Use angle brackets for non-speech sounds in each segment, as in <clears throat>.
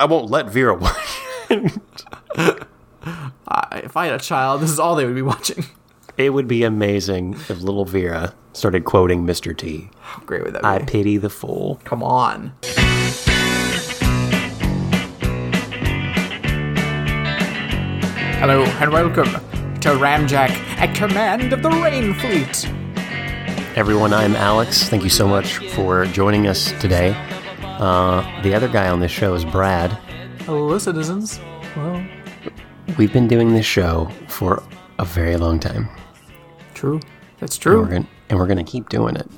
I won't let Vera <laughs> watch. I, if I had a child, this is all they would be watching. It would be amazing if little Vera started quoting Mr. T. How great would that be? I pity the fool. Come on. Hello and welcome to Ramjack at command of the Rain Fleet. Everyone, I'm Alex. Thank you so much for joining us today. Uh, the other guy on this show is Brad. Hello, citizens. Well, We've been doing this show for a very long time. true. That's true. and we're gonna keep doing it.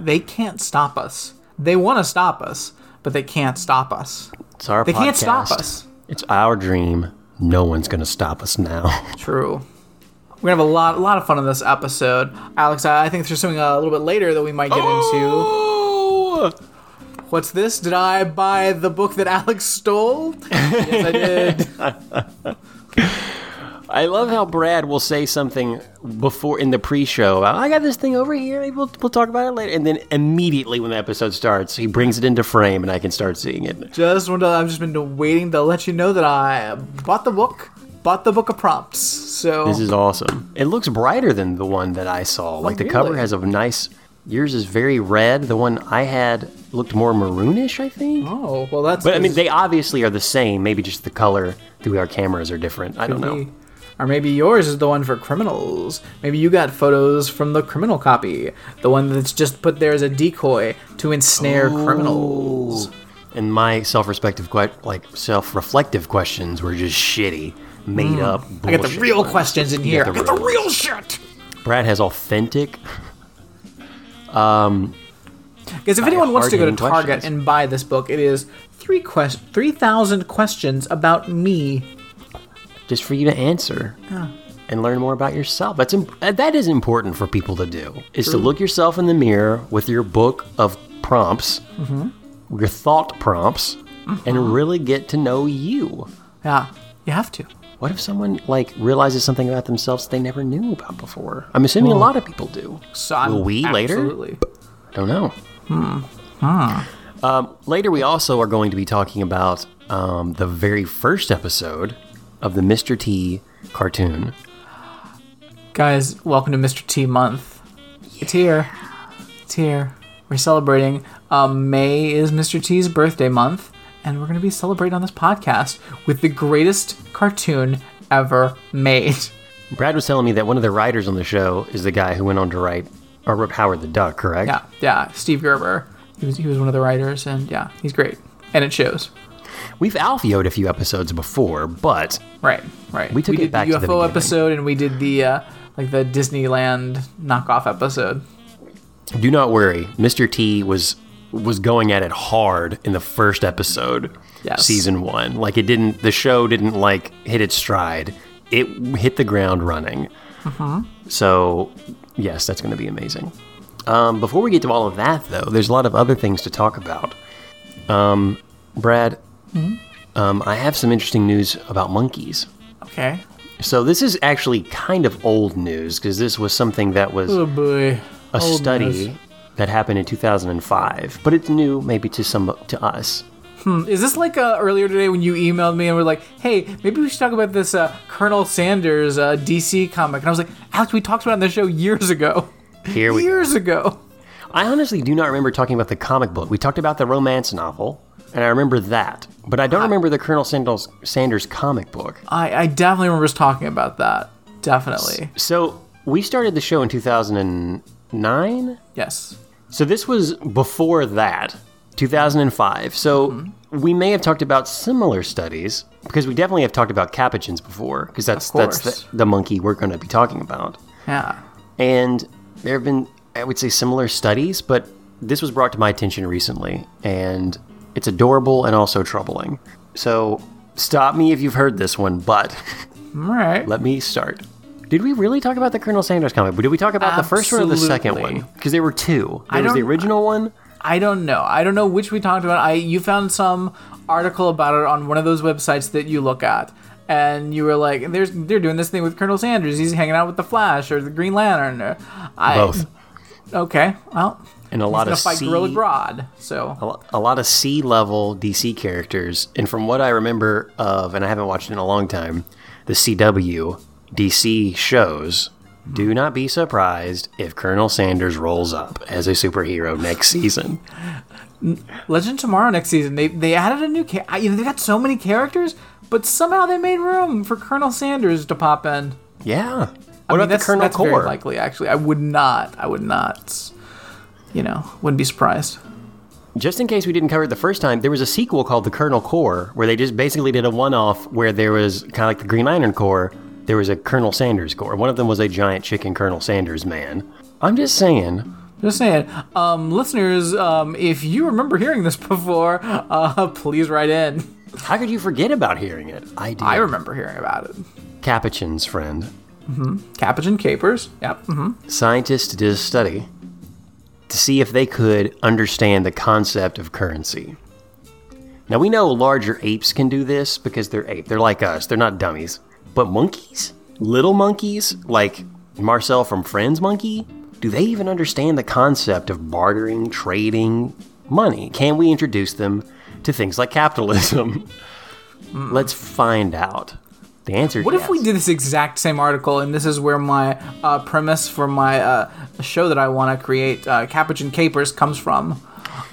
They can't stop us. They want to stop us, but they can't stop us. It's our They can't stop us. It's our dream. No one's gonna stop us now. <laughs> True. We're gonna have a lot, a lot of fun in this episode, Alex. I think there's something uh, a little bit later that we might get into. Oh! What's this? Did I buy the book that Alex stole? yes, I did. <laughs> I love how Brad will say something before in the pre-show. about, I got this thing over here. Maybe we'll, we'll talk about it later. And then immediately when the episode starts, he brings it into frame, and I can start seeing it. Just to, I've just been waiting to let you know that I bought the book, bought the book of prompts. So This is awesome. It looks brighter than the one that I saw. Like oh, the cover has a nice. Yours is very red. The one I had looked more maroonish, I think. oh well, that's. But I mean, they obviously are the same. Maybe just the color through our cameras are different. I don't know. Or maybe yours is the one for criminals. Maybe you got photos from the criminal copy, the one that's just put there as a decoy to ensnare criminals. And my self-respective, que- like self-reflective questions were just shitty, made up. Hmm. I got the real ones. questions in You here. I got the real shit. Brad has authentic. <laughs> Because if anyone wants to go to Target questions. and buy this book, it is three quest three thousand questions about me. just for you to answer and learn more about yourself. That's imp- uh, that is important for people to do. Is to look yourself in the mirror with your book of prompts, Mm-hmm. your thought prompts, and really get to know you. Yeah, you have to. What if someone like realizes something about themselves they never knew about before? I'm assuming a lot of people do. So I'm, Will we later? Absolutely. Don't know. Um, later, we also are going to be talking about um, the very first episode of the Mr. T cartoon. Guys, welcome to Mr. T month. It's here. It's here. We're celebrating. Um, May is Mr. T's birthday month, and we're going to be celebrating on this podcast with the greatest cartoon ever made. Brad was telling me that one of the writers on the show is the guy who went on to write or wrote Howard the Duck, correct? Yeah, yeah. Steve Gerber. He was he was one of the writers, and yeah, he's great, and it shows. We've Alfioed a few episodes before, but Right, right. We took it did back the to the UFO episode, and we did the uh, like the Disneyland knockoff episode. do not worry. Mr. T was was going at it hard in the first episode, Yes. season one. Like it didn't. The show didn't like hit its stride. It hit the ground running. Uh-huh. So yes, that's going to be amazing. Um, before we get to all of that, though, there's a lot of other things to talk about. Um, Brad, um, I have some interesting news about monkeys. Okay. So this is actually kind of old news because this was something that was Oh boy. a Old study news. that happened in 2005, but it's new maybe to some to us. Is this like uh, earlier today when you emailed me and were like, "Hey, maybe we should talk about this uh, Colonel Sanders uh, DC comic?" And I was like, "Alex, we talked about it on the show years ago. Here we go. years ago." I honestly do not remember talking about the comic book. We talked about the romance novel, and I remember that, but I don't remember the Colonel Sanders Sanders comic book. I, I definitely remember us talking about that. Definitely. So we started the show in 2009. Yes. So this was before that, 2005. So Mm-hmm. we may have talked about similar studies because we definitely have talked about capuchins before because that's that's the, the monkey we're going to be talking about. Yeah. And there have been, I would say, similar studies, but this was brought to my attention recently, and it's adorable and also troubling. So stop me if you've heard this one, but All right. <laughs> let me start. Did we really talk about the Colonel Sanders comic? Did we talk about the first one or the second one? Because there were two. There was the original one. I don't know. I don't know which we talked about. I you found some article about it on one of those websites that you look at, and you were like, "There's they're doing this thing with Colonel Sanders. He's hanging out with the Flash or the Green Lantern." Or, I, Both. Okay. Well, and a lot of fight sea, Gorilla Grodd. So a lo- a lot of sea level DC characters. And from what I remember of, and I haven't watched in a long time, the CW DC shows. Do not be surprised if Colonel Sanders rolls up as a superhero next season. Legend Tomorrow next season, they they added a new. Ca- you know, they got so many characters, but somehow they made room for Colonel Sanders to pop in. Yeah. What I mean, about the Colonel that's very Core? likely, actually. I would not. I would not. You know, wouldn't be surprised. Just in case we didn't cover it the first time, there was a sequel called The Colonel Corps, where they just basically did a one off where there was kind of like the Green Lantern Corps, there was a Colonel Sanders Corps. One of them was a giant chicken Colonel Sanders man. I'm just saying, Just saying, um, listeners, um, if you remember hearing this <laughs> before, uh, please write in. how could you forget about hearing it? I do. I remember hearing about it. Capuchin's friend, Mm-hmm. Capuchin Capers. Yep. Mm-hmm. scientists did a study to see if they could understand the concept of currency. Now we know larger apes can do this because they're ape. They're like us. They're not dummies. But monkeys, little monkeys like Marcel from Friends Monkey, do they even understand the concept of bartering, trading, money? Can we introduce them to things like capitalism? Let's find out. The answer is What if we yes. did this exact same article, and this is where my uh, premise for my uh, show that I want to create, uh, Capuchin Capers, comes from?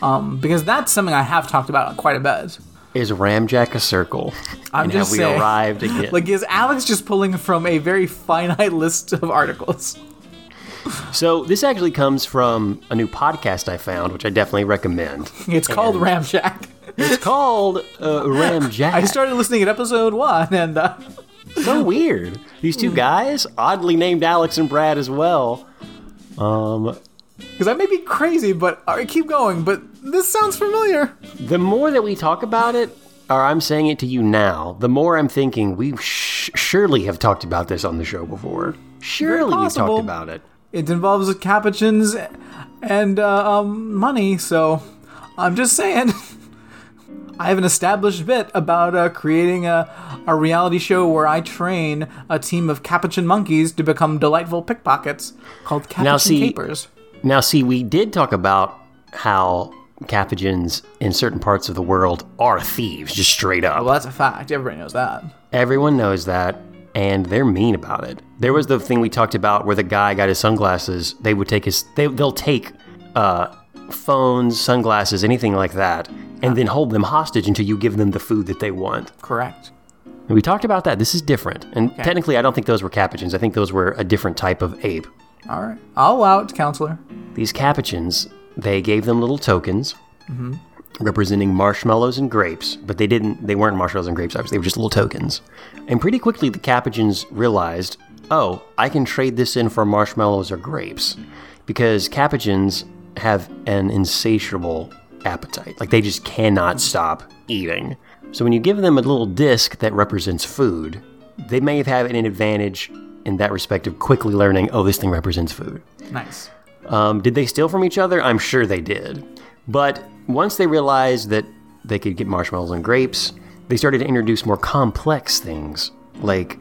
Um, because that's something I have talked about quite a bit. Is Ramjack a circle? I'm and just have saying, we arrived <laughs> again? Like, is Alex just pulling from a very finite list of articles? So this actually comes from a new podcast I found, which I definitely recommend. It's called Ramshack. It's called uh, <laughs> Ramjack. I started listening at episode one, and uh, <laughs> so weird. These two guys, oddly named Alex and Brad as well. Um, because I may be crazy, but all right, keep going. But this sounds familiar. the more that we talk about it, or I'm saying it to you now, the more I'm thinking we sh- surely have talked about this on the show before. Surely we've talked about it. It involves capuchins and uh, um, money, so I'm just saying. <laughs> I have an established bit about uh, creating a, a reality show where I train a team of capuchin monkeys to become delightful pickpockets called Capuchin see- Capers. Now, see, we did talk about how Capuchins in certain parts of the world are thieves, just straight up. Well, that's a fact. Everybody knows that. Everyone knows that, and they're mean about it. There was the thing we talked about where the guy got his sunglasses. They would take his. They, they'll take uh, phones, sunglasses, anything like that, and then hold them hostage until you give them the food that they want. Correct. And we talked about that. This is different. And technically, I don't think those were capuchins. I think those were a different type of ape. All right. I'll allow it, counselor. These capuchins, they gave them little tokens mm-hmm. representing marshmallows and grapes, but they didn't. They weren't marshmallows and grapes. Obviously, they were just little tokens. And pretty quickly, the capuchins realized, oh, I can trade this in for marshmallows or grapes, because capuchins have an insatiable appetite. Like they just cannot stop eating. So when you give them a little disc that represents food, they may have had an advantage in that respect of quickly learning, oh, this thing represents food. Nice. Um, did they steal from each other? I'm sure they did. But once they realized that they could get marshmallows and grapes, they started to introduce more complex things like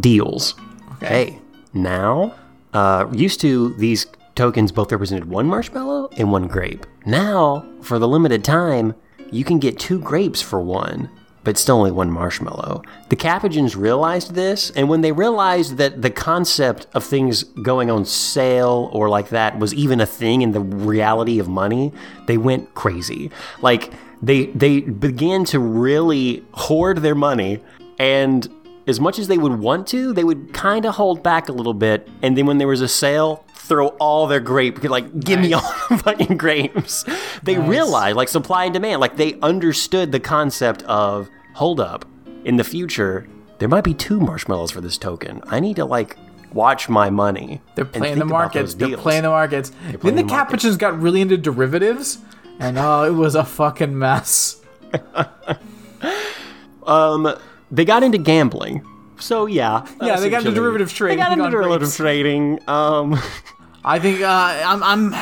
deals. Hey, now, uh, used to these tokens both represented one marshmallow and one grape. Now, for the limited time, you can get two grapes for one, but still only one marshmallow. The Capuchins realized this, and when they realized that the concept of things going on sale or like that was even a thing in the reality of money, they went crazy. Like they they began to really hoard their money and as much as they would want to, they would kind of hold back a little bit, and then when there was a sale, throw all their grape, like give me all the fucking grapes. They realized, like supply and demand, like they understood the concept of hold up, in the future there might be two marshmallows for this token. I need to like watch my money. They're playing the markets. They're playing the markets. Then playing the the markets. Capuchins got really into derivatives, and oh, it was a fucking mess. <laughs> Um, they got into gambling. So yeah, Yeah, they got into derivative trading They got into derivative trading. Um. <laughs> I think uh, I'm, I'm,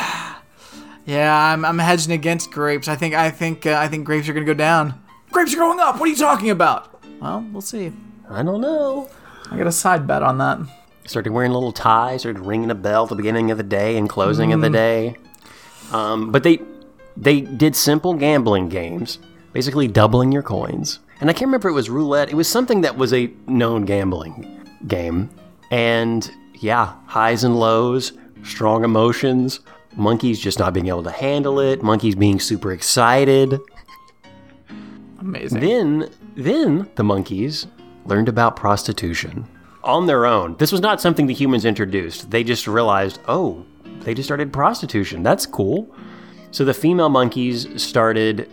yeah, I'm, I'm hedging against grapes. I think, I think, uh, I think grapes are gonna go down. Grapes are going up. What are you talking about? Well, we'll see. I don't know. I got a side bet on that. Started wearing little ties, started ringing a bell at the beginning of the day and closing of the day. Um, but they they did simple gambling games, basically doubling your coins. And I can't remember if it was roulette. It was something that was a known gambling game. And yeah, highs and lows, strong emotions, monkeys just not being able to handle it, monkeys being super excited. Amazing. Then, then the monkeys learned about prostitution on their own. This was not something the humans introduced. They just realized, oh, they just started prostitution. That's cool. So the female monkeys started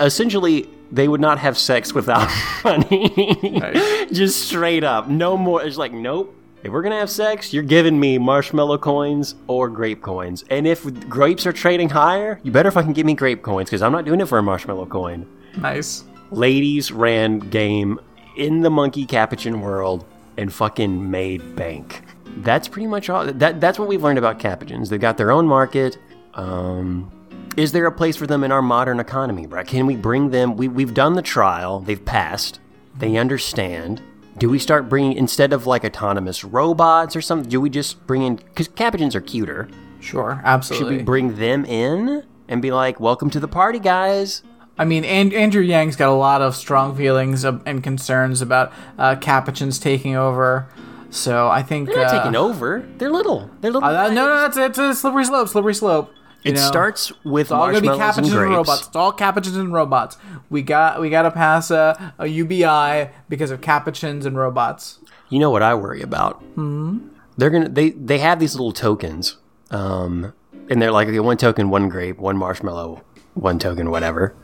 essentially they would not have sex without <laughs> money. Nice. just straight up. No more. It's like, nope. If we're gonna have sex, you're giving me marshmallow coins or grape coins. And if grapes are trading higher, you better fucking give me grape coins because I'm not doing it for a marshmallow coin. nice. Ladies ran game in the monkey capuchin world and fucking made bank. That's pretty much all. That that's what we've learned about capuchins. They've got their own market. Um, is there a place for them in our modern economy, Brett? Can we bring them? We, we've done the trial. They've passed. They understand. Do we start bringing instead of like autonomous robots or something? Do we just bring in because capuchins are cuter? Sure, absolutely. Should we bring them in and be like, "Welcome to the party, guys"? I mean, and- Andrew Yang's got a lot of strong feelings and concerns about uh, capuchins taking over. So I think They're not uh, taking over. They're little. They're little. Uh, no, no, that's it's a slippery slope. Slippery slope. You It know? starts with It's all gonna be and and, robots. It's all capuchins and robots. We got we got to pass a, a UBI because of capuchins and robots. You know what I worry about? Mm-hmm. They're gonna they they have these little tokens, um, and they're like okay, one token, one grape, one marshmallow, one token, whatever.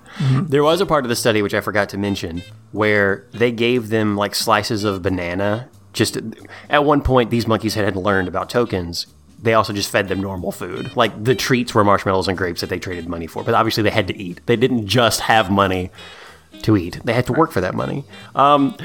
There was a part of the study which I forgot to mention where they gave them like slices of banana. Just at one point, these monkeys had learned about tokens. They also just fed them normal food. Like the treats were marshmallows and grapes that they traded money for. But obviously, they had to eat. They didn't just have money to eat. They had to work for that money. Um,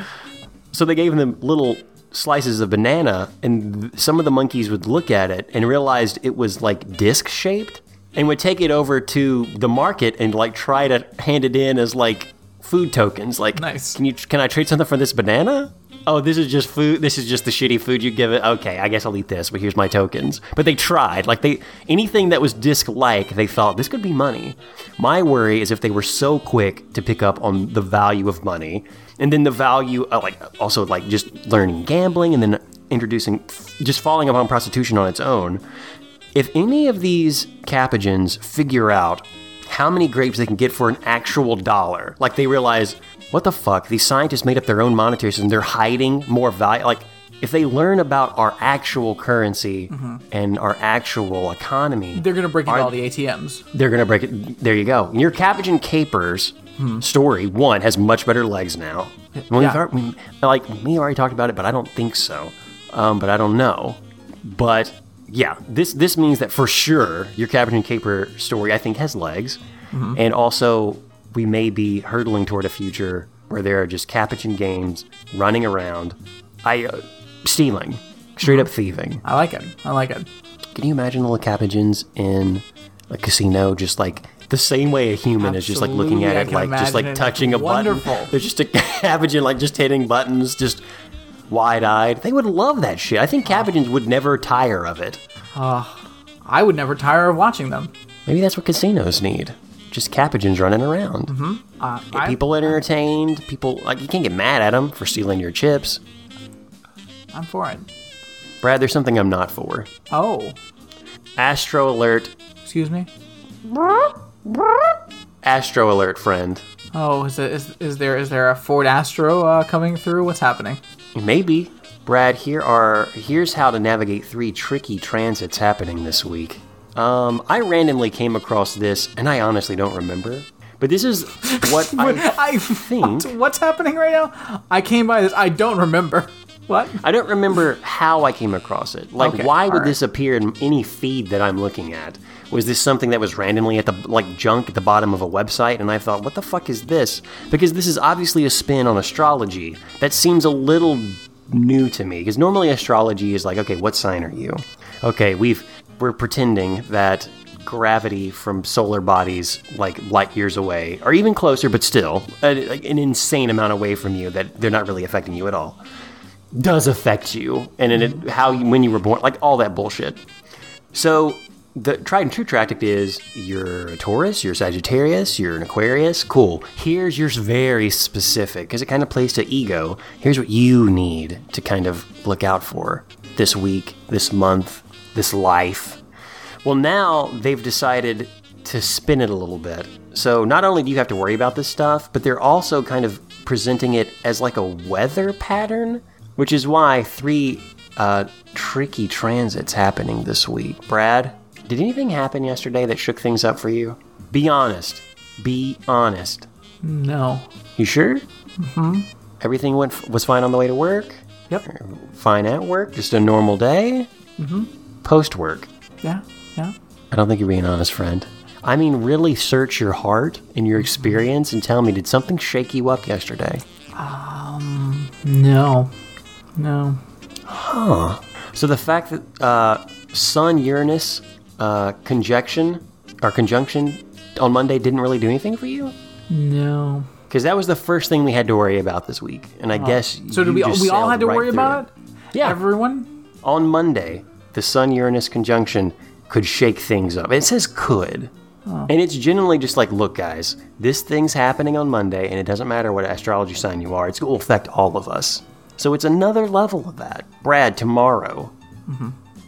so they gave them little slices of banana, and some of the monkeys would look at it and realized it was like disc shaped, and would take it over to the market and like try to hand it in as like food tokens. Like, Nice. Can you can I trade something for this banana? Oh, this is just food. This is just the shitty food you give it. Okay, I guess I'll eat this, but here's my tokens. But they tried. Like they anything that was disc like, they thought this could be money. My worry is if they were so quick to pick up on the value of money, and then the value, uh, like also like just learning gambling, and then introducing just falling upon prostitution on its own. If any of these capuchins figure out how many grapes they can get for an actual dollar, like they realize, what the fuck, these scientists made up their own monetary system, they're hiding more value. Like, if they learn about our actual currency and our actual economy, They're gonna break into all the ATMs. they're gonna break it. There you go. Your Capuchin Capers story one has much better legs now. We've Yeah. al- we, like we already talked about it, but I don't think so. Um, but I don't know. But yeah, this this means that for sure your Capuchin Caper story I think has legs, and also we may be hurtling toward a future where there are just Capuchin games running around, I uh, stealing, straight up thieving. I like it. I like it. Can you imagine little capuchins in a casino, just like the same way a human is just like looking at I it, like just like touching a Wonderful. button. There's just a <laughs> capuchin like just hitting buttons, just wide eyed. They would love that shit. I think capuchins would never tire of it. I would never tire of watching them. Maybe that's what casinos need. Just capuchins running around. Uh, Get I, people entertained. People like you can't get mad at them for stealing your chips. I'm for it. Brad, there's something I'm not for. Oh, Astro alert. excuse me. Astro alert, friend. Oh, is, it, is, is there is there a Ford Astro uh, coming through? What's happening? Maybe. Brad, here are here's how to navigate three tricky transits happening this week. Um, I randomly came across this, and I honestly don't remember. But this is what <laughs> I I think. <laughs> What's happening right now? I came by this. I don't remember. <laughs> What? I don't remember how I came across it. Like, Okay, why would alright. this appear in any feed that I'm looking at? Was this something that was randomly at the like junk at the bottom of a website? And I thought, what the fuck is this? Because this is obviously a spin on astrology. That seems a little new to me. Because normally astrology is like, okay, what sign are you? Okay, we've we're pretending that gravity from solar bodies like light years away, or even closer, but still a, like an insane amount away from you that they're not really affecting you at all does affect you and in it, how you, when you were born, like all that bullshit. So the tried and true tactic is you're a Taurus, you're Sagittarius, you're an Aquarius. Cool. Here's yours very specific because it kind of plays to ego. Here's what you need to kind of look out for this week, this month, this life. Well, now they've decided to spin it a little bit. So not only do you have to worry about this stuff, but they're also kind of presenting it as like a weather pattern, which is why three uh, tricky transits happening this week. Brad, did anything happen yesterday that shook things up for you? Be honest. Be honest. No. You sure? Mm-hmm. Everything went was fine on the way to work. Yep. Fine at work. Just a normal day. Mm-hmm. Post work. Yeah. Yeah. I don't think you're being honest, friend. I mean, really search your heart and your experience and tell me, did something shake you up yesterday? Um, no. No. Huh. So the fact that uh, Sun Uranus uh, conjunction or conjunction on Monday didn't really do anything for you, No. because that was the first thing we had to worry about this week. And I guess So did we? We all had to right worry about it. Yeah. Everyone. On Monday, the Sun Uranus conjunction could shake things up. It says could. And it's generally just like, look, guys, this thing's happening on Monday, and it doesn't matter what astrology sign you are, it's going to affect all of us. So it's another level of that. Brad, tomorrow,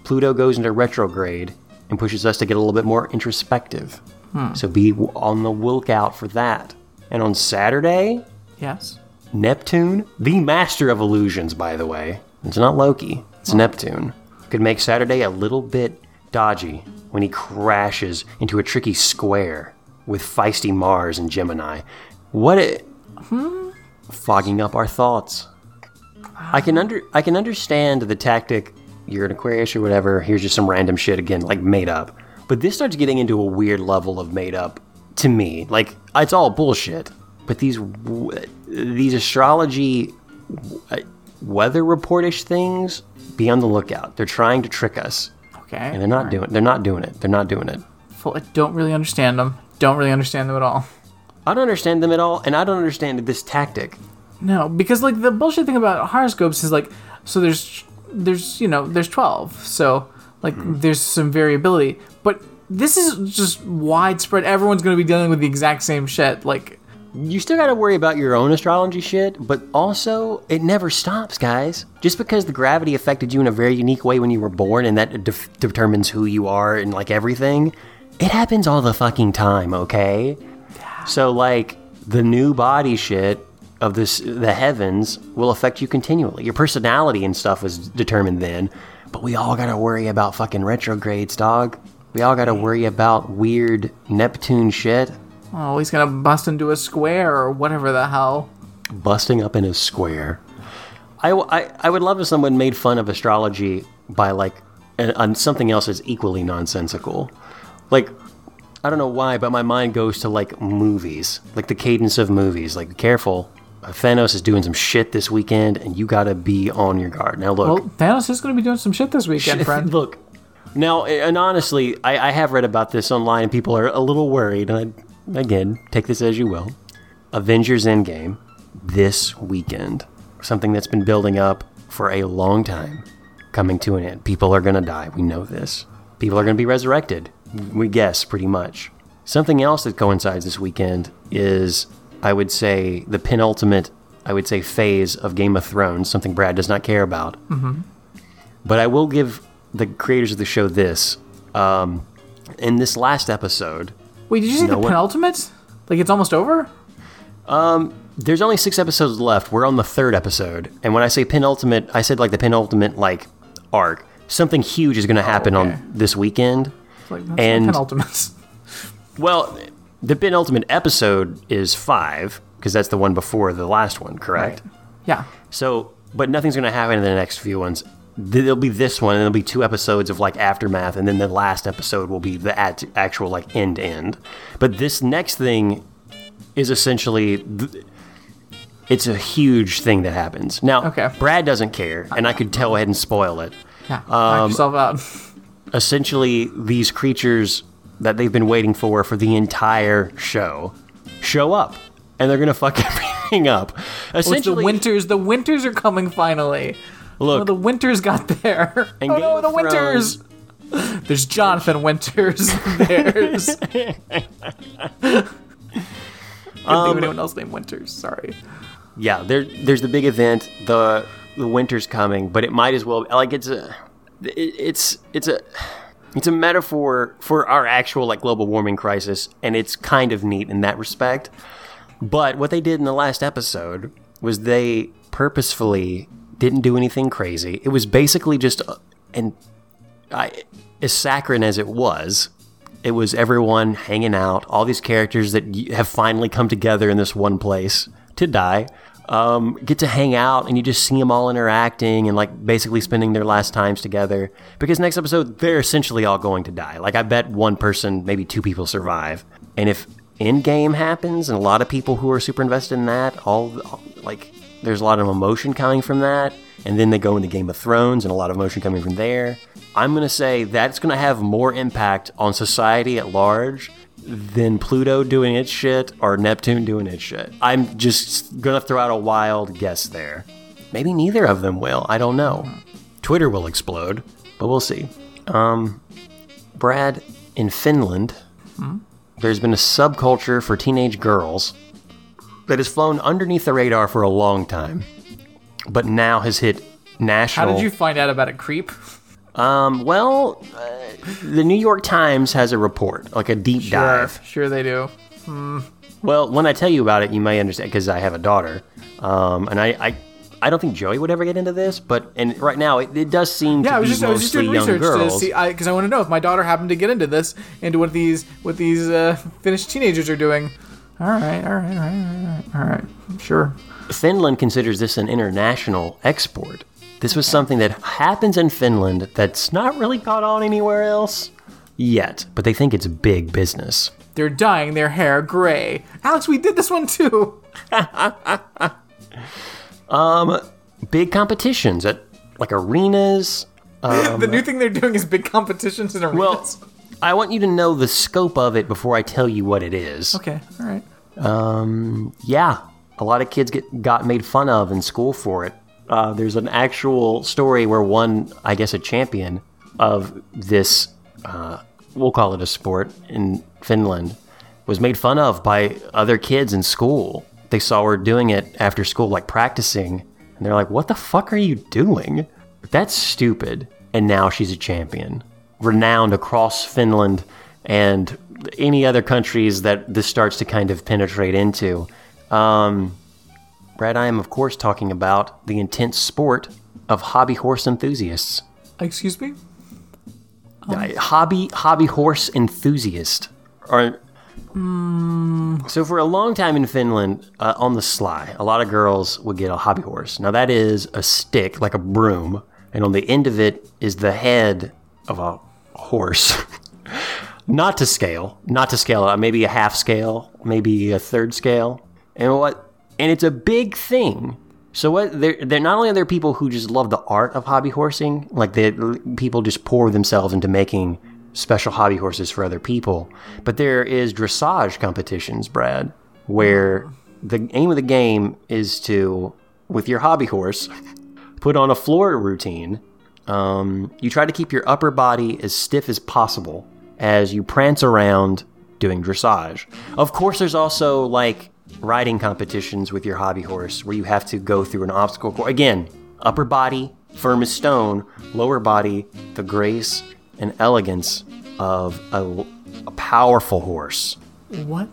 Pluto goes into retrograde and pushes us to get a little bit more introspective. Hmm. So be on the lookout for that. And on Saturday, Yes. Neptune, the master of illusions, by the way. It's not Loki, it's Neptune. Could make Saturday a little bit dodgy when he crashes into a tricky square with feisty Mars and Gemini. What a. Hmm. Fogging up our thoughts. I can under I can understand the tactic. You're an Aquarius or whatever. Here's just some random shit again, like made up. But this starts getting into a weird level of made up to me. Like it's all bullshit. But these these astrology weather reportish things, be on the lookout. They're trying to trick us, Okay. and they're not doing. They're not doing it. They're not doing it. Full, I don't really understand them. Don't really understand them at all. I don't understand them at all, and I don't understand this tactic. No, because like the bullshit thing about horoscopes is like, so there's there's you know there's twelve, so like hmm. there's some variability, but this is just widespread. Everyone's going to be dealing with the exact same shit. Like, You still got to worry about your own astrology shit, but also it never stops, guys. Just because the gravity affected you in a very unique way when you were born, and that de- determines who you are and like everything, it happens all the fucking time. Okay, so like the new body shit of this the heavens will affect you continually. Your personality and stuff was determined then, but we all got to worry about fucking retrogrades, dog. We all got to worry about weird Neptune shit. oh, he's gonna bust into a square or whatever the hell. busting up in a square. I, w- I- I would love if someone made fun of astrology by like on something else that's equally nonsensical. Like I don't know why, but my mind goes to like movies, like the cadence of movies. Like careful, Thanos is doing some shit this weekend, and you gotta be on your guard. Now look, Well, Thanos is gonna be doing some shit this weekend, friend. Look, now, and honestly, I, I have read about this online, and people are a little worried. And I, again, take this as you will. Avengers Endgame this weekend, something that's been building up for a long time, coming to an end. People are going to die. We know this. People are going to be resurrected. We guess pretty much. Something else that coincides this weekend is, I would say, the penultimate, I would say, phase of Game of Thrones, something Brad does not care about. But I will give the creators of the show this. Um, in this last episode, Wait, did you say No the one- penultimate? Like it's almost over? there's only six episodes left. We're on the third episode. And when I say penultimate, I said like the penultimate like arc. Something huge is going to happen okay. on this weekend. It's like And- penultimate. <laughs> Well, the penultimate episode is five because that's the one before the last one, correct? yeah. So, but nothing's going to happen in the next few ones. There'll be this one, and there'll be two episodes of like aftermath, and then the last episode will be the at- actual like end to end. But this next thing is essentially. Th- it's a huge thing that happens. Now, Okay. Brad doesn't care, and I could tell ahead and spoil it. Yeah. Knock um, yourself out. <laughs> Essentially, these creatures that they've been waiting for for the entire show show up, and they're gonna fuck <laughs> everything up. It's the Essentially, winters. The winters are coming finally. Oh, Look. oh, the winters got there. And <laughs> oh Game no, the winters. <laughs> There's Jonathan Winters. There's. Think um, anyone else named Winters. Sorry. Yeah, there, there's the big event. The the winter's coming, but it might as well like it's a it, it's it's a it's a metaphor for our actual like global warming crisis, and it's kind of neat in that respect. But what they did in the last episode was they purposefully didn't do anything crazy. It was basically just uh, and I, as saccharine as it was, it was everyone hanging out, all these characters that have finally come together in this one place to die. Um, get to hang out and you just see them all interacting and like basically spending their last times together. Because next episode, they're essentially all going to die. Like, I bet one person, maybe two people survive. And if Endgame happens and a lot of people who are super invested in that, all like, there's a lot of emotion coming from that. And then they go into Game of Thrones and a lot of emotion coming from there. I'm going to say that's going to have more impact on society at large than Pluto doing its shit or Neptune doing its shit. I'm just to throw out a wild guess there. Maybe neither of them will. I don't know. Twitter will explode, but we'll see. Um, Brad, in Finland, there's been a subculture for teenage girls that has flown underneath the radar for a long time, but now has hit national. How did you find out about it, creep? Um, well, uh, the New York Times has a report, like a deep dive. Sure, they do. Well, when I tell you about it, you may understand because I have a daughter, um, and I, I, I don't think Joey would ever get into this, but and right now it, it does seem Yeah, to I was be just I was just mostly doing young research to girls. see because I, want to know if my daughter happened to get into this into what these what these uh, Finnish teenagers are doing. All right, all right, all right, all right, all right. Sure. Finland considers this an international export. This was something that happens in Finland that's not really caught on anywhere else yet, but they think it's big business. They're dyeing their hair gray. Alex, we did this one too. <laughs> um, Big competitions at like arenas. <laughs> the new thing they're doing is big competitions in arenas. Well, I want you to know the scope of it before I tell you what it is. okay, all right. Um, Yeah, a lot of kids get got made fun of in school for it. Uh, there's an actual story where one, I guess, a champion of this, uh, we'll call it a sport in Finland, was made fun of by other kids in school. They saw her doing it after school, like practicing, and they're like, "What the fuck are you doing? That's stupid." And now she's a champion, renowned across Finland and any other countries that this starts to kind of penetrate into. Um, Brad, I am, of course, talking about the intense sport of hobby horse enthusiasts. Excuse me. Uh, hobby hobby horse enthusiast. Or, so for a long time in Finland, uh, on the sly, a lot of girls would get a hobby horse. Now that is a stick, like a broom, and on the end of it is the head of a horse. <laughs> not to scale, not to scale, uh, maybe a half scale, maybe a third scale, and what? And it's a big thing. So what? They're, they're not only are there people who just love the art of hobby horsing, like they people just pour themselves into making special hobby horses for other people, but there is dressage competitions, Brad, where the aim of the game is to, with your hobby horse, <laughs> put on a floor routine. Um, you try to keep your upper body as stiff as possible as you prance around doing dressage. Of course, there's also like riding competitions with your hobby horse where you have to go through an obstacle course. Again, upper body, firm as stone, lower body, the grace and elegance of a, a powerful horse. What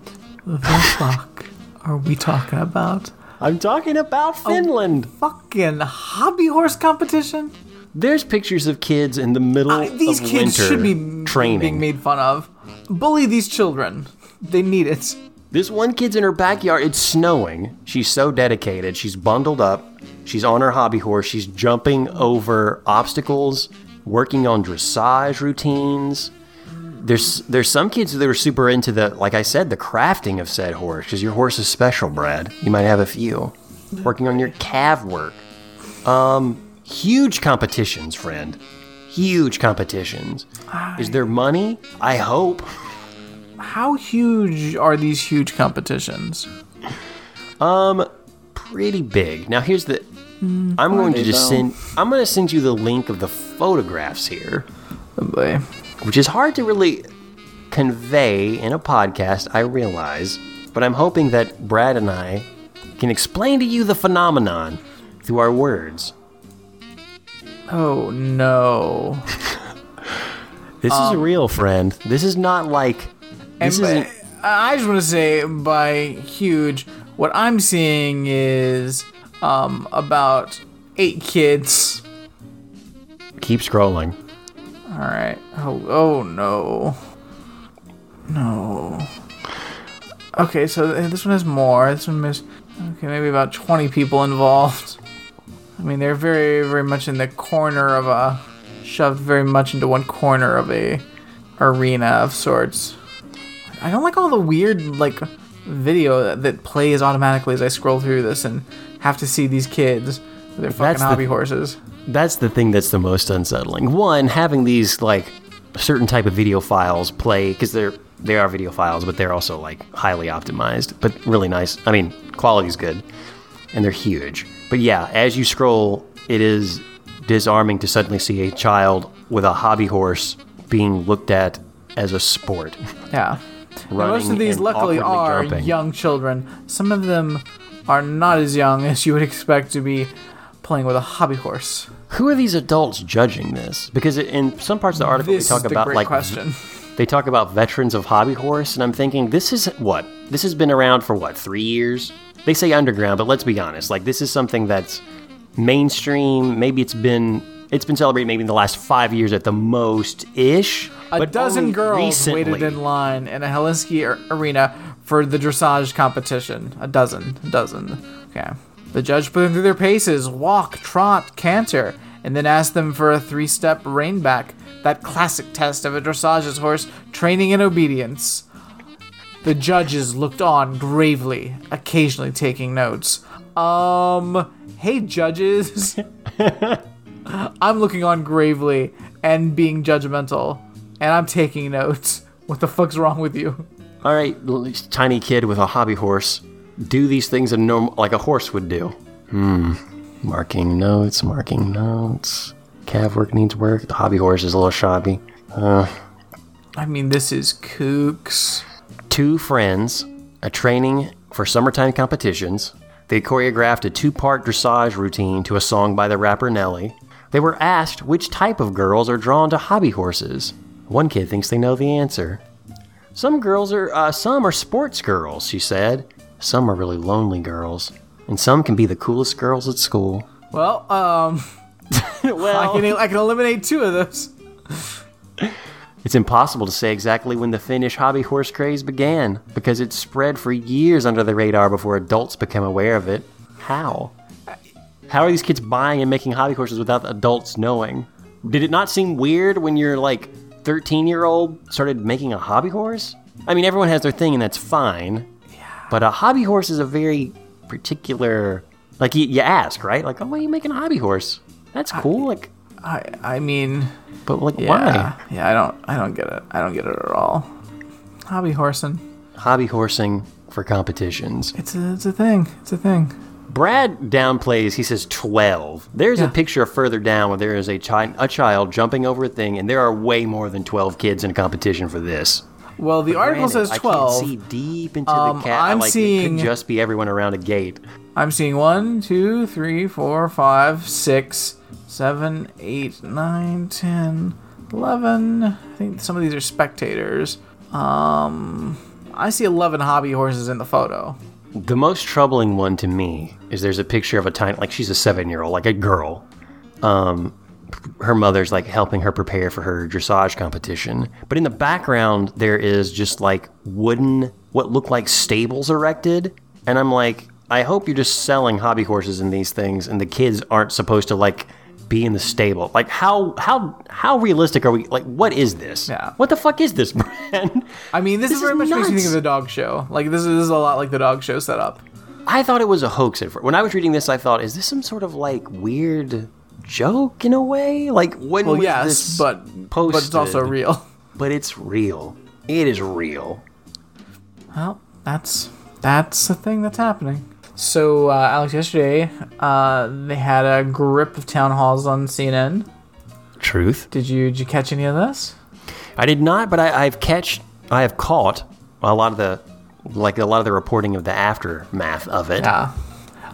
the <laughs> fuck are we talking about? I'm talking about Finland. Fucking hobby horse competition? There's pictures of kids in the middle Uh, these of kids winter should be training. being made fun of. Bully these children. They need it. This one kid's in her backyard. It's snowing. She's so dedicated. She's bundled up. She's on her hobby horse. She's jumping over obstacles, working on dressage routines. There's there's some kids that are super into the like I said the crafting of said horse because your horse is special, Brad. You might have a few working on your calf work. Um, huge competitions, friend. Huge competitions. Is there money? I hope. How huge are these huge competitions? Um, pretty big. Now here's the. I'm going to just though? send. I'm going to send you the link of the photographs here. Oh which is hard to really convey in a podcast, I realize, but I'm hoping that Brad and I can explain to you the phenomenon through our words. Oh no. <laughs> This is real, friend. This is not like. This And by- I just want to say by huge, what I'm seeing is um, about eight kids. Keep scrolling. All right. Oh, oh no. No. Okay, so this one has more. This one has okay, maybe about 20 people involved. I mean, they're very, very much in the corner of a shoved very much into one corner of a arena of sorts. I don't like all the weird like video that, plays automatically as I scroll through this and have to see these kids with their fucking That's the- hobby horses. That's the thing that's the most unsettling. One, having these like certain type of video files play because they're they are video files, but they're also like highly optimized, but really nice. I mean, quality's good, and they're huge. But yeah, as you scroll, it is disarming to suddenly see a child with a hobby horse being looked at as a sport. Yeah. Most of these, luckily, are young children. Some of them are not as young as you would expect to be playing with a hobby horse. Who are these adults judging this? Because in some parts of the article, This they talk about like question. they talk about veterans of hobby horse, and I'm thinking this is what this has been around for what three years. They say underground, but let's be honest, like this is something that's mainstream. Maybe it's been it's been celebrated maybe in the last five years at the most ish. A dozen girls recently. waited in line in a Helsinki ar- arena for the dressage competition. A dozen. A dozen. Okay. The judge put them through their paces walk, trot, canter, and then asked them for a three step rein back, that classic test of a dressage horse training in obedience. The judges looked on gravely, occasionally taking notes. Um, hey, judges. <laughs> I'm looking on gravely and being judgmental, and I'm taking notes. <laughs> What the fuck's wrong with you? All right, l- tiny kid with a hobby horse, do these things a norm- like a horse would do. Hmm. Marking notes, marking notes. Calf work needs work. The hobby horse is a little shabby. Uh, I mean, this is kooks. two friends a training for summertime competitions. They choreographed a two part dressage routine to a song by the rapper Nelly. They were asked which type of girls are drawn to hobby horses. One kid thinks they know the answer. Some girls are, uh, some are sports girls, she said. Some are really lonely girls. And some can be the coolest girls at school. Well, um, <laughs> I well, can I can eliminate two of those. It's impossible to say exactly when the Finnish hobby horse craze began, because it spread for years under the radar before adults became aware of it. How? How are these kids buying and making hobby horses without adults knowing? Did it not seem weird when your like 13 year old started making a hobby horse? I mean, everyone has their thing and that's fine. Yeah. But a hobby horse is a very particular. Like, you, you ask, right? Like, oh, why are you making a hobby horse? That's cool. Like, I I mean, but like, yeah, why? yeah. I don't I don't get it. I don't get it at all. Hobby horsing. Hobby horsing for competitions. It's a it's a thing. It's a thing. Brad downplays. He says twelve. There's Yeah. a picture further down where there is a child, a child jumping over a thing, and there are way more than twelve kids in a competition for this. Well, the article Granted, says twelve. I can't see deep into Um, the cat. I'm like, It seeing- could just be everyone around a gate. I'm seeing one, two, three, four, five, six, seven, eight, nine, ten, eleven. I think some of these are spectators. Um, I see eleven hobby horses in the photo. The most troubling one to me is there's a picture of a tiny, like she's a seven year old, like a girl. Um, her mother's like helping her prepare for her dressage competition. But in the background, there is just like wooden, what look like stables erected. And I'm like, I hope you're just selling hobby horses in these things and the kids aren't supposed to like be in the stable. Like how how how realistic are we? Like what is this? Yeah. What the fuck is this, <laughs> Brand? I mean, this, This is very is much makes me think of the dog show. Like this is, this is a lot like the dog show setup. I thought it was a hoax at first. When I was reading this, I thought, is this some sort of like weird joke in a way? Like when Well, was yes, this but but it's also real. But it's real. It is real. Well, that's that's the thing that's happening. So, uh, Alex, yesterday uh, they had a grip of town halls on CNN. truth. Did you did you catch any of this? I did not, but I, I've catch I have caught a lot of the like a lot of the reporting of the aftermath of it. Yeah,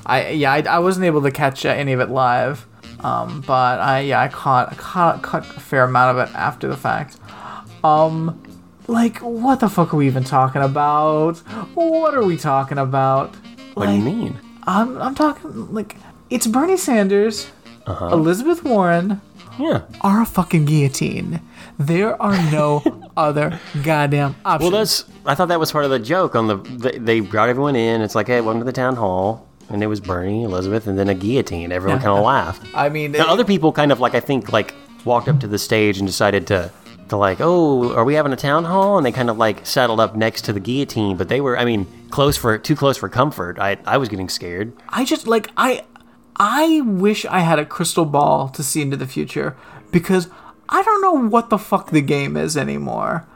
I yeah I, I wasn't able to catch uh, any of it live, um, but I yeah I caught I caught, caught a fair amount of it after the fact. Um, like what the fuck are we even talking about? What are we talking about? What do you mean? I'm I'm talking like it's Bernie Sanders, Uh-huh. Elizabeth Warren Yeah. are a fucking guillotine. There are no <laughs> other goddamn options. Well, that's. I thought that was part of the joke. On the they, they brought everyone in. It's like, hey, welcome to the town hall, and it was Bernie, Elizabeth, and then a guillotine. Everyone kind of laughed. I mean, Now, other people kind of like I think like walked up to the stage and decided to to like, oh, are we having a town hall? And they kind of like settled up next to the guillotine, but they were, I mean, close for too close for comfort. I I was getting scared. I just like I I wish I had a crystal ball to see into the future because I don't know what the fuck the game is anymore.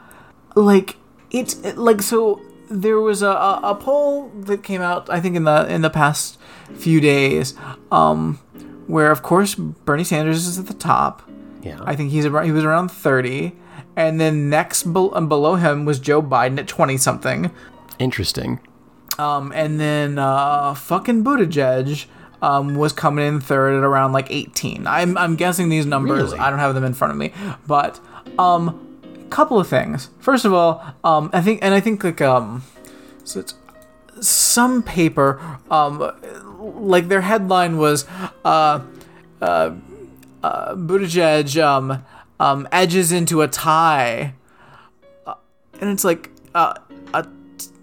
Like it's like so there was a, a, a poll that came out I think in the in the past few days um where of course Bernie Sanders is at the top. Yeah. I think he's around, he was around 30 and then next be- below him was Joe Biden at 20 something. Interesting. Um, and then uh, fucking Buttigieg um, was coming in third at around like 18. I'm, I'm guessing these numbers. Really? I don't have them in front of me, but um, couple of things. First of all, um, I think, and I think like um, so it's some paper um, like their headline was uh, uh, uh, Buttigieg um, um, edges into a tie, uh, and it's like uh,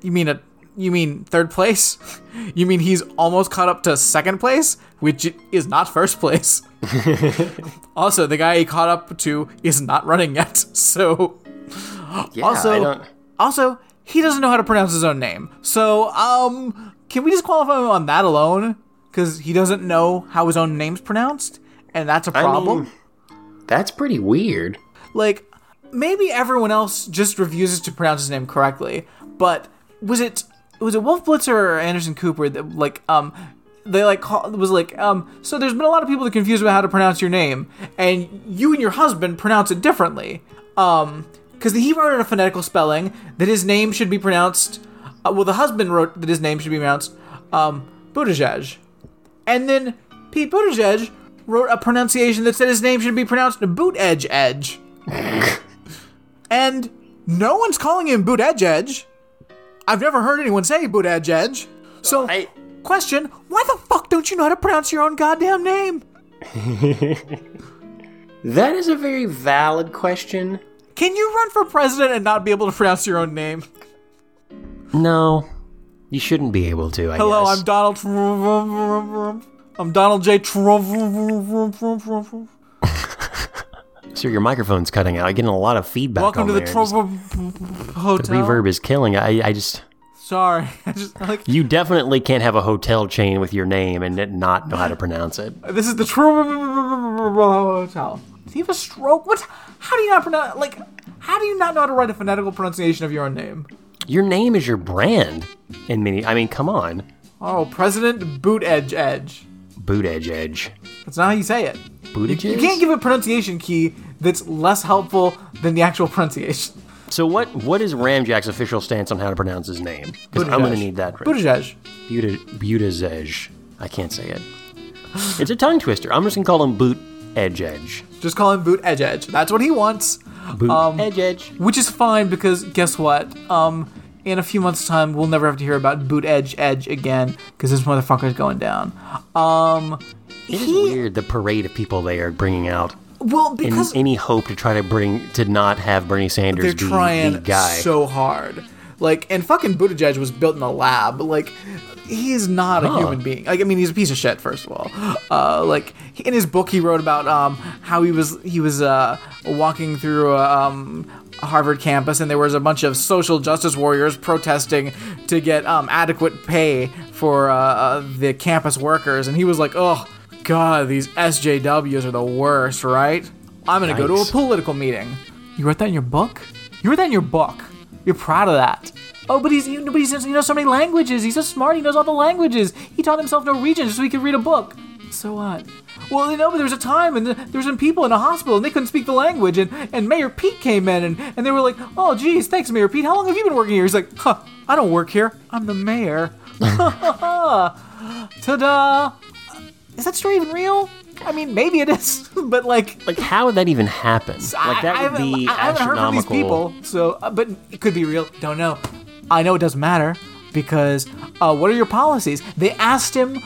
you mean a you mean third place? <laughs> You mean he's almost caught up to second place, which is not first place. <laughs> also, the guy he caught up to is not running yet. <laughs> So Yeah. also, also, he doesn't know how to pronounce his own name. So, um, can we disqualify him on that alone? Because he doesn't know how his own name's pronounced, and that's a problem. mean, that's pretty weird. like, maybe everyone else just refuses to pronounce his name correctly. But was it was it Wolf Blitzer or Anderson Cooper that like um they like call, was like um so there's been a lot of people that confused about how to pronounce your name, and you and your husband pronounce it differently. Um, because he wrote in a phonetical spelling that his name should be pronounced. Uh, well, the husband wrote that his name should be pronounced um Buttigieg, and then Pete Buttigieg wrote a pronunciation that said his name should be pronounced Boot Edge Edge. <laughs> and no one's calling him Boot Edge Edge. I've never heard anyone say Boot Edge Edge. So, I- question: Why the fuck don't you know how to pronounce your own goddamn name? <laughs> That is a very valid question. Can you run for president and not be able to pronounce your own name? No, you shouldn't be able to. I Hello, guess. I'm Donald. Trump. I'm Donald J. Trump. So your microphone's cutting out. I'm getting a lot of feedback. Welcome to the there. Trump Just- Hotel. The reverb is killing. I, I just. Sorry, <laughs> I just like You definitely can't have a hotel chain with your name and not know how to pronounce it. this is the Trump Hotel. Did he have a stroke? What? How do you not pronounce? Like, how do you not know how to write a phonetical pronunciation of your own name? Your name is your brand. In many, I mean, come on, Oh, President Boot Edge Edge. Boot edge edge, That's not how you say it. bootage. You can't give a pronunciation key that's less helpful than the actual <laughs> pronunciation. So what? What is Ramjack's official stance on how to pronounce his name? Because I'm going to need that. Buttigieg. Buta, Butazej. I can't say it. <gasps> It's a tongue twister. I'm just gonna call him Boot Edge Edge. Just call him Boot Edge Edge. That's what he wants. Boot Um, Edge Edge. Which is fine because guess what? Um, in a few months' time, we'll never have to hear about Boot Edge Edge again because this motherfucker's going down. Um, It is he weird the parade of people they are bringing out well in because any hope to try to bring to not have Bernie Sanders they're be trying the guy. so hard. Like, and fucking Buttigieg was built in a lab. Like, he's not a Huh. human being. Like, I mean, he's a piece of shit. First of all, uh, like in his book, he wrote about um how he was he was uh walking through a, um a Harvard campus, and there was a bunch of social justice warriors protesting to get um adequate pay for uh, uh the campus workers, and he was like, oh god, these SJWs are the worst, right? I'm gonna go to a political meeting. You wrote that in your book? You wrote that in your book. You're proud of that. Oh, but he's but he's he knows so many languages. He's so smart. He knows all the languages. He taught himself Norwegian just so he could read a book. So what? Well, you know, but there was a time and there was some people in a hospital and they couldn't speak the language, and, and Mayor Pete came in and, and they were like, oh, geez, thanks, Mayor Pete. How long have you been working here? He's like, huh, I don't work here. I'm the mayor. <laughs> Ta-da! Is that story even real? I mean, maybe it is, <laughs> but like, Like, how would that even happen? Like, that I, would be I haven't heard from these astronomical. people, so uh, but it could be real. Don't know. I know it doesn't matter because uh, what are your policies? They asked him.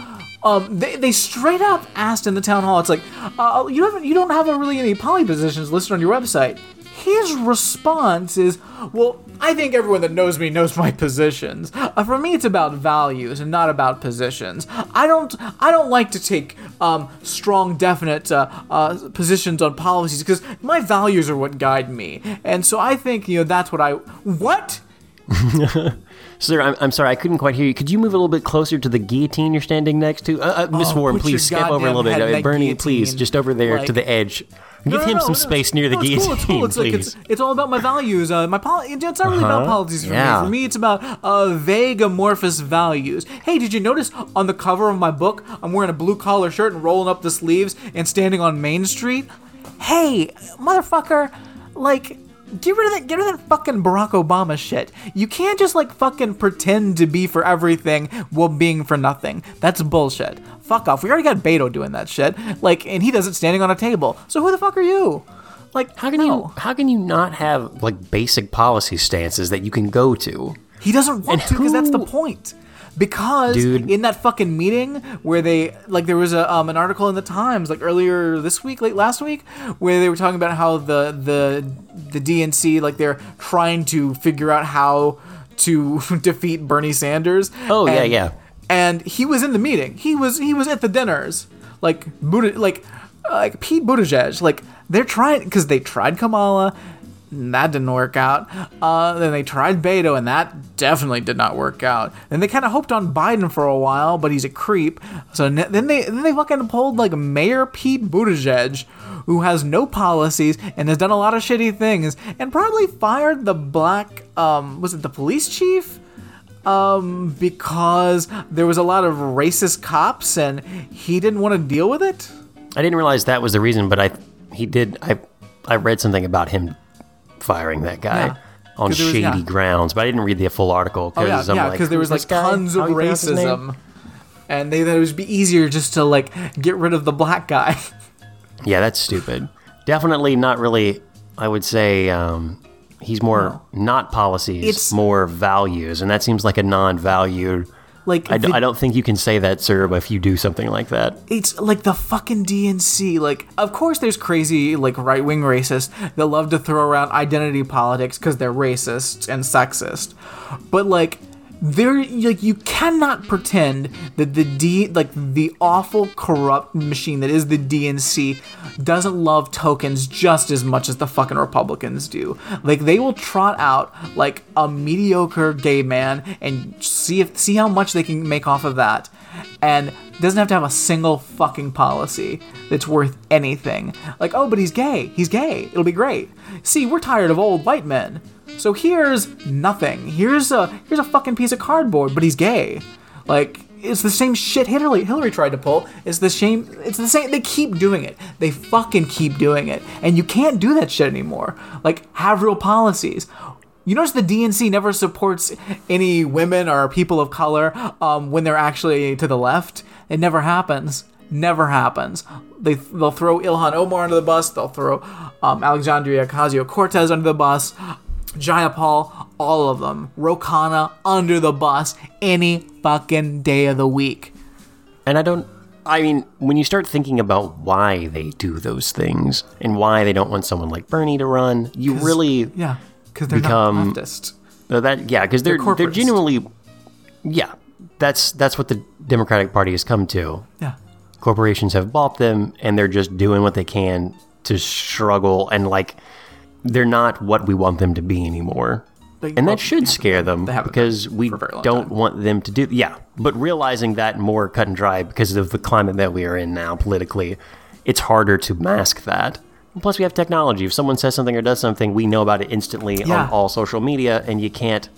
Um, they, they straight up asked in the town hall. It's like, uh, you don't you don't have really any poly positions listed on your website. His response is, well, I think everyone that knows me knows <laughs> my positions. Uh, for me, it's about values and not about positions. I don't I don't like to take um, strong, definite uh, uh, positions on policies because my values are what guide me. And so I think you know that's what I what. <laughs> Sir, I'm, I'm sorry, I couldn't quite hear you. Could you move a little bit closer to the guillotine you're standing next to? Uh, uh, Miss Oh, Warren, please skip over a little bit. Uh, Bernie, please, just over there to the edge. Give No, no, him no, some space near the no, it's guillotine, cool, it's cool. It's like it's, it's all about my values. Uh, my poli- It's not really about Uh-huh. policies for Yeah. me. For me, it's about uh, vague, amorphous values. Hey, did you notice on the cover of my book, I'm wearing a blue collar shirt and rolling up the sleeves and standing on Main Street? Hey, motherfucker, like. Get rid of that. Get rid of that fucking Barack Obama shit. You can't just like fucking pretend to be for everything while being for nothing. That's bullshit. Fuck off. We already got Beto doing that shit. Like, and he does it standing on a table. So who the fuck are you? Like, How can no. you how can you not have like basic policy stances that you can go to? He doesn't want And to because that's the point. Because Dude. in that fucking meeting where they like there was a um, an article in the Times like earlier this week, late last week, where they were talking about how the the the DNC like they're trying to figure out how to <laughs> defeat Bernie Sanders. Oh, yeah, And- yeah. And he was in the meeting. He was he was at the dinners. Like Buddha, like uh, like Pete Buttigieg. Like they're trying because they tried Kamala. That didn't work out. Uh, then they tried Beto, and that definitely did not work out. Then they kind of hoped on Biden for a while, but he's a creep. So ne- then they then they fucking pulled like Mayor Pete Buttigieg, who has no policies and has done a lot of shitty things, and probably fired the black um was it the police chief? um, because there was a lot of racist cops and he didn't want to deal with it. I didn't realize that was the reason, but I he did I I read something about him firing that guy Yeah. on was- shady yeah. grounds, but I didn't read the full article Oh yeah, yeah, like, because there was like guy? tons of How do you pronounce his name?" racism, and they thought it would be easier just to like get rid of the black guy. <laughs> Yeah, that's stupid. Definitely not really. I would say um, he's more not policies, It's- more values, and that seems like a non-valued. Like I, d- the- I don't think you can say that, sir, if you do something like that. it's like the fucking DNC. Like, of course, there's crazy, like, right wing racists that love to throw around identity politics because they're racist and sexist. But, like, there, like, you cannot pretend that the D, like, the awful, corrupt machine that is the DNC doesn't love tokens just as much as the fucking Republicans do. Like, they will trot out, like, a mediocre gay man and see if, see how much they can make off of that and doesn't have to have a single fucking policy that's worth anything. Like, oh, but he's gay. He's gay. It'll be great. See, we're tired of old white men. So here's nothing. Here's a here's a fucking piece of cardboard, but he's gay. Like it's the same shit Hillary Hillary tried to pull. It's the same. It's the same. They keep doing it. They fucking keep doing it, and you can't do that shit anymore. Like have real policies. You notice the DNC never supports any women or people of color um, when they're actually to the left. It never happens. Never happens. They they'll throw Ilhan Omar under the bus. They'll throw um, Alexandria Ocasio Cortez under the bus. Jayapal, all of them. Ro Khanna under the bus any fucking day of the week. And I don't. I mean, when you start thinking about why they do those things and why they don't want someone like Bernie to run, you really Yeah, because they're Become- not leftist. That yeah, because they're They're they're, genuinely yeah. That's that's what the Democratic Party has come to. Yeah. Corporations have bought them, and they're just doing what they can to struggle, and like they're not what we want them to be anymore. They- And well, that should scare them because we for a very long don't time. want them to do yeah. But realizing that more cut and dry because of the climate that we are in now politically, it's harder to mask that. Plus, we have technology. If someone says something or does something, we know about it instantly Yeah. on all social media, and you can't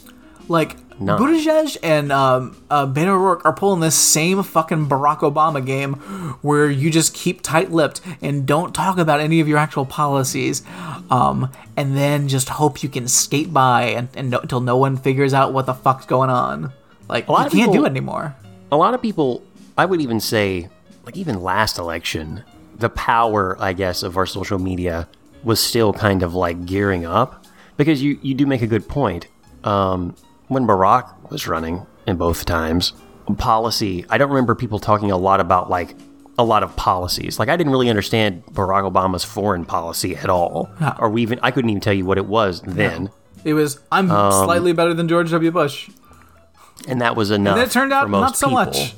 Like None. Buttigieg and um, uh, Beto O'Rourke are pulling this same fucking Barack Obama game, where you just keep tight-lipped and don't talk about any of your actual policies, um, and then just hope you can skate by and, and no, until no one figures out what the fuck's going on. Like a lot you of can't do it anymore. a lot of people i would even say like even last election the power i guess of our social media was still kind of like gearing up because you you do make a good point um, when barack was running in both times policy i don't remember people talking a lot about like a lot of policies like i didn't really understand barack obama's foreign policy at all Yeah. or we even i couldn't even tell you what it was then It was I'm Um, slightly better than George W. Bush. and that was enough. then it turned out for most not so people. much.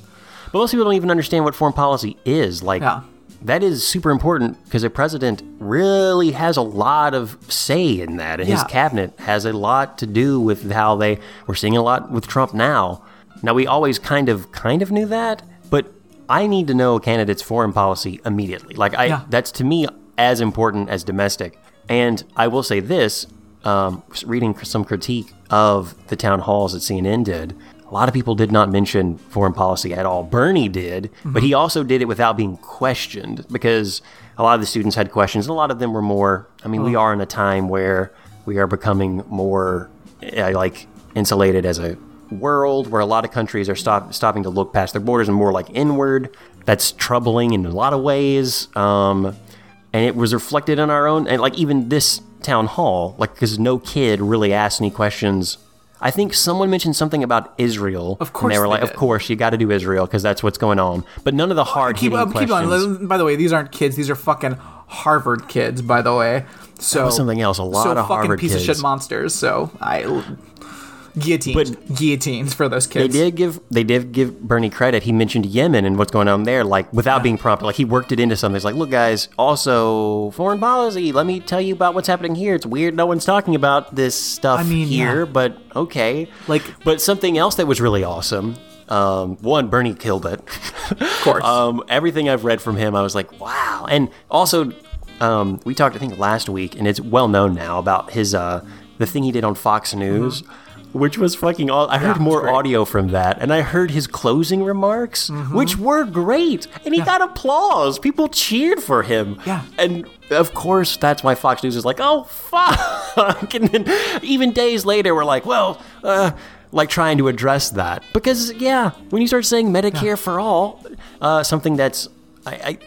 But most people don't even understand what foreign policy is. Like, Yeah. That is super important because a president really has a lot of say in that, and his cabinet has a lot to do with how they. We're seeing a lot with Trump now. Now we always kind of kind of knew that, but I need to know a candidate's foreign policy immediately. Like, I Yeah. that's to me as important as domestic. And I will say this: um, reading some critique of the town halls that CNN did, a lot of people did not mention foreign policy at all. Bernie did, but he also did it without being questioned because a lot of the students had questions. And a lot of them were more. I mean, we are in a time where we are becoming more uh, like insulated as a world where a lot of countries are stop, stopping to look past their borders and more like inward. That's troubling in a lot of ways. Um, and it was reflected in our own and like even this town hall like because no kid really asked any questions i think someone mentioned something about israel Of and course they were they like did. of course you got to do israel because that's what's going on but none of the hard Keep, uh, keep on. By the way, these aren't kids. These are fucking Harvard kids. By the way, so was something else. A lot so of fucking Harvard piece of shit monsters. So I guillotines, guillotines for those kids. they did give they did give Bernie credit. He mentioned Yemen and what's going on there, like without being prompted. Like he worked it into something. It's like, look, guys, also foreign policy. Let me tell you about what's happening here. It's weird no one's talking about this stuff I mean, here, yeah. but okay. Like- but something else that was really awesome. Um, one, Bernie killed it. Of course. <laughs> um, everything I've read from him, I was like, wow. And also, um, we talked, I think, last week, and it's well known now about his uh, the thing he did on Fox News, which was fucking. All- I heard more audio from that, and I heard his closing remarks, which were great, and he got applause. People cheered for him. Yeah. and of course, that's why Fox News is like, oh fuck, <laughs> and then even days later, we're like, well. Uh, like trying to address that because yeah when you start saying medicare for all uh, something that's I, I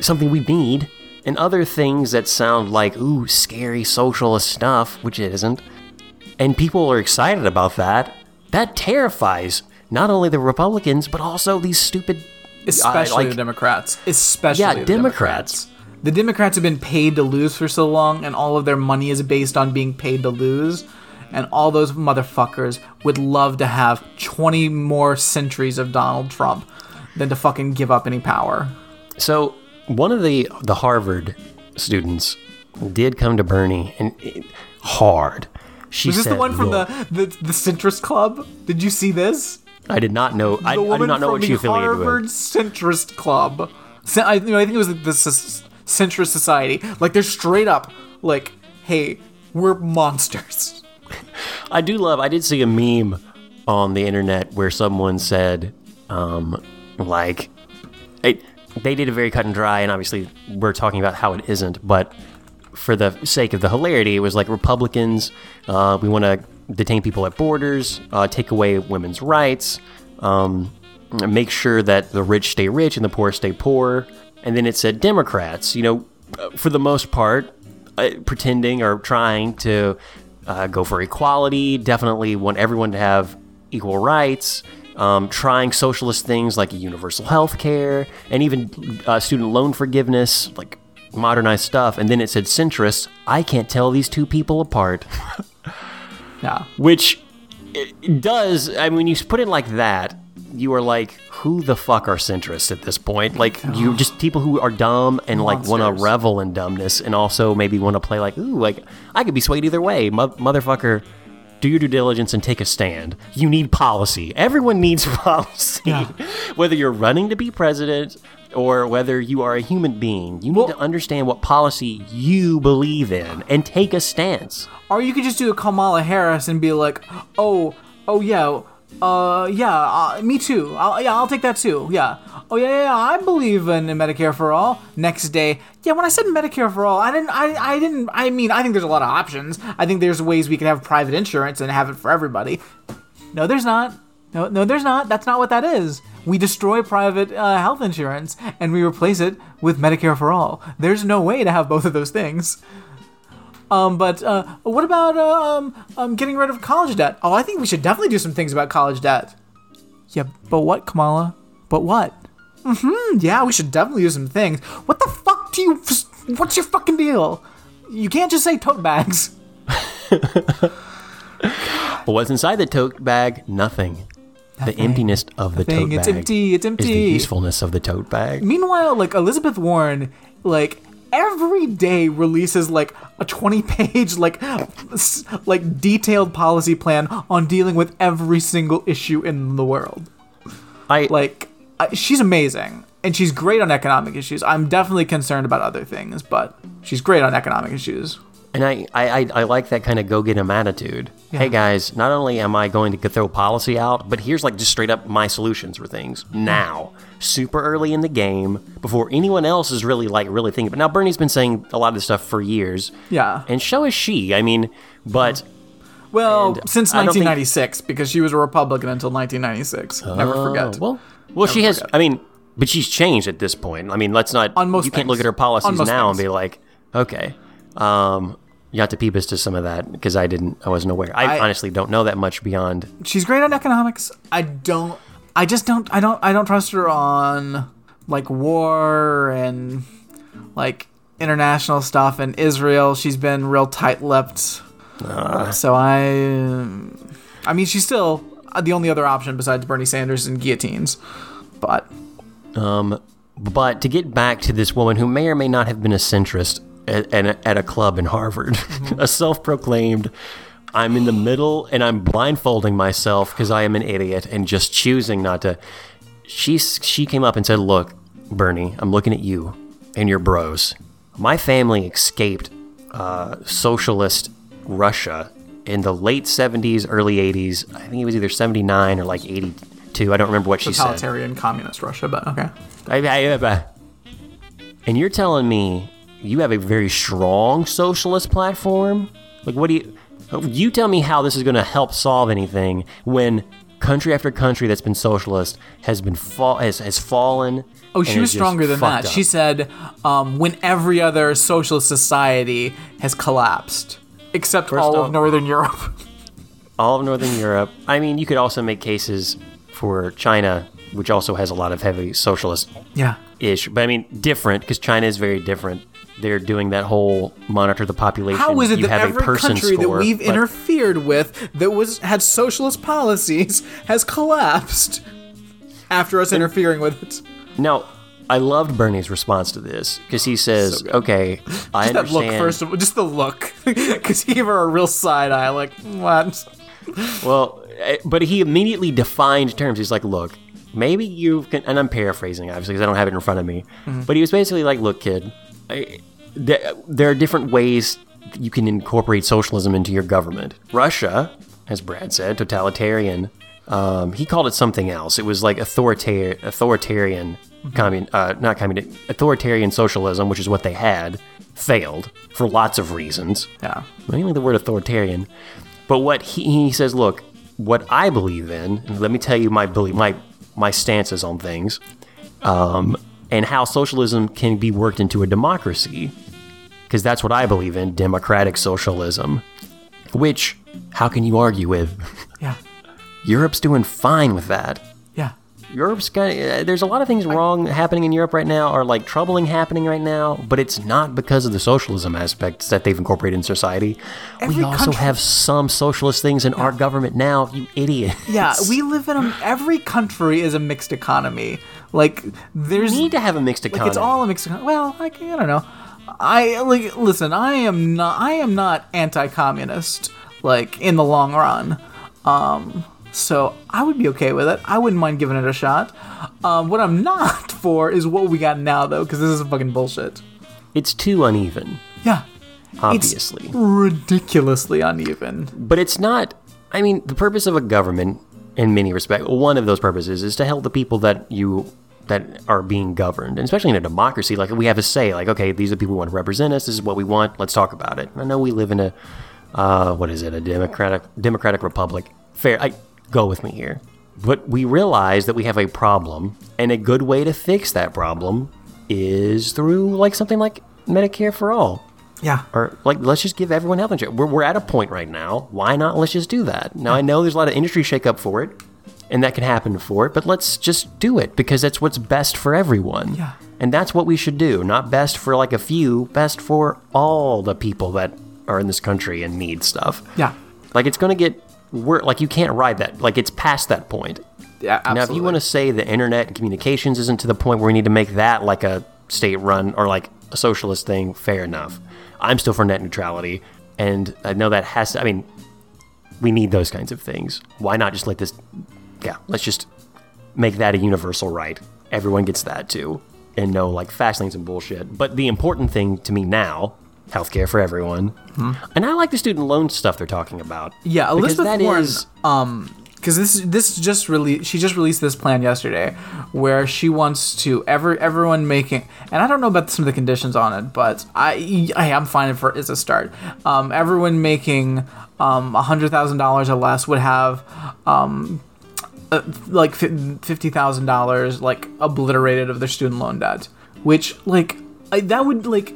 something we need and other things that sound like ooh scary socialist stuff which it isn't and people are excited about that that terrifies not only the republicans but also these stupid uh, especially like- the Democrats. Especially Yeah, the Democrats. Democrats. The Democrats have been paid to lose for so long, and all of their money is based on being paid to lose. And all those motherfuckers would love to have 20 more centuries of Donald Trump than to fucking give up any power. So one of the the Harvard students did come to Bernie and it- hard. She Is this the one from the, the the centrist club? Did you see this? I did not know. I, I woman not know what she the affiliated Harvard with. centrist club. I, you know, I think it was the, the centrist society. Like they're straight up like, hey, we're monsters. <laughs> I do love. I did see a meme on the internet where someone said, um, like, it, they did a very cut and dry, and obviously we're talking about how it isn't, but for the sake of the hilarity, it was like Republicans, uh, we want to detain people at borders, uh, take away women's rights, um, make sure that the rich stay rich and the poor stay poor. And then it said Democrats, you know, uh, for the most part, uh, pretending or trying to uh, go for equality, definitely want everyone to have equal rights, um, trying socialist things like universal health care and even uh, student loan forgiveness, like modernized stuff. And then it said centrists. I can't tell these two people apart. <laughs> Yeah. Which it does, I mean, when you put it like that, you are like, who the fuck are centrists at this point? Like, you just people who are dumb and like want to revel in dumbness and also maybe want to play like, ooh, like, I could be swayed either way. Mo- motherfucker, do your due diligence and take a stand. You need policy. Everyone needs <laughs> policy. Yeah. Whether you're running to be president or whether you are a human being, you need to understand what policy you believe in and take a stance. Or you could just do a Kamala Harris and be like, oh, Oh yeah, uh, yeah, uh, me too. I'll, yeah, I'll take that too. Yeah. Oh yeah, yeah, yeah, I believe in Medicare for all. Next day, yeah. When I said Medicare for all, I didn't, I, I didn't. I mean, I think there's a lot of options. I think there's ways we can have private insurance and have it for everybody. No, there's not. No, no, there's not. That's not what that is. We destroy private uh, health insurance and we replace it with Medicare for all. There's no way to have both of those things. Um, but uh, what about uh, um, um, getting rid of college debt? Oh, I think we should definitely do some things about college debt. Yeah, but what, Kamala? But what? Hmm. Yeah, we should definitely do some things. What the fuck do you? What's your fucking deal? You can't just say tote bags. <laughs> What's inside the tote bag? Nothing. The emptiness of the Thing, tote it's bag. empty. It's empty. Is the usefulness of the tote bag. Meanwhile, like Elizabeth Warren, like every day releases like a 20 page <laughs> like s- like detailed policy plan on dealing with every single issue in the world. I Like I, she's amazing and she's great on economic issues. I'm definitely concerned about other things, but she's great on economic issues. And I, I, I, like that kind of go get 'em attitude. Hey guys, not only am I going to throw policy out, but here's like just straight up my solutions for things now, super early in the game, before anyone else is really like really thinking. But now Bernie's been saying a lot of this stuff for years, Yeah. and so is she. I mean, but Well, since I don't think- 1996 because she was a Republican until 1996. Never forget. Oh, well, well, she has. forget. I mean, but she's changed at this point. I mean, let's not. On most you can't look at her policies now and be like, okay, um, you have to peep us to some of that because I didn't. I wasn't aware. I, I- honestly don't know that much beyond. she's great on economics. I don't. I just don't. I don't. I don't trust her on like war and like international stuff and Israel. She's been real tight-lipped. so I. I mean, she's still the only other option besides Bernie Sanders and guillotines. But Um, But to get back to this woman who may or may not have been a centrist at, at, at a club in Harvard, Mm-hmm. <laughs> a self-proclaimed. I'm in the middle and I'm blindfolding myself because I am an idiot and just choosing not to. She she came up and said, "Look, Bernie, I'm looking at you and your bros. My family escaped uh, socialist Russia in the late 70s, early 80s. I think it was either 79 or like 82. I don't remember what she said. totalitarian communist Russia. But okay. I- I- I- And you're telling me you have a very strong socialist platform? Like, what do you? You tell me how this is going to help solve anything when country after country that's been socialist has been fall has, has fallen. Oh, she was stronger than that. up. She said, um, when every other socialist society has collapsed, except First all off- of Northern Europe. <laughs> all of Northern Europe. I mean, you could also make cases for China, which also has a lot of heavy socialist yeah. ish, but I mean, different because China is very different. They're doing that whole monitor the population. How is it you that have a every person country that score, we've but- interfered with that was had socialist policies <laughs> has collapsed after us interfering with it? Now, I loved Bernie's response to this because he says, "Okay, I That look understand." first of all, just the look, <laughs> because he gave her a real side eye, like what? well, eh, but he immediately defined terms. He's like, "Look, maybe you can," and I'm paraphrasing obviously because I don't have it in front of me. Mm-hmm. But he was basically like, "Look, kid, there, there are different ways you can incorporate socialism into your government. Russia, as Brad said, totalitarian." Um, he called it something else. It was like authoritarian, authoritarian, commun, uh, not communist, authoritarian socialism, which is what they had, failed for lots of reasons Yeah. mainly the word authoritarian. But what he, he says, look, what I believe in, and let me tell you my belief, my my stances on things, um, and how socialism can be worked into a democracy, because that's what I believe in, democratic socialism. Which, how can you argue with? <laughs> Yeah. Europe's doing fine with that. Yeah. Europe's got. Uh, there's a lot of things wrong happening in Europe right now, or like troubling happening right now, but it's not because of the socialism aspects that they've incorporated in society. We also country- have some socialist things in our government now. You idiot. Yeah, <laughs> we live in a. Every country is a mixed economy. Like there's need to have a mixed like economy. it's all a mixed. econ- Well, like I don't know. I like listen. I am not. I am not anti-communist. Like in the long run. Um. So I would be okay with it. I wouldn't mind giving it a shot. Um. What I'm not <laughs> for is what we got now though, because this is fucking bullshit. it's too uneven, Yeah. obviously. It's ridiculously uneven. but it's not I mean, the purpose of a government, in many respects, one of those purposes is to help the people that you that are being governed, and especially in a democracy, like we have a say. Like, okay, these are the people who want to represent us. This is what we want. Let's talk about it. I know we live in a uh, what is it? A democratic democratic republic. Fair. I go with me here. But we realize that we have a problem, and a good way to fix that problem is through like something like Medicare for all Yeah. or like let's just give everyone health insurance. We're, we're at a point right now. Why not? Let's just do that. Now I know there's a lot of industry shakeup for it, and that can happen for it. But let's just do it because that's what's best for everyone. Yeah. And that's what we should do. Not best for like a few, best for all the people that are in this country and need stuff. Yeah. Like it's gonna get we're like you can't ride that. Like it's past that point. Yeah. Absolutely. Now, if you want to say the internet and communications isn't to the point where we need to make that like a state run or like a socialist thing, fair enough. I'm still for net neutrality, and I know that has to, I mean, we need those kinds of things. Why not just let this, yeah, let's just make that a universal right. Everyone gets that too, and no like fast lanes and bullshit. But the important thing to me now, healthcare for everyone, and I like the student loan stuff they're talking about. Yeah, Elizabeth that Warren. is- um, because this this just really she just released this plan yesterday, where she wants to ever everyone making and I don't know about some of the conditions on it, but I I am fine for as a start. Um, everyone making um hundred thousand dollars or less would have um uh, like fifty thousand dollars like obliterated of their student loan debt, which like I, that would like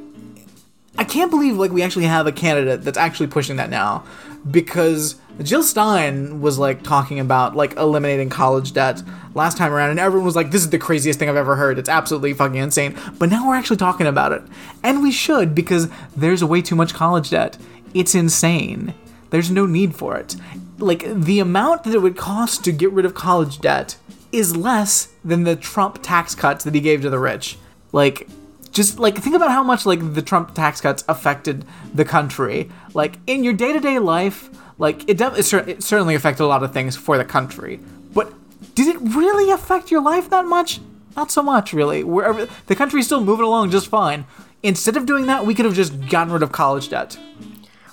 I can't believe like we actually have a candidate that's actually pushing that now because Jill Stein was like talking about like eliminating college debt last time around and everyone was like this is the craziest thing I've ever heard. It's absolutely fucking insane. But now we're actually talking about it. And we should because there's way too much college debt. It's insane. There's no need for it. Like the amount that it would cost to get rid of college debt is less than the Trump tax cuts that he gave to the rich. Like just like think about how much like the Trump tax cuts affected the country. Like in your day to day life, like it, def- it, cer- it certainly affected a lot of things for the country. But did it really affect your life that much? Not so much, really. Wherever the country's still moving along just fine. Instead of doing that, we could have just gotten rid of college debt.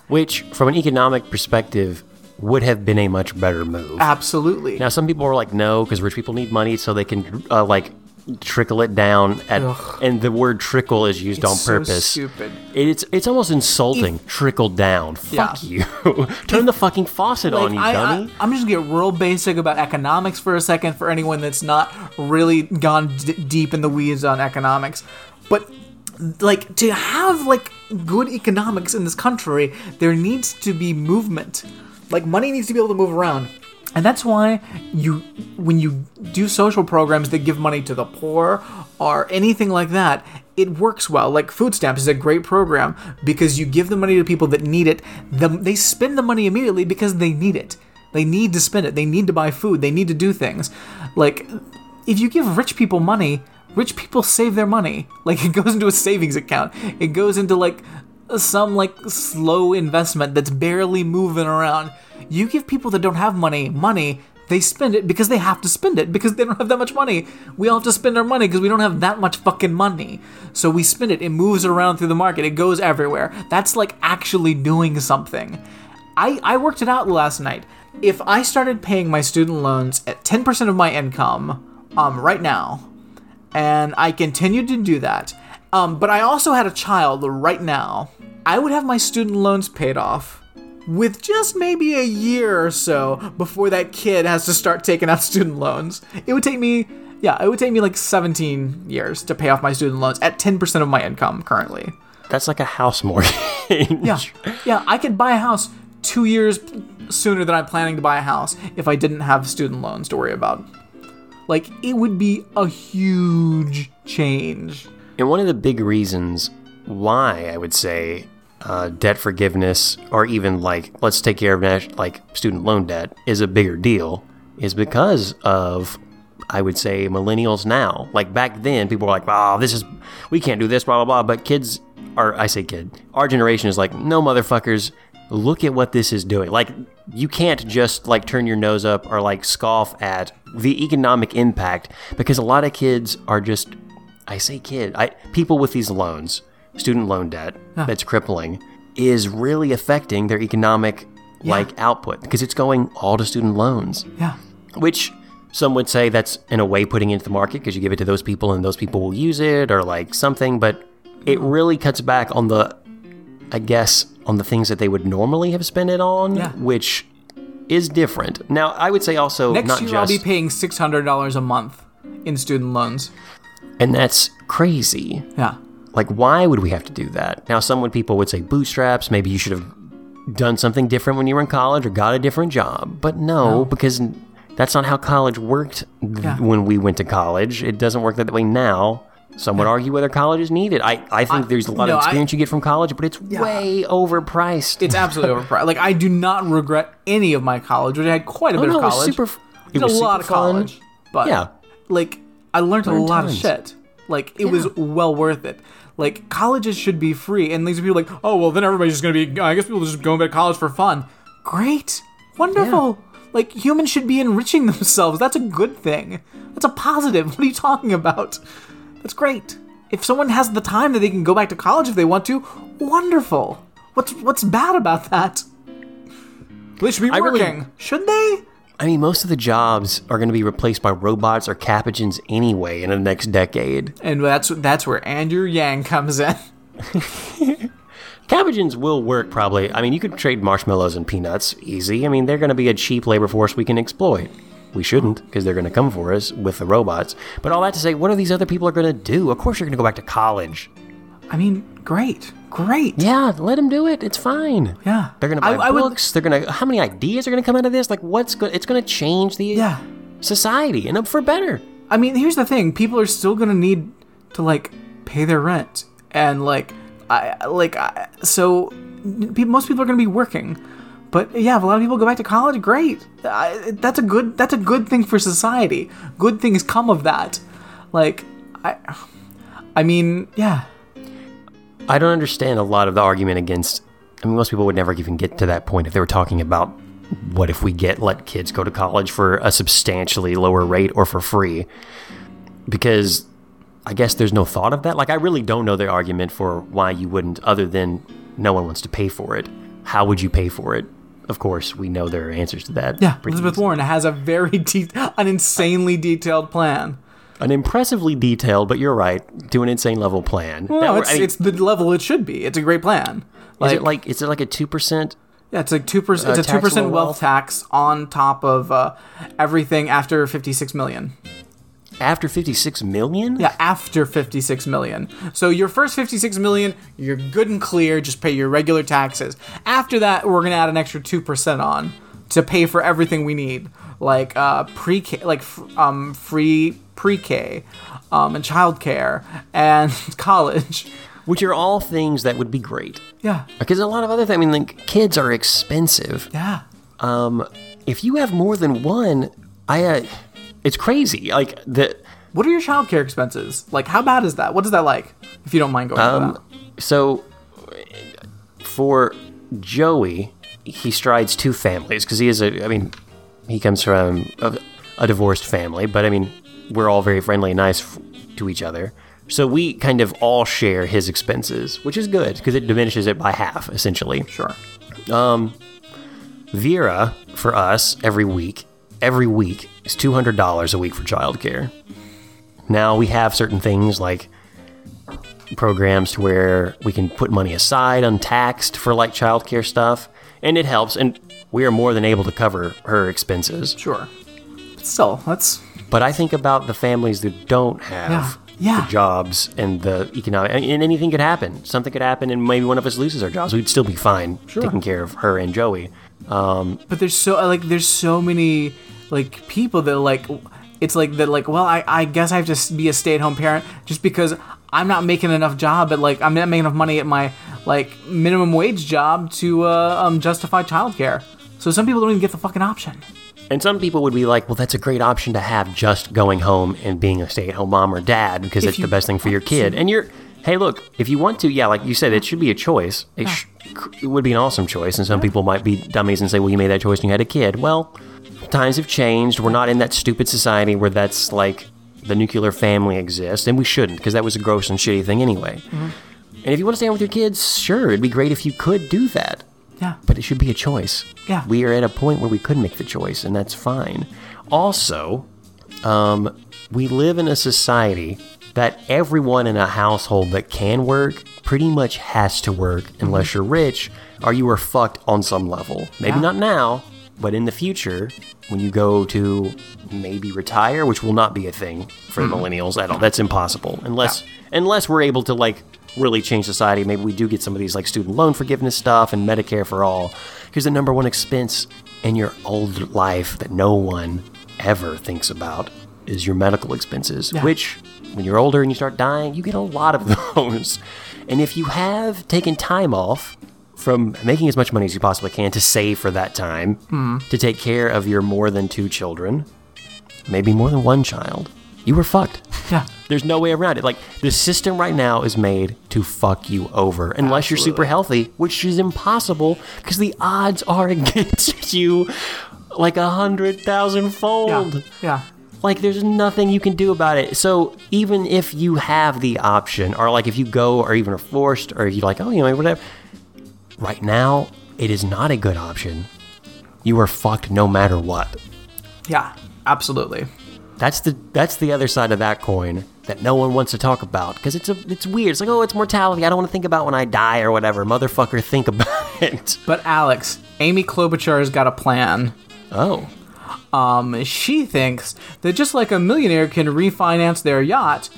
which, from an economic perspective, would have been a much better move. Absolutely. Now, some people are like, no, because rich people need money, so they can uh, like trickle it down. At, and the word "trickle" is used on so purpose. stupid. It's it's almost insulting. trickle down. Fuck you. <laughs> Turn the fucking faucet on, you I, dummy. I, am just gonna get real basic about economics for a second for anyone that's not really gone d- deep in the weeds on economics. But like to have like good economics in this country, there needs to be movement. Like money needs to be able to move around. And that's why you when you do social programs that give money to the poor or anything like that, it works well. Like food stamps is a great program because you give the money to people that need it. The, they spend the money immediately because they need it. They need to spend it. They need to buy food. They need to do things. Like if you give rich people money, rich people save their money. <laughs> Like it goes into a savings account. It goes into like some like slow investment that's barely moving around. You give people that don't have money money, they spend it because they have to spend it because they don't have that much money. We all have to spend our money because we don't have that much fucking money. So we spend it. It moves around through the market. It goes everywhere. That's like actually doing something. I, I worked it out last night. If I started paying my student loans at 10% of my income um, right now, and I continued to do that, um, but I also had a child right now, I would have my student loans paid off with just maybe a year or so before that kid has to start taking out <laughs> student loans. It would take me, yeah, it would take me like 17 years to pay off my student loans at 10% of my income currently. That's like a house mortgage. Yeah, yeah, I could buy a house two years sooner than I'm planning to buy a house if I didn't have student loans to worry about. Like, it would be a huge change. And one of the big reasons why I would say uh, debt forgiveness, or even like let's take care of nat- like student loan debt, is a bigger deal, is because of I would say millennials now. Like back then, people were like, "Oh, this is we can't do this," blah blah blah. But kids, are, I say kid, our generation is like, "No, motherfuckers." Look at what this is doing. Like, you can't just like turn your nose up or like scoff at the economic impact because a lot of kids are just I say kid, I people with these loans, student loan debt that's crippling, is really affecting their economic like output because it's going all to student loans, Yeah. which some would say that's in a way putting into the market because you give it to those people and those people will use it or like something, but it mm-hmm. really cuts back on the, I guess, on the things that they would normally have spent it on, Yeah. which is different. Now, I would say also Next not year, just, I'll be paying six hundred dollars a month in student loans. and that's crazy. Yeah. Like, why would we have to do that? Now, some people would say bootstraps. Maybe you should have done something different when you were in college or got a different job. But no, because that's not how college worked th- Yeah. when we went to college. It doesn't work that way now. Some would argue whether college is needed. I, I think there's a lot no, of I- experience you get from college, but it's way overpriced. It's absolutely <laughs> overpriced. Like I do not regret any of my college, which I had quite a Oh, bit no, of it was college. super it Did was a lot of fun. college, but Yeah. like I learned a Learned lot of shit. Like it was well worth it. Like colleges should be free, and these people are like, oh well, then everybody's just gonna be. I guess people are just going back to college for fun. Great, wonderful. Like humans should be enriching <laughs> themselves. That's a good thing. That's a positive. <laughs> What are you talking about? That's great. If someone has the time that they can go back to college if they want to, wonderful. What's what's bad about that? They should be I really- working. should they? I mean, most of the jobs are going to be replaced by robots or capuchins anyway in the next decade. And that's that's where Andrew Yang comes in. <laughs> Cabbages will work probably. I mean, you could trade marshmallows and peanuts easy. I mean, they're going to be a cheap labor force we can exploit. We shouldn't because they're going to come for us with the robots. But all that to say, what are these other people are going to do? Of course, you're going to go back to college. I mean, great, great. Yeah, let them do it. It's fine. Yeah. They're going to buy I- I would- books. They're going to. How many ideas are going to come out of this? Like, what's good? It's going to change the Yeah. society and for better. I mean, here's the thing: people are still gonna need to like pay their rent, and like, I like, I, so most people are gonna be working. But yeah, if a lot of people go back to college, great. I, that's a good. That's a good thing for society. Good things come of that. Like, I, I mean, yeah. I don't understand a lot of the argument against. I mean, most people would never even get to that point if they were talking about what if we get let kids go to college for a substantially lower rate or for free, because I guess there's no thought of that. Like, I really don't know the argument for why you wouldn't, other than no one wants to pay for it. How would you pay for it? Of course, we know there are answers to that. Yeah, Elizabeth easy. Warren has a very de- an insanely detailed plan. An impressively detailed, but you're right, to an insane level plan. Well, no, it's, I mean, it's the level it should be. It's a great plan. is it like is it like a two percent Yeah, it's like two percent. Uh, It's a two percent wealth tax on top of uh, everything after fifty six million. after fifty six million? Yeah, after fifty six million. So your first fifty six million, you're good and clear. Just pay your regular taxes. After that, we're gonna add an extra two percent on to pay for everything we need, like uh, pre like um, free pre K, um, and childcare and <laughs> college. which are all things that would be great. Yeah, Because a lot of other things, I mean, like kids are expensive. yeah. Um, if you have more than one, I, uh, it's crazy. Like the, What are your childcare expenses? Like, how bad is that? What is that like? If you don't mind going um, that. so for Joey, he strides two families because he is a, I mean, he comes from a, a divorced family, but I mean, we're all very friendly and nice f- to each other. So we kind of all share his expenses, which is good because it diminishes it by half, essentially. Sure. Um, Vera, for us, every week, every week is $200 a week for childcare. Now we have certain things like programs to where we can put money aside untaxed for like childcare stuff, and it helps, and we are more than able to cover her expenses. Sure. But still, that's But I think about the families that don't have Yeah. Yeah. the jobs and the economic, and anything could happen. Something could happen, and maybe one of us loses our jobs. We'd still be fine taking care of her and Joey. but there's so like there's so many like people that like it's like that like well I, I guess I have to be a stay-at-home parent just because I'm not making enough job but like I'm not making enough money at my like minimum wage job to uh, um justify childcare. So some people don't even get the fucking option. And some people would be like, well, that's a great option to have just going home and being a stay at home mom or dad because If it's the best thing for your kid. And you're, hey, look, if you want to, yeah, like you said, it should be a choice. It, sh- it would be an awesome choice. And some people might be dummies and say, well, you made that choice and you had a kid. Well, times have changed. We're not in that stupid society where that's like the nuclear family exists. And we shouldn't because that was a gross and shitty thing anyway. And if you want to stay home with your kids, sure, it'd be great if you could do that. Yeah. But it should be a choice. Yeah. We are at a point where we could make the choice, and that's fine. Also, um, we live in a society that everyone in a household that can work pretty much has to work unless you're rich or you are fucked on some level. Maybe Yeah. not now, but in the future, when you go to maybe retire, which will not be a thing for millennials at all. That's impossible unless unless we're able to like really change society. Maybe we do get some of these like student loan forgiveness stuff and Medicare for all. Here's the number one expense in your old life that no one ever thinks about is your medical expenses, Yeah. which when you're older and you start dying, you get a lot of <laughs> those. And if you have taken time off from making as much money as you possibly can to save for that time, mm-hmm. to take care of your more than two children, maybe more than one child, you were fucked. <laughs> Yeah. There's no way around it. Like the system right now is made to fuck you over unless you're super healthy, which is impossible because the odds are <laughs> against you like a hundred thousand Yeah. fold. Yeah. Like there's nothing you can do about it. So even if you have the option, or like if you go, or even are forced, or you're like, oh, you know, whatever. Right now, it is not a good option. You are fucked no matter what. Yeah. Absolutely. That's the that's the other side of that coin that no one wants to talk about because it's a it's weird. It's like oh, it's mortality. I don't want to think about when I die or whatever. Motherfucker, <laughs> think about it. But Alex, Amy Klobuchar's got a plan. Oh, Um, she thinks that just like a millionaire can refinance their yacht,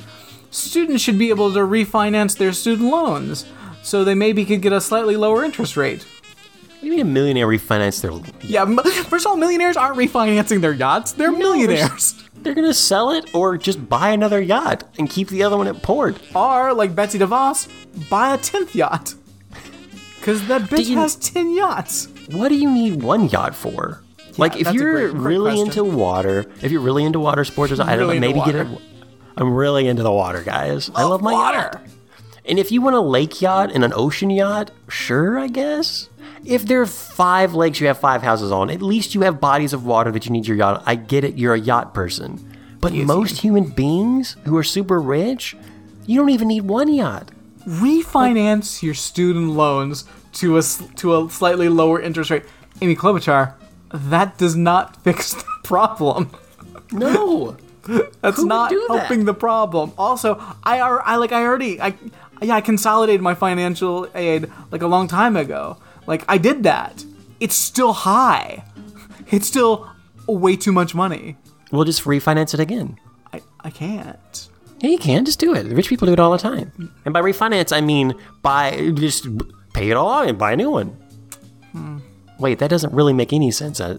students should be able to refinance their student loans, so they maybe could get a slightly lower interest rate. what do you mean a millionaire refinance their? Yeah, first of all, millionaires aren't refinancing their yachts; they're millionaires. They're gonna sell it or just buy another yacht and keep the other one at port. Or like Betsy DeVos, buy a tenth yacht, because that bitch you- has ten yachts. What do you need one yacht for? like if you're great- great really question. into water, if you're really into water sports, or I don't Really know, maybe get a. I'm really into the water, guys. I oh, love my water. yacht. And if you want a lake yacht and an ocean yacht, sure, I guess. If there are five lakes you have five houses on, at least you have bodies of water that you need your yacht. I get it, you're a yacht person. But most human beings who are super rich, you don't even need one yacht. Refinance your student loans to a to a slightly lower interest rate. Amy Klobuchar, that does not <laughs> fix the problem. No. <laughs> That's Who not that? helping the problem. Also, I are I like I already I yeah I consolidated my financial aid like a long time ago. Like I did that. It's still high. It's still way too much money. we'll just refinance it again. I I can't. Yeah, you can just do it. Rich people do it all the time. And by refinance, I mean buy just pay it all off and buy a new one. Wait, that doesn't really make any sense. Uh,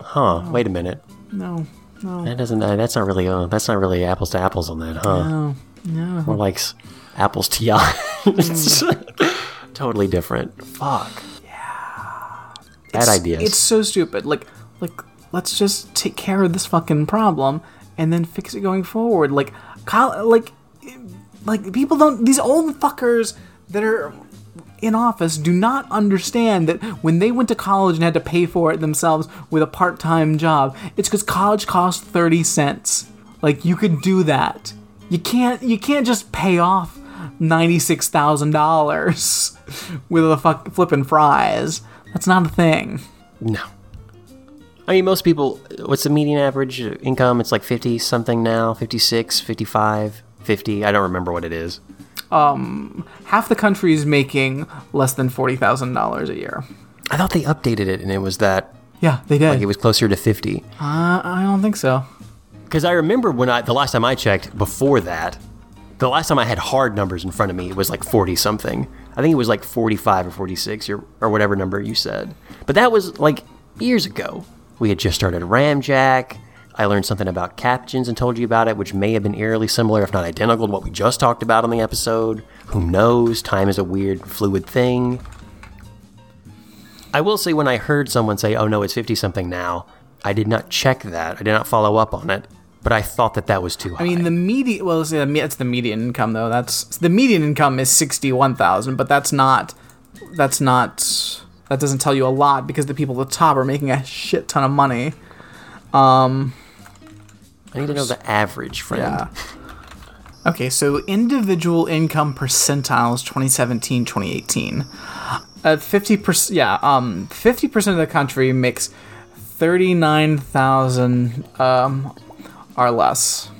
huh? Wait a minute. No. No. That doesn't. Uh, that's not really. Uh, that's not really apples to apples on that, huh? No. No. More like apples to <laughs> yachts. <laughs> totally different. Fuck. Bad ideas. It's so stupid. Like, like, let's just take care of this fucking problem and then fix it going forward. Like, col- like, like people don't. These old fuckers that are in office do not understand that when they went to college and had to pay for it themselves with a part-time job, it's because college cost thirty cents. Like, you could do that. You can't. You can't just pay off ninety-six thousand dollars <laughs> with a fuck flipping fries. That's not a thing. No. I mean, most people, what's the median average income? It's like 50 something now, 56, 55, 50. I don't remember what it is. Um, half the country is making less than forty thousand dollars a year. I thought they updated it and it was that, Yeah, they did. like, it was closer to 50. uh, I don't think so. Because I remember when I, the last time I checked before that, the last time I had hard numbers in front of me, it was like 40 something. I think it was like 45 or 46 or, or whatever number you said. But that was like years ago. We had just started Ramjack. I learned something about captions and told you about it, which may have been eerily similar, if not identical, to what we just talked about on the episode. Who knows? Time is a weird, fluid thing. I will say, when I heard someone say, oh no, it's 50 something now, I did not check that. I did not follow up on it, but I thought that that was too high. I mean, the median. Well, it's the, me- it's the median income though. That's the median income is sixty-one thousand, but that's not. That's not. That doesn't tell you a lot because the people at the top are making a shit ton of money. I need to know the average, friend. Yeah. Okay, so individual income percentiles 2017 2018. At fifty percent, yeah, um, fifty percent of the country makes thirty-nine thousand um, or less.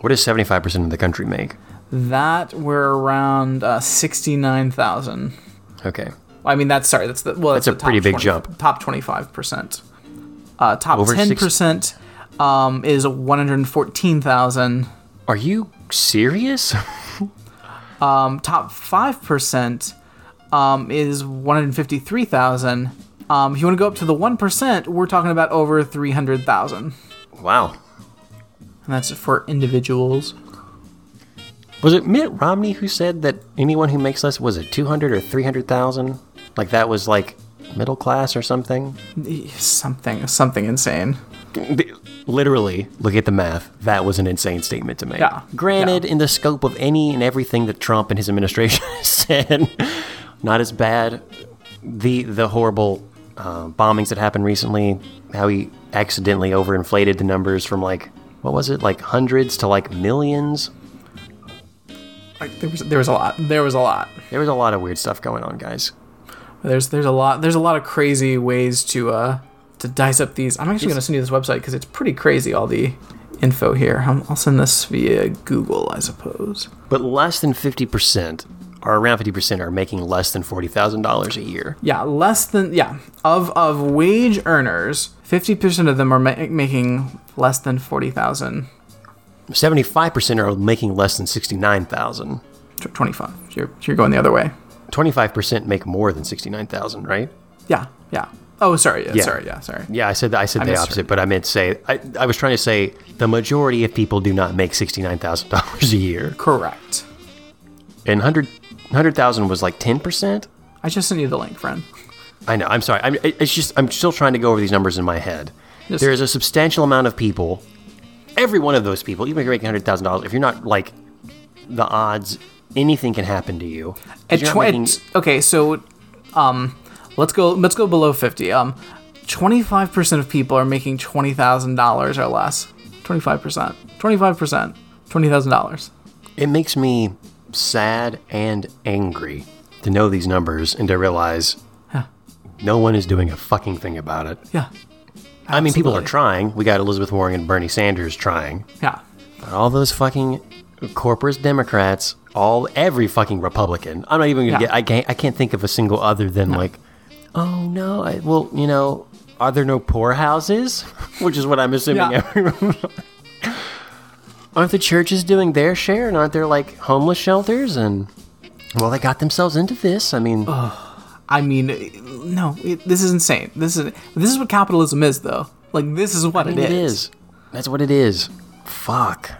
What does 75% of the country make? That we're around uh, sixty-nine thousand. Okay. I mean, that's sorry. That's the well. That's, That's a pretty big 20 jump. Top twenty-five percent. Uh, top Over ten six- percent um, is one hundred fourteen thousand. Are you serious? <laughs> Um, top five percent um, is one hundred fifty-three thousand. Um, if you want to go up to the one percent, we're talking about over three hundred thousand, wow. And that's for individuals. Was it Mitt Romney who said that anyone who makes less was it 200 or 300,000? Like that was like middle class or something? Something, something insane. Literally, look at the math. That was an insane statement to make. Yeah. Granted, Yeah. in the scope of any and everything that Trump and his administration <laughs> said, not as bad. The the horrible uh, bombings that happened recently, how he accidentally overinflated the numbers from like what was it, like hundreds to like millions. Like there was, there was a lot. There was a lot. There was a lot of weird stuff going on, guys. There's, there's a lot. There's a lot of crazy ways to, uh, to dice up these. I'm actually going to send you this website because it's pretty crazy. All the info here. I'll send this via Google, I suppose. But less than 50%, or around 50%, are making less than $40,000 a year. Yeah, less than yeah of of wage earners, fifty percent of them are ma- making less than forty thousand. 75% are making less than 69,000. Twenty five. You're you're going the other way. 25% make more than 69,000, right? Yeah, yeah. Oh, sorry. Yeah, Yeah. sorry. Yeah, sorry. Yeah, I said I said the opposite, but I meant to say I, I was trying to say the majority of people do not make $69,000 a year. Correct. And 100 100,000 was like 10%? I just sent you the link, friend. I know. I'm sorry. I'm, it's just I'm still trying to go over these numbers in my head. There is a substantial amount of people. Every one of those people, even if you're making hundred thousand dollars, if you're not like the odds, anything can happen to you. At tw- making- okay, so um, let's go. Let's go below fifty. Um, twenty five percent of people are making twenty thousand dollars or less. Twenty five percent. Twenty five percent. Twenty thousand dollars. it makes me sad and angry to know these numbers and to realize Yeah. no one is doing a fucking thing about it. Yeah. I mean, people are trying. We got Elizabeth Warren and Bernie Sanders trying. Yeah. But all those fucking corporate Democrats, all every fucking Republican. I'm not even gonna Yeah. get. I can't. I can't think of a single other than like, oh no. I, well, you know, are there no poorhouses? <laughs> Which is what I'm assuming. Yeah. Everyone. <laughs> <laughs> aren't the churches doing their share? And aren't there like homeless shelters? And well, they got themselves into this. I mean, I mean, uh, no, it, this is insane. This is this is what capitalism is, though. Like this is what I mean, it it is. is. That's what it is. Fuck.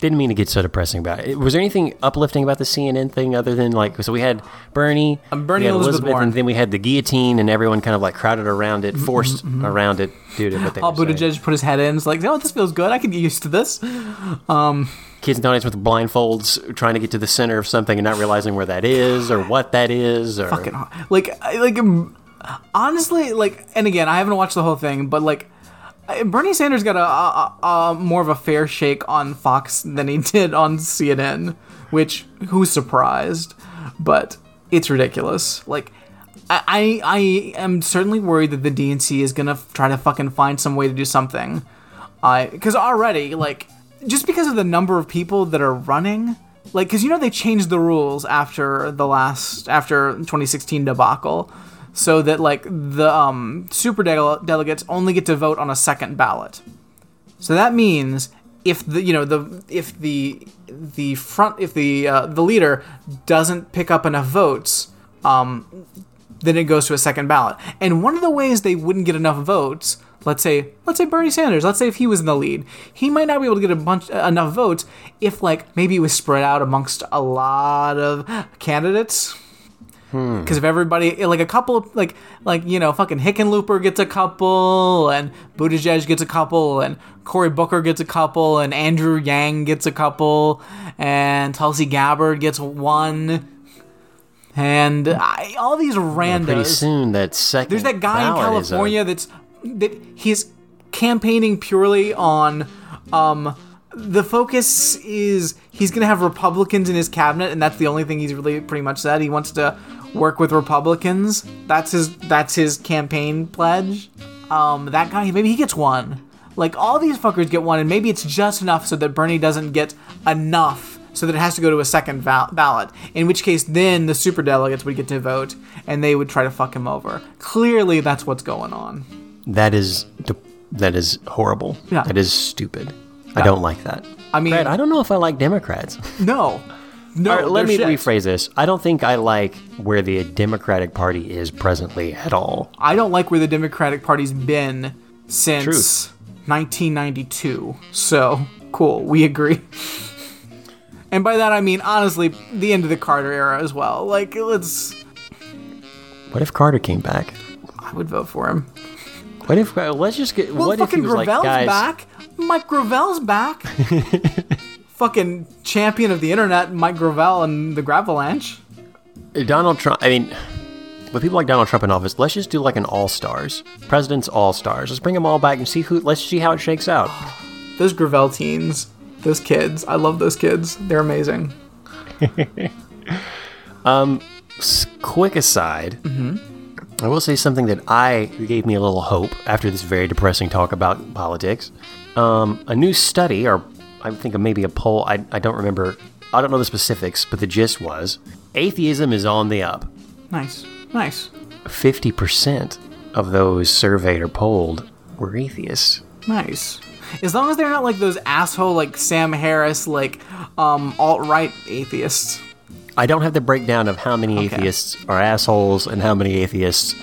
Didn't mean to get so depressing about it. Was there anything uplifting about the CNN thing other than like so we had Bernie, Um, Bernie we had and Elizabeth Warren. and then we had the guillotine, and everyone kind of like crowded around it, mm-hmm, forced mm-hmm, mm-hmm. around it due to what they Paul were saying. Buttigieg put his head in. It's like, oh, this feels good. I can get used to this. Kids and audience with blindfolds, trying to get to the center of something and not realizing where that is or what that is. Or Fucking like, like, um, honestly, like, and again, I haven't watched the whole thing, but like, Bernie Sanders got a, a, a more of a fair shake on Fox than he <laughs> did on CNN, which who's surprised? But it's ridiculous. Like, I, I, am certainly worried that the DNC is gonna f- try to fucking find some way to do something. Because already like just because of the number of people that are running, like because you know they changed the rules after the last after 2016 debacle, so that like the um super dele- delegates only get to vote on a second ballot. So that means if the you know the if the the front if the uh, the leader doesn't pick up enough votes, um, then it goes to a second ballot. And one of the ways they wouldn't get enough votes, let's say, let's say Bernie Sanders, let's say if he was in the lead, he might not be able to get a bunch uh, enough votes if like maybe it was spread out amongst a lot of candidates. Because if everybody, like a couple, like like you know, fucking Hickenlooper gets a couple, and Buttigieg gets a couple, and Cory Booker gets a couple, and Andrew Yang gets a couple, and Tulsi Gabbard gets one, and I, all these randos. pretty soon that second. There's that guy in is a- California that's that he's campaigning purely on um the focus is he's going to have Republicans in his cabinet and that's the only thing he's really pretty much said. He wants to work with Republicans. That's his that's his campaign pledge. Um, that guy maybe he gets one. Like all these fuckers get one, and maybe it's just enough so that Bernie doesn't get enough, so that it has to go to a second val- ballot. In which case, then the super delegates would get to vote, and they would try to fuck him over. Clearly, that's what's going on. That is de- that is horrible. Yeah. That is stupid. I don't like that. I mean, Brad, I don't know if I like Democrats. <laughs> no, no. All right, let me shit. rephrase this. I don't think I like where the Democratic Party is presently at all. I don't like where the Democratic Party's been since Truth. 1992. So, cool. We agree. <laughs> And by that I mean honestly the end of the Carter era as well. Like let's What if Carter came back? I would vote for him. What if uh, let's just get Well, what if he fucking was like Gravel's guys? back. Mike Gravel's back. <laughs> fucking champion of the internet, Mike Gravel and the Gravelanche. Donald Trump. I mean, with people like Donald Trump in office, let's just do like an all stars, president's all stars. Let's bring them all back and see who. Let's see how it shakes out. Those Gravel teens, those kids. I love those kids. They're amazing. <laughs> um, quick aside, I will say something that I gave me a little hope after this very depressing talk about politics. Um, a new study, or I think maybe a poll, I, I don't remember, I don't know the specifics, but the gist was atheism is on the up. Nice. Nice. 50% of those surveyed or polled were atheists. Nice. As long as they're not like those asshole like Sam Harris like um alt right atheists. I don't have the breakdown of how many atheists are assholes and how many atheists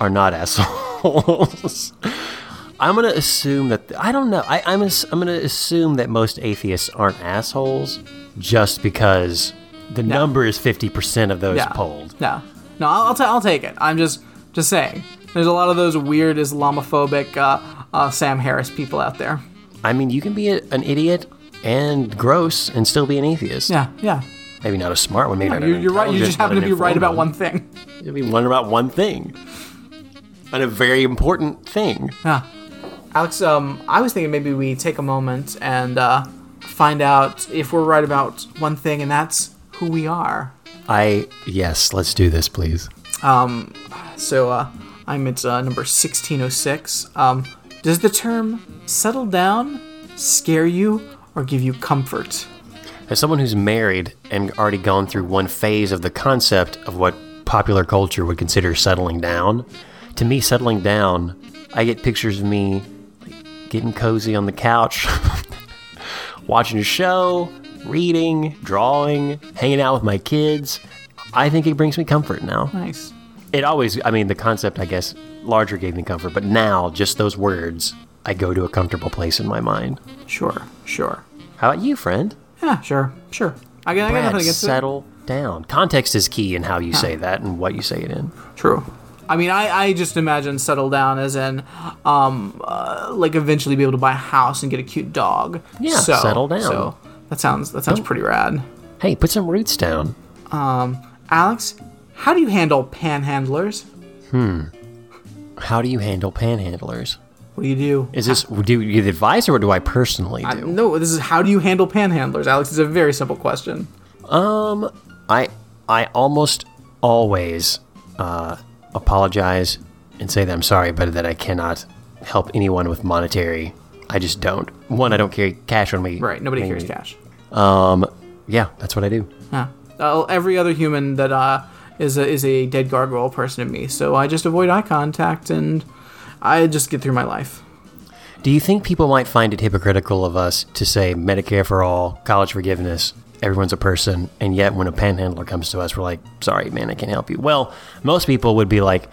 are not assholes. <laughs> I'm gonna assume that I don't know. I, I'm ass- I'm gonna assume that most atheists aren't assholes just because the number is 50% of those Yeah. polled. No. No, I'll I'll, ta- I'll take it. I'm just just saying. There's a lot of those weird Islamophobic uh, uh, Sam Harris people out there. I mean, you can be a, an idiot and gross and still be an atheist. Yeah, yeah. Maybe not a smart one. Maybe not You're, you're right. You just happen to be right about one thing. You'll be one about one thing, and a very important thing. Yeah. Alex, um, I was thinking maybe we take a moment and uh, find out if we're right about one thing, and that's who we are. I yes, let's do this, please. Um, So uh, I'm at uh, number 1606. Um, does the term settle down scare you or give you comfort? As someone who's married and already gone through one phase of the concept of what popular culture would consider settling down, to me, settling down, I get pictures of me like, getting cozy on the couch, <laughs> watching a show, reading, drawing, hanging out with my kids. I think it brings me comfort now. Nice. It always, I mean, the concept, I guess, larger gave me comfort, but now, just those words, I go to a comfortable place in my mind. Sure, sure. How about you, friend? Yeah, sure, sure. I got, I got nothing against settle down. Context is key in how you say that and what you say it in. True. I mean, I, I just imagine settle down as in, um, uh, like eventually be able to buy a house and get a cute dog. Yeah, so, settle down. So that sounds that sounds pretty rad. Hey, put some roots down. Um, Alex, how do you handle panhandlers? Hmm. How do you handle panhandlers? What do you do? Is this do you give advice or do I personally do? No, this is how do you handle panhandlers, Alex? It's a very simple question. Um, I I almost always uh, apologize and say that I'm sorry, but that I cannot help anyone with monetary. I just don't. One, I don't carry cash on me. Right, nobody carries cash. Um, yeah, that's what I do. Yeah. Uh, every other human that uh, is a, is a dead gargoyle person to me, so I just avoid eye contact and I just get through my life. Do you think people might find it hypocritical of us to say Medicare for all, college forgiveness, everyone's a person, and yet when a panhandler comes to us, we're like, sorry, man, I can't help you? Well, most people would be like,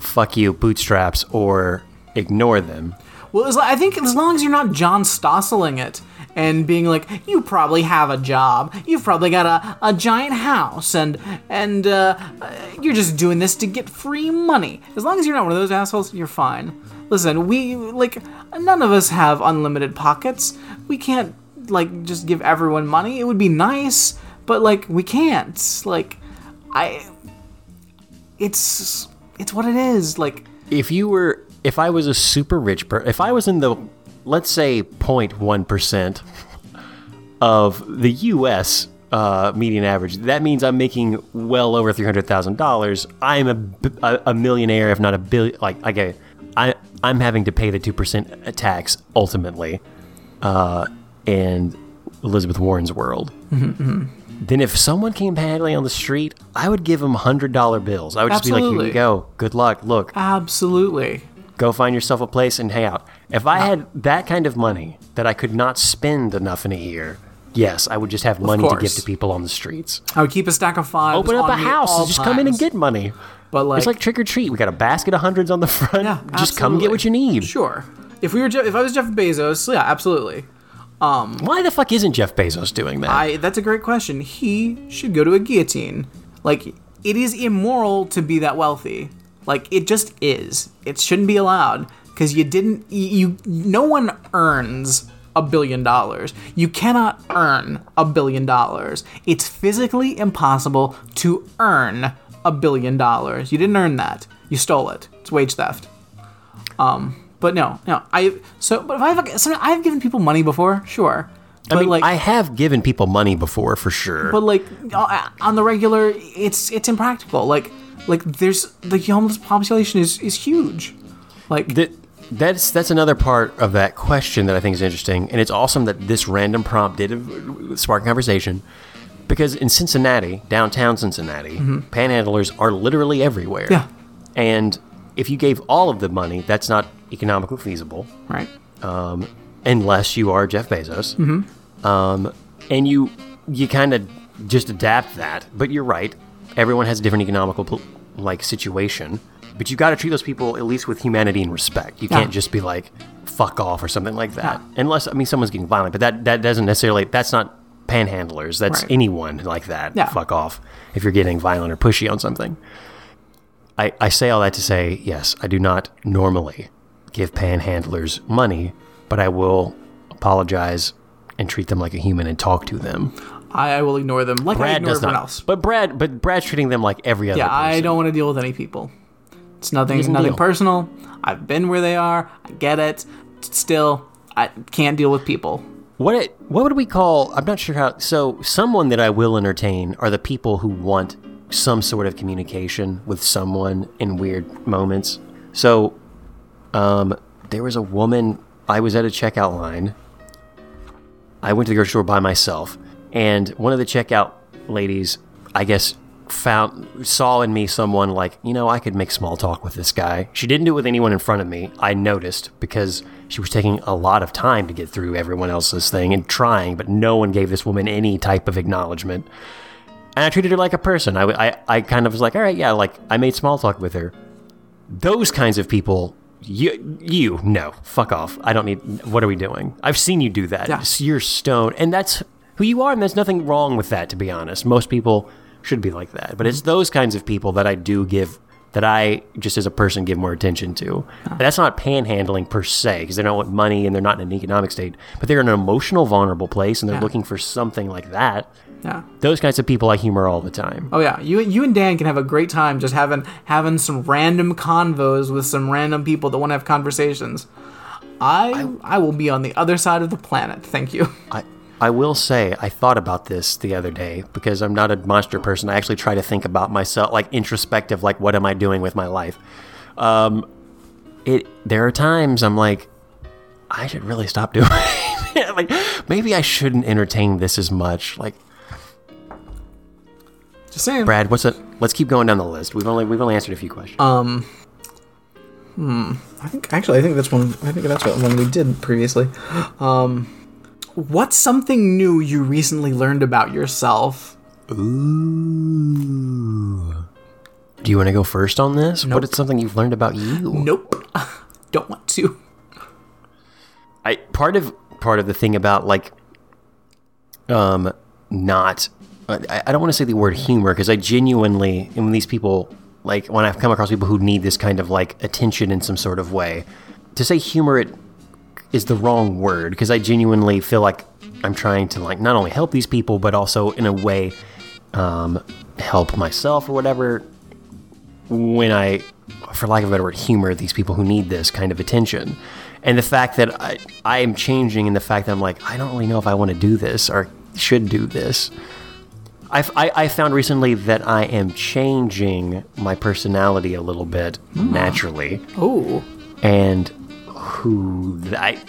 fuck you, bootstraps, or ignore them. Well, I think as long as you're not John Stosseling it and being like, you probably have a job, you've probably got a, a giant house, and and uh, uh, you're just doing this to get free money. As long as you're not one of those assholes, you're fine. Listen, we like none of us have unlimited pockets. We can't like just give everyone money. It would be nice, but like we can't. Like I, it's it's what it is. Like If you were, if I was a super rich person, if I was in the, let's say, 0.1% of the U.S. uh, median average. That means I'm making well over three hundred thousand dollars. I'm a millionaire, if not a billion. Like, okay, I I'm having to pay the two percent tax ultimately, uh, and Elizabeth Warren's world. Then if someone came panhandling on the street, I would give them hundred dollar bills. I would just be like, "Here you go. Good luck. Look, Absolutely. Go find yourself a place and hang out." If I ah. had that kind of money that I could not spend enough in a year, yes, I would just have money to give to people on the streets. I would keep a stack of five. Open up a house and just come in and get money. But like, it's like trick or treat. We got a basket of hundreds on the <laughs> front. yeah, just come get what you need. Sure. If we were, Je- if I was Jeff Bezos, yeah, absolutely. Um, Why the fuck isn't Jeff Bezos doing that? I that's a great question. He should go to a guillotine. Like it is immoral to be that wealthy. Like it just is. It shouldn't be allowed because you didn't you, you no one earns a billion dollars. You cannot earn a billion dollars. It's physically impossible to earn a billion dollars. You didn't earn that. You stole it. It's wage theft. Um but no, no. I so but if I've so I've given people money before, sure. I mean, like I have given people money before for sure. but like uh, on the regular it's it's impractical like like there's the homeless population is is huge like That that's that's another part of that question that I think is interesting, and it's awesome that this random prompt did spark conversation. Because in Cincinnati, downtown Cincinnati, panhandlers are literally everywhere. Mm-hmm. Yeah. And if you gave all of the money, that's not economically feasible, right unless you are Jeff Bezos. Mm-hmm. Um, and you you kind of just adapt that. But you're right. Everyone has a different economical like situation. But you got to treat those people at least with humanity and respect. You Yeah. can't just be like fuck off or something like that. Yeah. Unless I mean someone's getting violent, but that that doesn't necessarily that's not panhandlers. That's Right. anyone like that. Yeah. Fuck off if you're getting violent or pushy on something. I, I say all that to say, yes, I do not normally give panhandlers money, but I will apologize and treat them like a human and talk to them. I, I will ignore them like I Brad ignore does everyone not. else But Brad, but Brad's treating them like every other yeah person. I don't want to deal with any people it's nothing Doesn't nothing deal. personal I've been where they are I get it still I can't deal with people What it, what would we call? I'm not sure how. So someone that I will entertain are the people who want some sort of communication with someone in weird moments. So, um, there was a woman. I was at a checkout line. I went to the grocery store by myself, and one of the checkout ladies, I guess, found saw in me someone like you know I could make small talk with this guy. She didn't do it with anyone in front of me. I noticed because she was taking a lot of time to get through everyone else's thing and trying, but no one gave this woman any type of acknowledgement. And I treated her like a person. I, I, I kind of was like, all right, yeah, like I made small talk with her. Those kinds of people, you, you, no, fuck off. I don't need. What are we doing? I've seen you do that. Yeah. You're stoned, and that's who you are, and there's nothing wrong with that. To be honest, most people should be like that. But it's mm-hmm. those kinds of people that I do give. That I just as a person give more attention to. Ah. That's not panhandling per se, because they don't want money and they're not in an economic state, but they're in an emotional, vulnerable place and they're Yeah. looking for something like that. yeah Those kinds of people I humor all the time. Oh yeah, you you and Dan can have a great time just having having some random convos with some random people that want to have conversations. I I will be on the other side of the planet. Thank you. I, I will say I thought about this the other day because I'm not a monster person. I actually try to think about myself, like introspective, like what am I doing with my life. Um, it there are times I'm like, I should really stop doing. <laughs> like maybe I shouldn't entertain this as much. Like Just saying. Brad, what's it? Let's keep going down the list. We've only we've only answered a few questions. Um. Hmm. I think actually I think that's one. I think that's what one we did previously. Um. What's something new you recently learned about yourself? Ooh. Do you want to go first on this? What is something you've learned about you? Nope. <laughs> Don't want to. I part of part of the thing about like um not I, I don't want to say the word humor because I genuinely and when these people like when I've come across people who need this kind of like attention in some sort of way to say humor it is the wrong word because I genuinely feel like I'm trying to like not only help these people but also in a way um, help myself or whatever when I, for lack of a better word, humor these people who need this kind of attention. And the fact that I, I am changing and the fact that I'm like, I don't really know if I want to do this or should do this. I've, I I found recently that I am changing my personality a little bit naturally, Oh, and who I.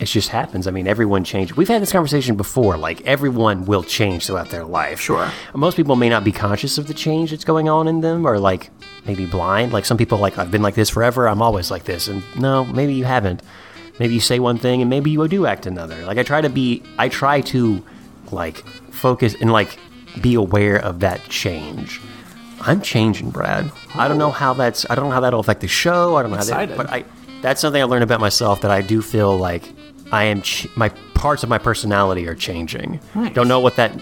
It just happens. I mean, everyone changes. We've had this conversation before. Like, everyone will change throughout their life. Sure. Most people may not be conscious of the change that's going on in them, or like maybe blind. Like, some people, like, I've been like this forever. I'm always like this. And no, maybe you haven't. Maybe you say one thing and maybe you do act another. Like, I try to be, I try to, like, focus and, like, be aware of that change. I'm changing, Brad. I don't know how that's, I don't know how that'll affect the show. I don't know how that, Excited. but I, that's something I learned about myself that I do feel like I am, ch- my parts of my personality are changing. Nice. Don't know what that,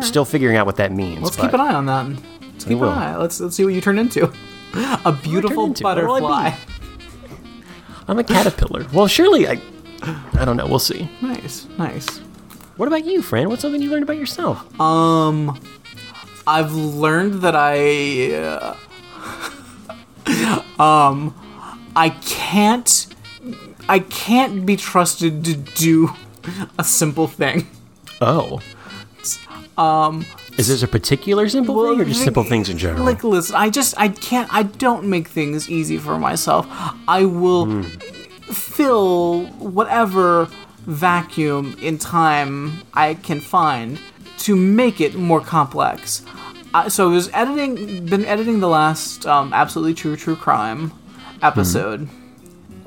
still figuring out what that means. let's keep an eye on that. Let's keep an will. eye. Let's let's see what you turn into. <laughs> A beautiful into? What will I be? butterfly. I'm a caterpillar. well, surely I, I don't know. We'll see. Nice, nice. What about you, friend? What's something you learned about yourself? Um, I've learned that I, uh, <laughs> um, I can't, I can't be trusted to do a simple thing. oh. Um. Is this a particular simple thing or just simple things in general? Like, listen, I just, I can't, I don't make things easy for myself. I will Hmm. fill whatever vacuum in time I can find to make it more complex. Uh, so I was editing, been editing the last um, absolutely true true crime episode,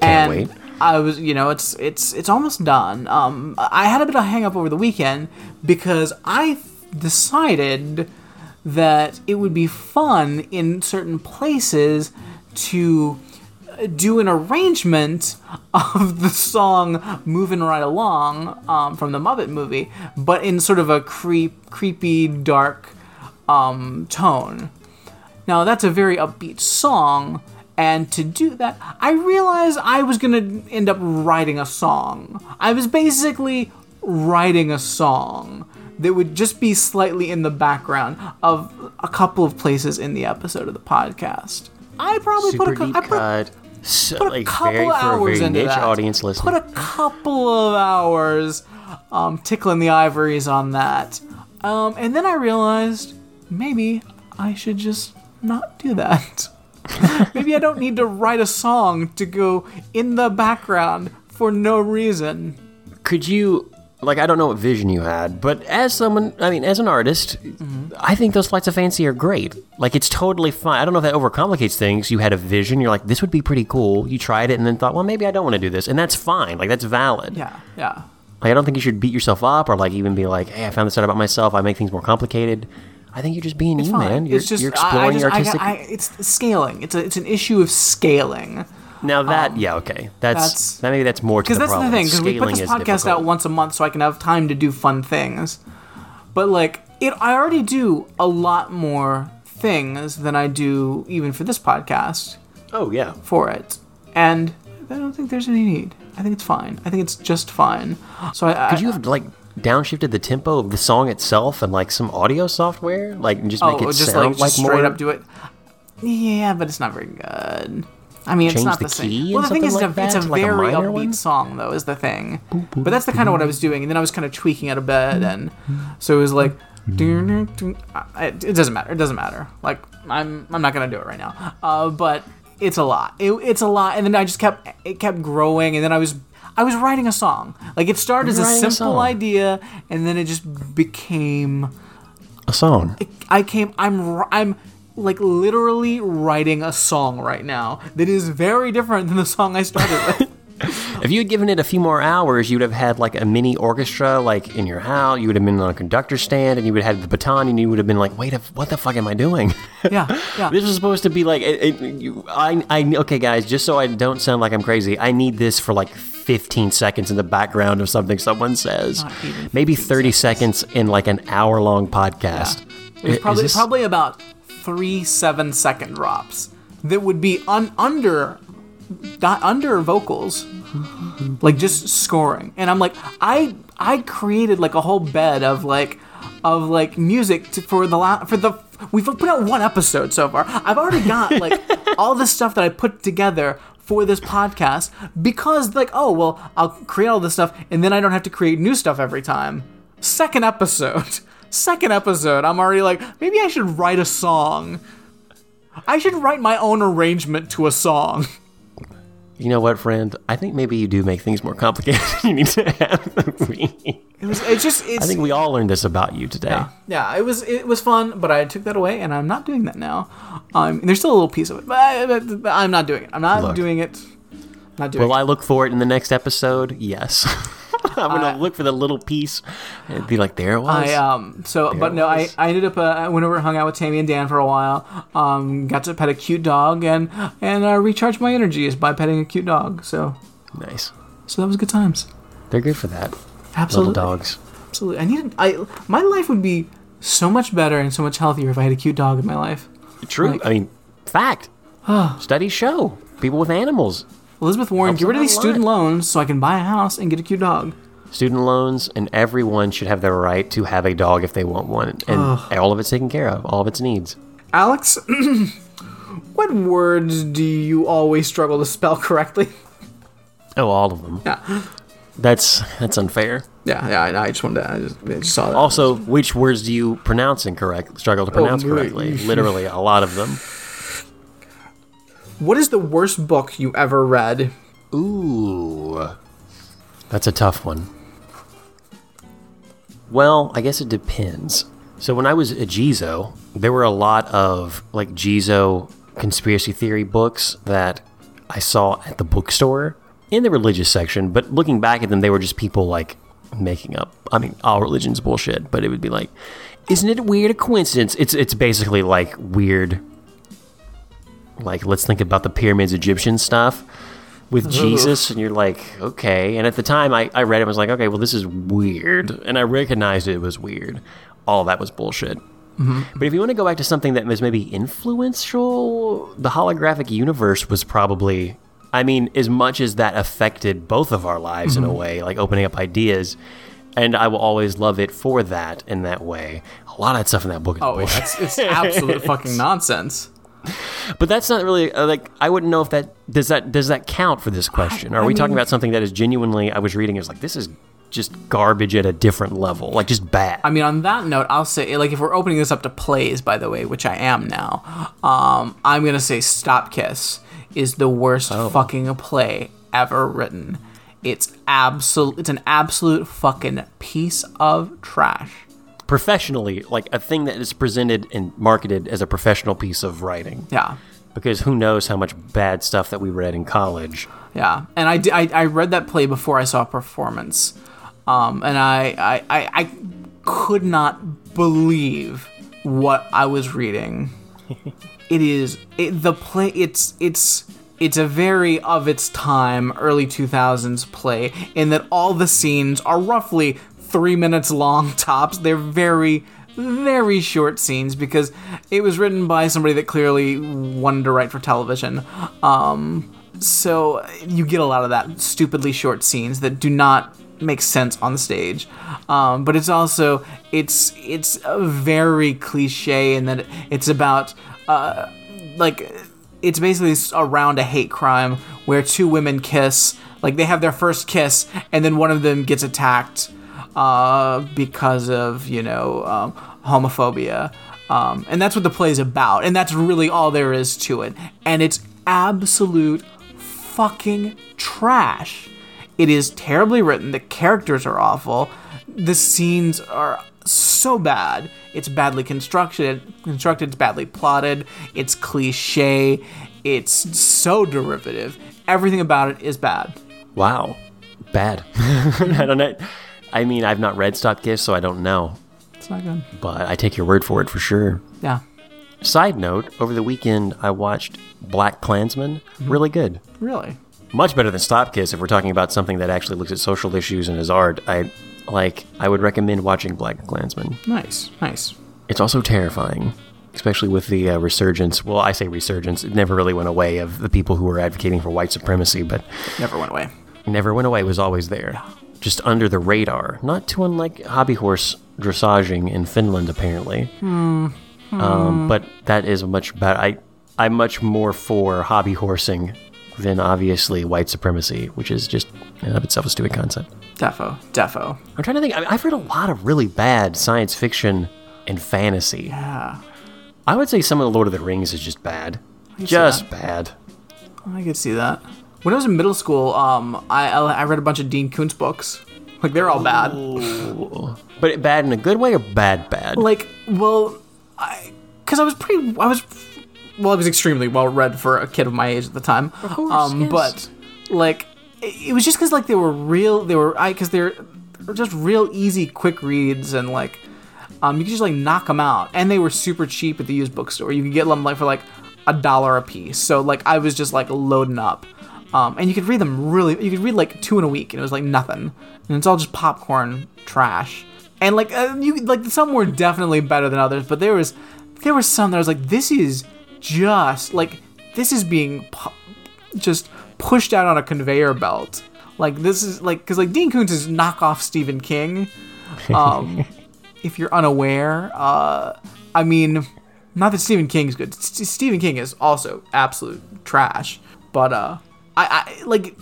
and wait. I was, you know, it's it's it's almost done. Um, I had a bit of a hang up over the weekend because I decided that it would be fun in certain places to do an arrangement <laughs> of the song "Moving Right Along" um, from the Muppet movie, but in sort of a creep, creepy, dark um, tone. Now that's a very upbeat song, and to do that, I realized I was gonna end up writing a song. I was basically writing a song that would just be slightly in the background of a couple of places in the episode of the podcast. I probably Super put a, deep I put, cut. So, put a like couple very for a hours very into niche that. audience listening. Put a couple of hours um, tickling the ivories on that. Um, and then I realized maybe I should just not do that. <laughs> <laughs> maybe I don't need to write a song to go in the background for no reason. Could you like I don't know what vision you had, but as someone, I mean, as an artist, Mm-hmm. I think those flights of fancy are great. Like it's totally fine. I don't know if that overcomplicates things. You had a vision. You're like, this would be pretty cool. You tried it and then thought, well, maybe I don't want to do this, and that's fine. Like that's valid. Yeah, yeah. Like I don't think you should beat yourself up or like even be like, hey, I found this out about myself. I make things more complicated. I think you're just being you, Fine. man. You're, it's just you're exploring just- your I- artistic. I, it's scaling. It's a it's an issue of scaling. now that, um, yeah, okay, that's, that's- that maybe that's more Because that's problem. the thing. Because we put this podcast difficult. out once a month, so I can have time to do fun things. But like, it, I already do a lot more things than I do even for this podcast Oh yeah. for it, and I don't think there's any need. I think it's fine. I think it's just fine. So I, Could I, you have like downshifted the tempo of the song itself and like some audio software, like and just make oh, it just sound like just straight more? up do it. Yeah, but it's not very good. I mean, it's not the the, same. Well, the thing is, something it's like a, it's a like very minor upbeat one? song, though, is the thing. But that's the kind of what I was doing, and then I was kind of tweaking out of bed, and so it was like, it, it doesn't matter. It doesn't matter. Like I'm, I'm not gonna do it right now. Uh, but it's a lot. It, it's a lot, and then I just kept, it kept growing, and then I was. I was writing a song. Like it started as a writing a simple idea, and then it just became a song. I came. I'm. r- I'm like literally writing a song right now that is very different than the song I started with. <laughs> If you had given it a few more hours, you would have had like a mini orchestra, like in your house. You would have been on a conductor stand, and you would have had the baton, and you would have been like, "Wait, what the fuck am I doing?" yeah, yeah. <laughs> This was supposed to be like, it, it, you, I, I, okay, guys, just so I don't sound like I'm crazy, I need this for like 15 seconds in the background of something someone says. Maybe 30 seconds in like an hour long podcast. It was Is probably this- probably about three seven second drops that would be un, under not under vocals like just scoring and i'm like i i created like a whole bed of like of like music to, for the la- for the we've put out one episode so far i've already got like <laughs> all the stuff that i put together for this podcast because like oh well i'll create all this stuff and then i don't have to create new stuff every time second episode <laughs> second episode, I'm already like, maybe I should write a song. I should write my own arrangement to a song. <laughs> You know what, friend? I think maybe you do make things more complicated <laughs> than you need to have. Me. It was. it just. It's. I think we all learned this about you today. yeah, yeah, it was. It was fun, but I took that away, and I'm not doing that now. Um, there's still a little piece of it, but, I, I'm not doing it. I'm not Look. doing it. Not doing Will it. I look for it in the next episode? Yes. <laughs> <laughs> I'm gonna I- look for the little piece and be like, there it was. I um so but no I, was. I ended up uh, I went over and hung out with Tammy and Dan for a while um got to pet a cute dog and and uh, recharge my energies by petting a cute dog so nice. so that was good times They're good for that. absolutely Little dogs. absolutely I needed I my life would be so much better and so much healthier if I had a cute dog in my life True. Like- I mean, fact. Studies show people with animals, Elizabeth Warren Helps get rid of these student loans so I can buy a house and get a cute dog student loans, and everyone should have the right to have a dog if they want one, and all of it's taken care of, all of its needs. Alex <clears throat> what words do you always struggle to spell <laughs> correctly Oh, all of them. yeah That's that's unfair. yeah yeah I, I just wanted to I just, I just saw that Also, which words do you pronounce incorrect? Struggle to oh, pronounce wait. correctly? Literally, a lot of them. <laughs> What is the worst book you ever read? Ooh, that's a tough one. Well, I guess it depends. So when I was at Jizo, there were a lot of like Jizo conspiracy theory books that I saw at the bookstore in the religious section. But looking back at them, they were just people like making up. I mean, all religion's bullshit, but it would be like, isn't it weird a coincidence? It's it's basically like weird. Like let's think about the pyramids, Egyptian stuff with Jesus, and you're like, okay. And at the time, I, I read it, and was like, okay, well, this is weird, and I recognized it was weird. All that was bullshit. Mm-hmm. But if you want to go back to something that was maybe influential, the holographic universe was probably. I mean, as much as that affected both of our lives in a mm-hmm. way, like opening up ideas, and I will always love it for that in that way. A lot of that stuff in that book is Oh, bullshit. it's, it's absolute <laughs> fucking nonsense. <laughs> But that's not really uh, like I wouldn't know if that does that does that count for this question. Are I we talking mean- about something that is genuinely I was reading is like this is just garbage at a different level, like just bad. I mean, on that note, I'll say, like, if we're opening this up to plays, by the way, which I am now, um, I'm gonna say Stop Kiss is the worst fucking play ever written. It's absolute. It's an absolute fucking piece of trash. Professionally, like a thing that is presented and marketed as a professional piece of writing. Yeah. Because who knows how much bad stuff that we read in college. Yeah, and I, di- I, I read that play before I saw a performance, um, and I, I, I, I could not believe what I was reading. <laughs> it is it, the play. It's it's it's a very of its time, early two thousands play, in that all the scenes are roughly three minutes long tops. They're very very short scenes because it was written by somebody that clearly wanted to write for television. Um, so you get a lot of that stupidly short scenes that do not make sense on stage um, but it's also it's it's very cliche in that it's about uh, like it's basically around a hate crime where two women kiss like they have their first kiss and then one of them gets attacked uh, because of you know um, homophobia um, and that's what the play's about and that's really all there is to it and it's absolute fucking trash. It is terribly written. The characters are awful. The scenes are so bad. It's badly constructed. Constructed. It's badly plotted. It's cliche. It's so derivative. Everything about it is bad. Wow. Bad. <laughs> I don't know. I mean, I've not read Stop Kiss, so I don't know. It's not good. But I take your word for it for sure. Yeah. Side note, over the weekend I watched BlacKkKlansman. Really good. Really. Much better than Stop Kiss if we're talking about something that actually looks at social issues and is art. I like I would recommend watching BlacKkKlansman. Nice. Nice. It's also terrifying, especially with the uh, resurgence. Well, I say resurgence. It never really went away of the people who were advocating for white supremacy, but Never went away. never went away. It was always there, just under the radar. Not too unlike hobby horse dressaging in Finland, apparently. Um, but that is much better. I I'm much more for hobby horsing than obviously white supremacy, which is just in and of itself a stupid concept. Defo, defo. I'm trying to think. I I've read a lot of really bad science fiction and fantasy. Yeah, I would say some of the Lord of the Rings is just bad. Just bad. I could see that. When I was in middle school, um, I I I read a bunch of Dean Koontz books. Like they're all bad. But bad in a good way or bad bad? Like, well, I because I was pretty, I was, well, I was extremely well read for a kid of my age at the time. Of course, um, yes. but like, it, it was just because like they were real, they were, I because they're, they're just real easy, quick reads, and like, um, you could just like knock them out, and they were super cheap at the used bookstore. You could get them like for like a dollar a piece. So like, I was just like loading up. Um, and you could read them really. You could read like two in a week, and it was like nothing. And it's all just popcorn trash. And like uh, you, like some were definitely better than others, but there was, there was some that I was like, this is just like this is being just pushed out on a conveyor belt. Like this is like because like Dean Koontz is knockoff Stephen King. Um, <laughs> if you're unaware, uh, I mean, not that Stephen King is good. S- Stephen King is also absolute trash. But uh, I, I like.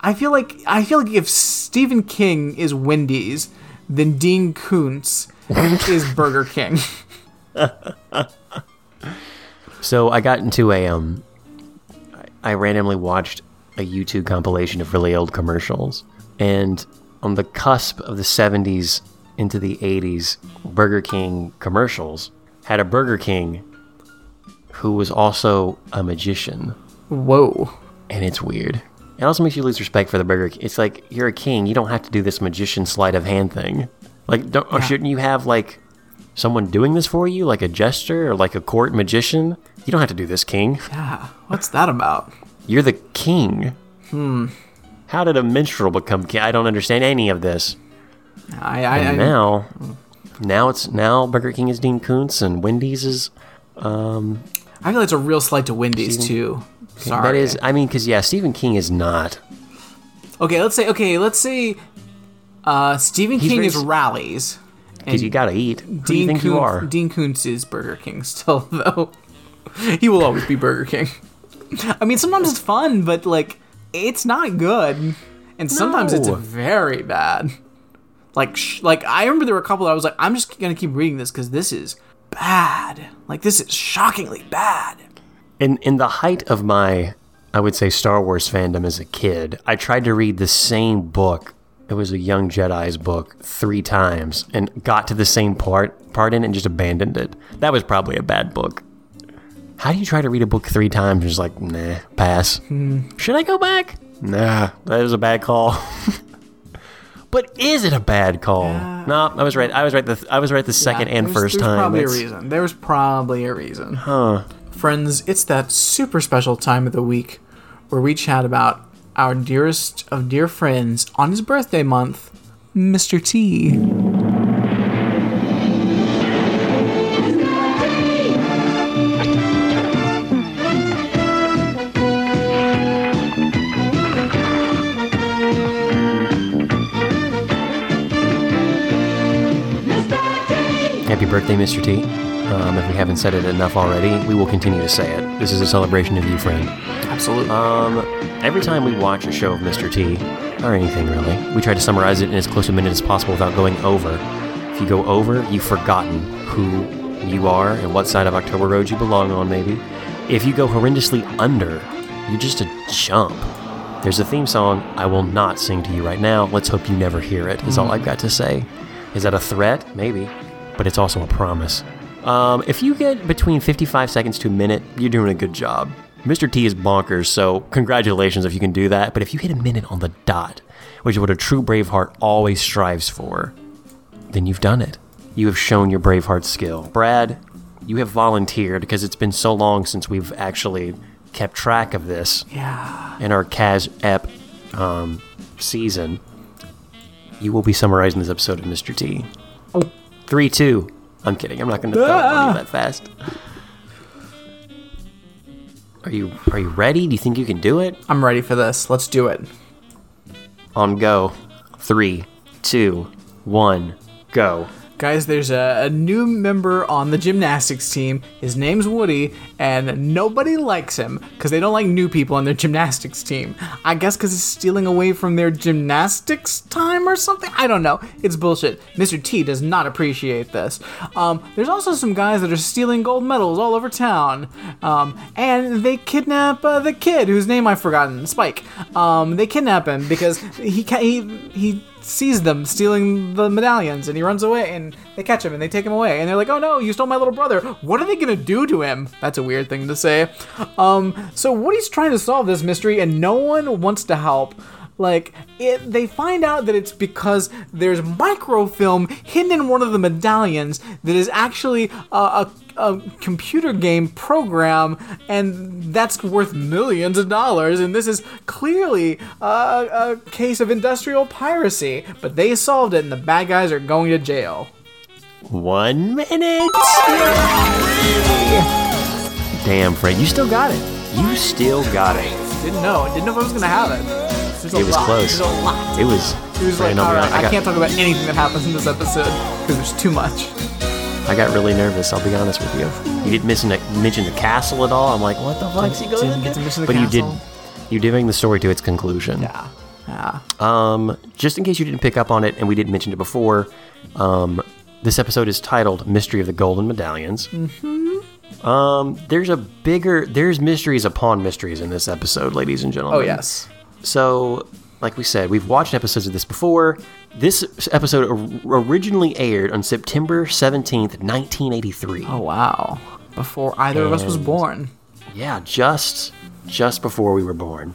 I feel like I feel like if Stephen King is Wendy's, then Dean Koontz <laughs> is Burger King. So I got into a um, I I randomly watched a YouTube compilation of really old commercials, and on the cusp of the '70s into the '80s, Burger King commercials had a Burger King who was also a magician, Whoa. And it's weird. It also makes you lose respect for the Burger King. It's like you're a king; you don't have to do this magician sleight of hand thing. Like, don't, or Yeah. shouldn't you have like someone doing this for you, like a jester or like a court magician? You don't have to do this, king. Yeah. What's that about? You're the king. Hmm. How did a minstrel become king? I don't understand any of this. I, I, I And now, now it's now Burger King is Dean Koontz and Wendy's is. Um, I feel like it's a real slight to Wendy's too. Sorry. that is. I mean, because yeah, Stephen King is not. okay. Let's say okay. Let's say uh, Stephen King very is Rally's. Because you gotta eat. Who do you think you are? Dean Koontz is Burger King still <laughs> though. he will always be Burger King. I mean, sometimes it's fun, but like it's not good, and sometimes it's very bad. Like, sh- like I remember there were a couple that I was like, I'm just gonna keep reading this because this is bad. Like this is shockingly bad. In in the height of my I would say Star Wars fandom as a kid, I tried to read the same book. It was a Young Jedi's book three times and got to the same part part in it and just abandoned it. That was probably a bad book. How do you try to read a book three times and just like, nah, pass? Hmm. Should I go back? Nah, that was a bad call. <laughs> but is it a bad call? No, I was right. I was right. The I was right the second and There's- first there's time. Probably It's- a reason. There's probably a reason. Huh. Friends, it's that super special time of the week where we chat about our dearest of dear friends on his birthday month, Mr. T. Happy birthday, Mr. T. Um, if we haven't said it enough already, we will continue to say it. This is a celebration of you, friend. Absolutely. Um, every time we watch a show of Mr. T, or anything really, we try to summarize it in as close a minute as possible without going over. If you go over, you've forgotten who you are and what side of October Road you belong on, maybe. If you go horrendously under, you're just a chump. There's a theme song I will not sing to you right now. Let's hope you never hear it, is all I've got to say. Is that a threat? Maybe. But it's also a promise. Um, if you get between 55 seconds to a minute, you're doing a good job. Mr. T is bonkers, so congratulations if you can do that. But if you hit a minute on the dot, which is what a true Braveheart always strives for, then you've done it. You have shown your Braveheart skill. Brad, you have volunteered because it's been so long since we've actually kept track of this yeah. in our Kaz Ep um, season, you will be summarizing this episode of Mr. T. Oh. Three, two. I'm kidding. I'm not going to throw it on you ah. that fast. Are you Are you ready? Do you think you can do it? I'm ready for this. Let's do it. On go. Three, two, one, go. Guys, there's a, a new member on the gymnastics team. His name's Woody, and nobody likes him because they don't like new people on their gymnastics team. I guess because it's stealing away from their gymnastics time or something. I don't know. It's bullshit. Mr. T does not appreciate this. Um, there's also some guys that are stealing gold medals all over town, um, and they kidnap uh, the kid whose name I've forgotten, Spike. Um, they kidnap him because he he he sees them stealing the medallions and he runs away and they catch him and they take him away and they're like oh no you stole my little brother. What are they gonna do to him? That's a weird thing to say. Um so woody's trying to solve this mystery and no one wants to help like it they find out that it's because there's microfilm hidden in one of the medallions that is actually a, a, a computer game program and that's worth millions of dollars and this is clearly a, a case of industrial piracy but they solved it and the bad guys are going to jail One minute. Damn, Fred, you still got it. You still got it. didn't know didn't know if i was gonna have it There's It was lot. close. There's a lot It was. He was like, all right, honest, I, can't talk about anything that happens in this episode because there's too much. I got really nervous. I'll be honest with you. You didn't mention the, mention the castle at all. I'm like, what the fuck is he going to But you did. You did bring the story to its conclusion. Yeah, yeah. Um, just in case you didn't pick up on it, and we didn't mention it before, um, this episode is titled "Mystery of the Golden Medallions." Mm-hmm. Um, there's a bigger, there's mysteries upon mysteries in this episode, ladies and gentlemen. Oh yes. So, like we said, we've watched episodes of this before. This episode originally aired on September 17th, 1983. Oh wow. Before either of us was born. Yeah, just just before we were born.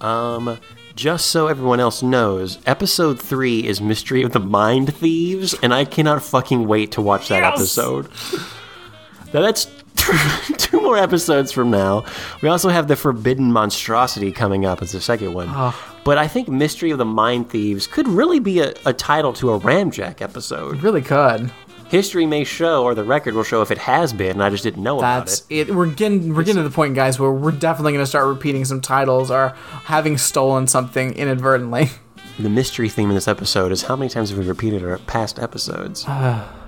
Um, just so everyone else knows, episode three is Mystery of the Mind Thieves, and I cannot fucking wait to watch that Yes! episode. Now that's <laughs> two more episodes from now. We also have the Forbidden Monstrosity coming up as the second one. Ah. But I think Mystery of the Mind Thieves could really be a, a title to a Ramjack episode. It Really could. History may show, or the record will show if it has been, and I just didn't know about it. it. We're getting we're getting to the point, guys, where we're definitely gonna start repeating some titles or having stolen something inadvertently. <laughs> The mystery theme in this episode is how many times have we repeated our past episodes? <sighs> <sighs> <sighs>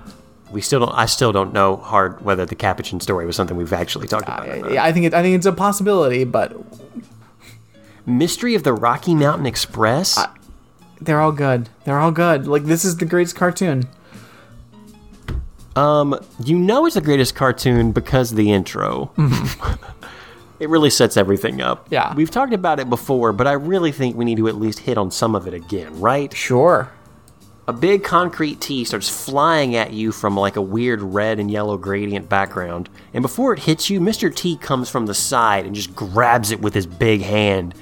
we still don't. I still don't know hard whether the Capuchin story was something we've actually talked about. Yeah, I think it, I think it's a possibility, but Mystery of the Rocky Mountain Express. they're all good. They're all good. Like this is the greatest cartoon. um, you know it's the greatest cartoon because of the intro. <laughs> it really sets everything up. Yeah. we've talked about it before, but I really think we need to at least hit on some of it again, right? Sure. A big concrete T starts flying at you from like a weird red and yellow gradient background. And before it hits you, Mr. T comes from the side and just grabs it with his big hand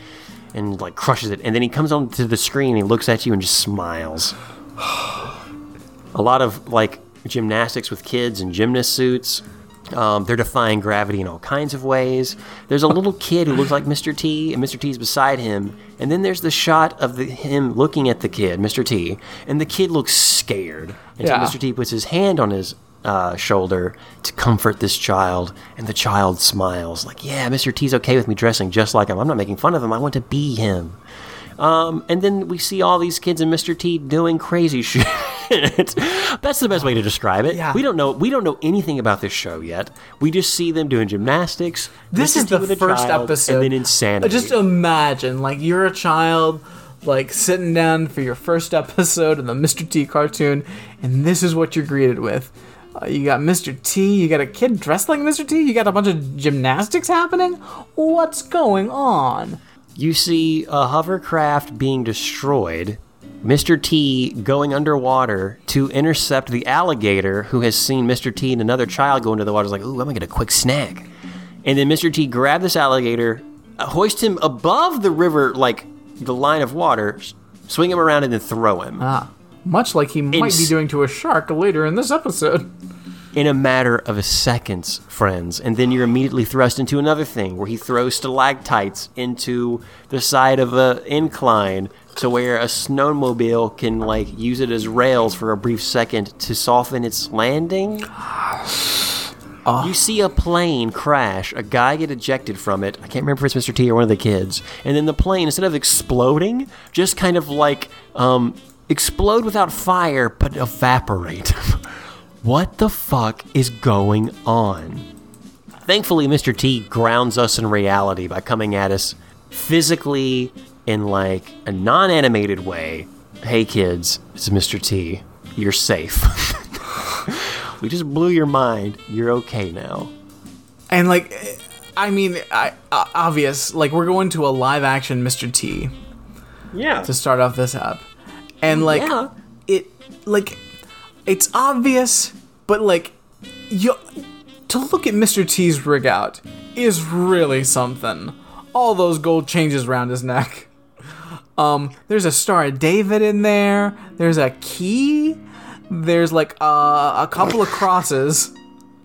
and like crushes it. And then he comes onto the screen and he looks at you and just smiles. <sighs> a lot of like gymnastics with kids in gymnast suits. Um, they're defying gravity in all kinds of ways. There's a little kid who looks like Mr. T, and Mr. T's beside him. And then there's the shot of the, him looking at the kid, Mr. T, and the kid looks scared. Until Yeah. Mr. T puts his hand on his uh, shoulder to comfort this child, and the child smiles like, "Yeah, Mr. T's okay with me dressing just like him. I'm not making fun of him. I want to be him." Um, and then we see all these kids and Mr. T doing crazy <laughs> shit. That's the best way to describe it. Yeah. We don't know. We don't know anything about this show yet. We just see them doing gymnastics. This Mr. is T the first child, episode. and then insanity. Just imagine, like you're a child, like sitting down for your first episode of the Mr. T cartoon, and this is what you're greeted with. Uh, you got Mr. T. You got a kid dressed like Mr. T. You got a bunch of gymnastics happening. What's going on? You see a hovercraft being destroyed. Mr. T going underwater to intercept the alligator who has seen Mr. T and another child go into the water. Is like, ooh, I'm gonna get a quick snack. And then Mr. T grab this alligator, hoist him above the river, like the line of water, swing him around, and then throw him. Ah, much like he might be doing to a shark later in this episode. In a matter of a seconds, friends. And then you're immediately thrust into another thing where he throws stalactites into the side of a incline to where a snowmobile can like use it as rails for a brief second to soften its landing. You see a plane crash, a guy get ejected from it. I can't remember if it's Mr. T or one of the kids. And then the plane, instead of exploding, just kind of like um, explode without fire, but evaporate. <laughs> What the fuck is going on? Thankfully, Mr. T grounds us in reality by coming at us physically in like a non animated way. Hey kids, it's Mr. T. You're safe. <laughs> we just blew your mind. You're okay now. And like, I mean, I, uh, obvious. Like we're going to a live action Mr. T Yeah. to start off this up, and like Yeah. it, like it's obvious, but like you to look at Mr. T's rig out is really something. All those gold changes around his neck. Um, there's a Star of David in there. There's a key. There's like uh, a couple of crosses.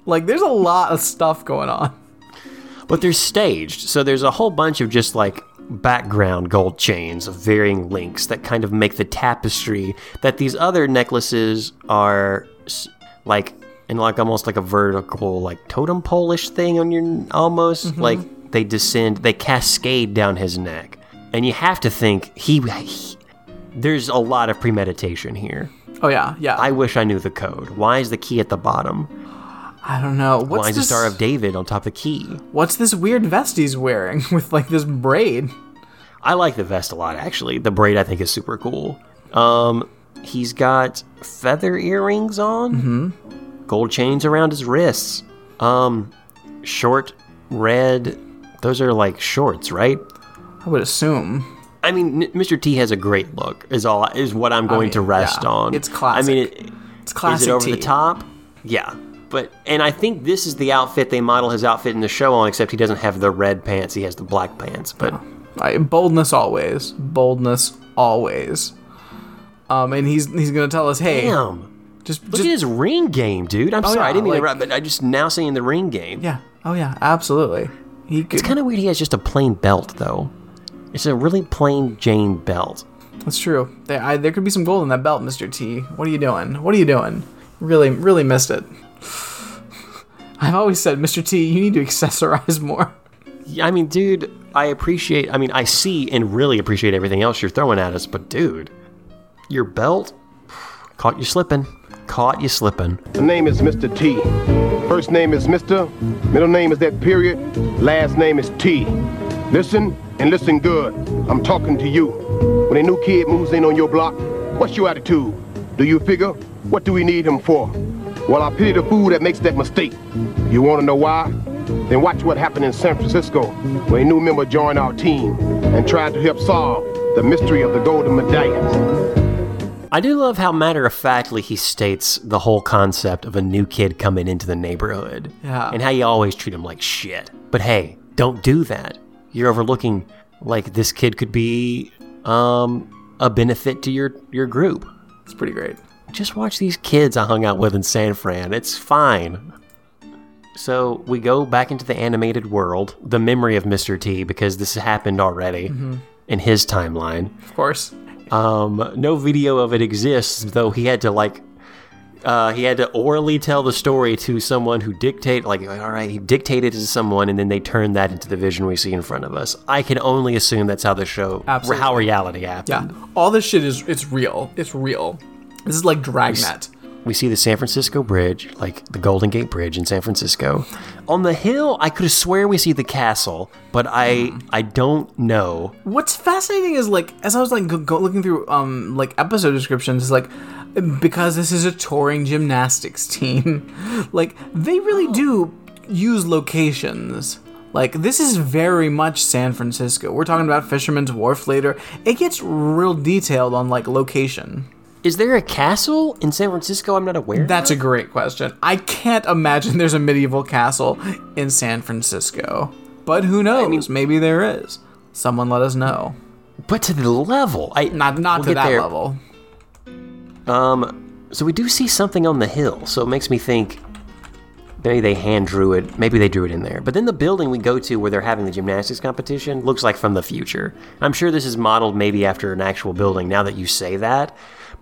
Like there's a lot of stuff going on. But they're staged, so there's a whole bunch of just like background gold chains of varying links that kind of make the tapestry that these other necklaces are like in like almost like a vertical like totem pole-ish thing on your almost mm-hmm. like they descend they cascade down his neck. And you have to think he, he there's a lot of premeditation here. Oh yeah, yeah. i wish i knew the code. Why is the key at the bottom I don't know. What's why is the this? star of david on top of the key what's this weird vest he's wearing <laughs> with like this braid? I like the vest a lot, actually. The braid I think is super cool. Um, he's got feather earrings on, mm-hmm. gold chains around his wrists, um, short red. Those are like shorts, right? I would assume. I mean, Mr. T has a great look. Is all is what I'm going mean, to rest yeah, on. it's classic. I mean, it, It's classic is it over T. the top? Yeah. But and I think this is the outfit they model his outfit in the show on, except he doesn't have the red pants. He has the black pants. But I, boldness always. Boldness always. Um, and he's he's gonna tell us, hey, damn. just Look just at his ring game, dude. I'm sorry, yeah, I didn't mean like- to interrupt, but I just now seeing the ring game. yeah, oh yeah, absolutely. He could, It's kind of weird he has just a plain belt, though. It's a really plain Jane belt. That's true. There, I, there could be some gold in that belt, Mister T. What are you doing? What are you doing? Really, really missed it. I've always said, Mister T, you need to accessorize more. Yeah, I mean, dude, I appreciate, I mean, I see and really appreciate everything else you're throwing at us, but dude, your belt caught you slipping. Caught you slipping. The name is Mr. T. First name is Mr. Middle name is that period. Last name is T. Listen and listen good. I'm talking to you. When a new kid moves in on your block, what's your attitude? Do you figure, what do we need him for? Well, I pity the fool that makes that mistake. You want to know why? Then watch what happened in San Francisco when a new member joined our team and tried to help solve the mystery of the golden medallions. I do love how matter of factly he states the whole concept of a new kid coming into the neighborhood. Yeah. And how you always treat him like shit. But hey, don't do that. You're overlooking like this kid could be um a benefit to your your group. It's pretty great. Just watch these kids I hung out with in San Fran. It's fine. So we go back into the animated world, the memory of Mr. T, because this happened already in his timeline. Of course. Um, no video of it exists, though he had to like, uh, he had to orally tell the story to someone who dictate, like, all right, he dictated it to someone, and then they turned that into the vision we see in front of us. I can only assume that's how the show, Absolutely. how reality happened. Yeah. All this shit is it's real. It's real. This is like Dragnet. We see the San Francisco Bridge, like the Golden Gate Bridge in San Francisco. On the hill, I could have swear we see the castle, but I I don't know. What's fascinating is like as I was like go, go, looking through um like episode descriptions, is like because this is a touring gymnastics team, <laughs> like they really do use locations. Like this is very much San Francisco. We're talking about Fisherman's Wharf later. It gets real detailed on like location. Is there a castle in San Francisco? I'm not aware. That's a great question. I can't imagine there's a medieval castle in San Francisco. But who knows? Maybe there is. Someone let us know. but to the level, I Not not we'll to that there. level. Um, so we do see something on the hill, so it makes me think maybe they hand drew it, maybe they drew it in there. But then the building we go to where they're having the gymnastics competition looks like from the future. I'm sure this is modeled maybe after an actual building now that you say that,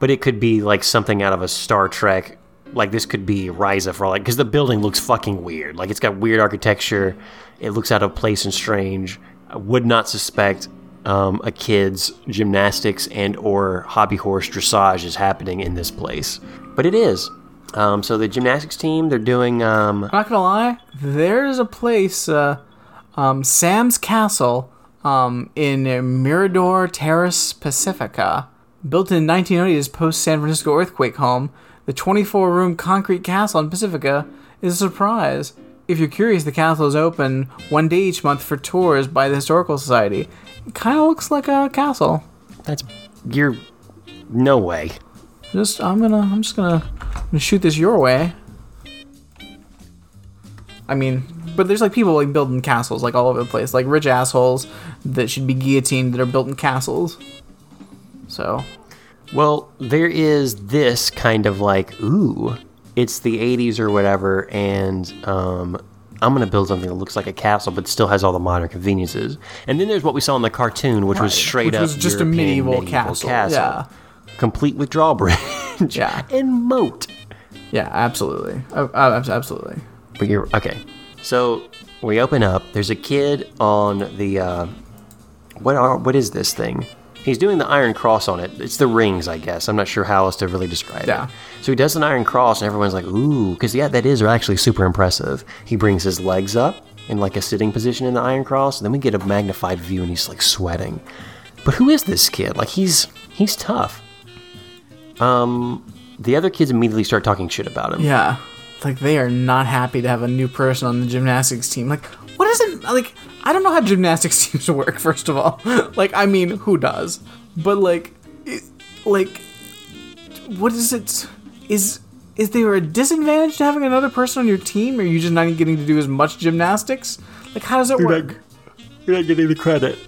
but it could be like something out of a Star Trek. Like this could be Risa for all like because the building looks fucking weird. Like it's got weird architecture. It looks out of place and strange. I would not suspect um, a kid's gymnastics and or hobby horse dressage is happening in this place, but it is. Um, so the gymnastics team, they're doing. Um, I'm not gonna lie. There's a place, uh, um, Sam's Castle, um, in Mirador Terrace Pacifica, built in 1980 as post San Francisco earthquake home. The 24 room concrete castle in Pacifica is a surprise. If you're curious, the castle is open one day each month for tours by the Historical Society. It kind of looks like a castle. that's you're no way. Just I'm gonna I'm just gonna, I'm gonna shoot this your way. I mean, but there's like people like building castles like all over the place, like rich assholes that should be guillotined that are built in castles. So Well, there is this kind of like, ooh, it's the 80s or whatever, and um, I'm going to build something that looks like a castle but still has all the modern conveniences. And then there's what we saw in the cartoon, which was Right, straight which up was just a European medieval castle, yeah. complete with drawbridge, Yeah. <laughs> and moat. yeah, absolutely, uh, absolutely. But you're okay. So we open up. There's a kid on the uh, what are what is this thing? He's doing the Iron Cross on it. It's the rings, I guess. I'm not sure how else to really describe Yeah. it. So he does an Iron Cross, and everyone's like, "Ooh," because yeah, that is actually super impressive. He brings his legs up in like a sitting position in the Iron Cross, and then we get a magnified view, and he's like sweating. But who is this kid? Like he's he's tough. Um, the other kids immediately start talking shit about him. Yeah, like they are not happy to have a new person on the gymnastics team. Like, what is it? Like, I don't know how gymnastics <laughs> teams to work. First of all, like, I mean, who does? But like, it, like, what is it? Is is there a disadvantage to having another person on your team? Or are you just not getting to do as much gymnastics? Like, how does it work? You're not getting the credit.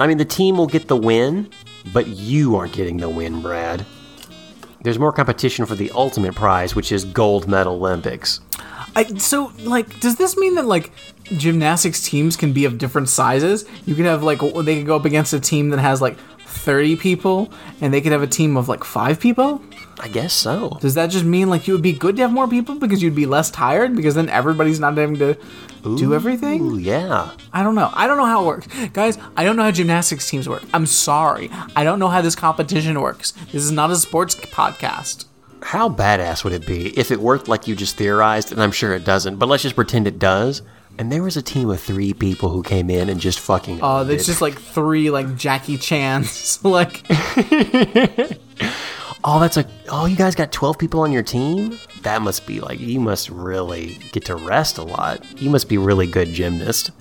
I mean, the team will get the win, but you aren't getting the win, Brad. There's more competition for the ultimate prize, which is gold medal Olympics. I, so like does this mean that like gymnastics teams can be of different sizes you could have like they could go up against a team that has like 30 people and they could have a team of like five people? I guess so. does that just mean like you would be good to have more people because you'd be less tired? Because then everybody's not having to do everything? Ooh, yeah. i don't know. I don't know how it works. Guys i don't know how gymnastics teams work. I'm sorry. I don't know how this competition works. This is not a sports podcast. How badass would it be if it worked like you just theorized? And I'm sure it doesn't, but let's just pretend it does. And there was a team of three people who came in and just fucking. uh it's just like three like jackie chans <laughs> like <laughs> Oh, that's a. Oh, you guys got 12 people on your team? That must be like. You must really get to rest a lot. You must be really good gymnast.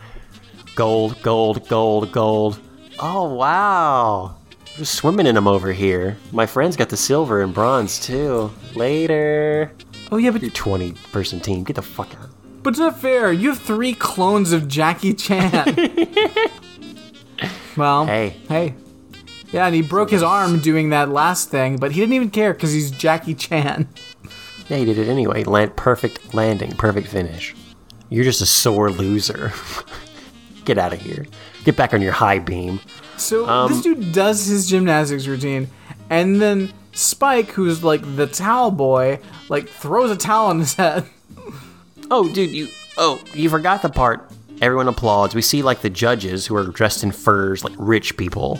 Gold, gold, gold, gold. Oh, wow. Just swimming in them over here. My friend's got the silver and bronze too. Later. oh yeah but Your 20 person team. Get the fuck out. But it's not fair. You have three clones of Jackie Chan. <laughs> well, Hey. hey. Yeah, and he broke his arm doing that last thing, but he didn't even care because he's Jackie Chan. Yeah, he did it anyway. Land, perfect landing, perfect finish. You're just a sore loser. <laughs> Get out of here. Get back on your high beam. So Um, this dude does his gymnastics routine, and then Spike, who's like the towel boy, like throws a towel on his head. <laughs> Oh, dude, you. Oh, you forgot the part. Everyone applauds. We see like the judges who are dressed in furs, like rich people.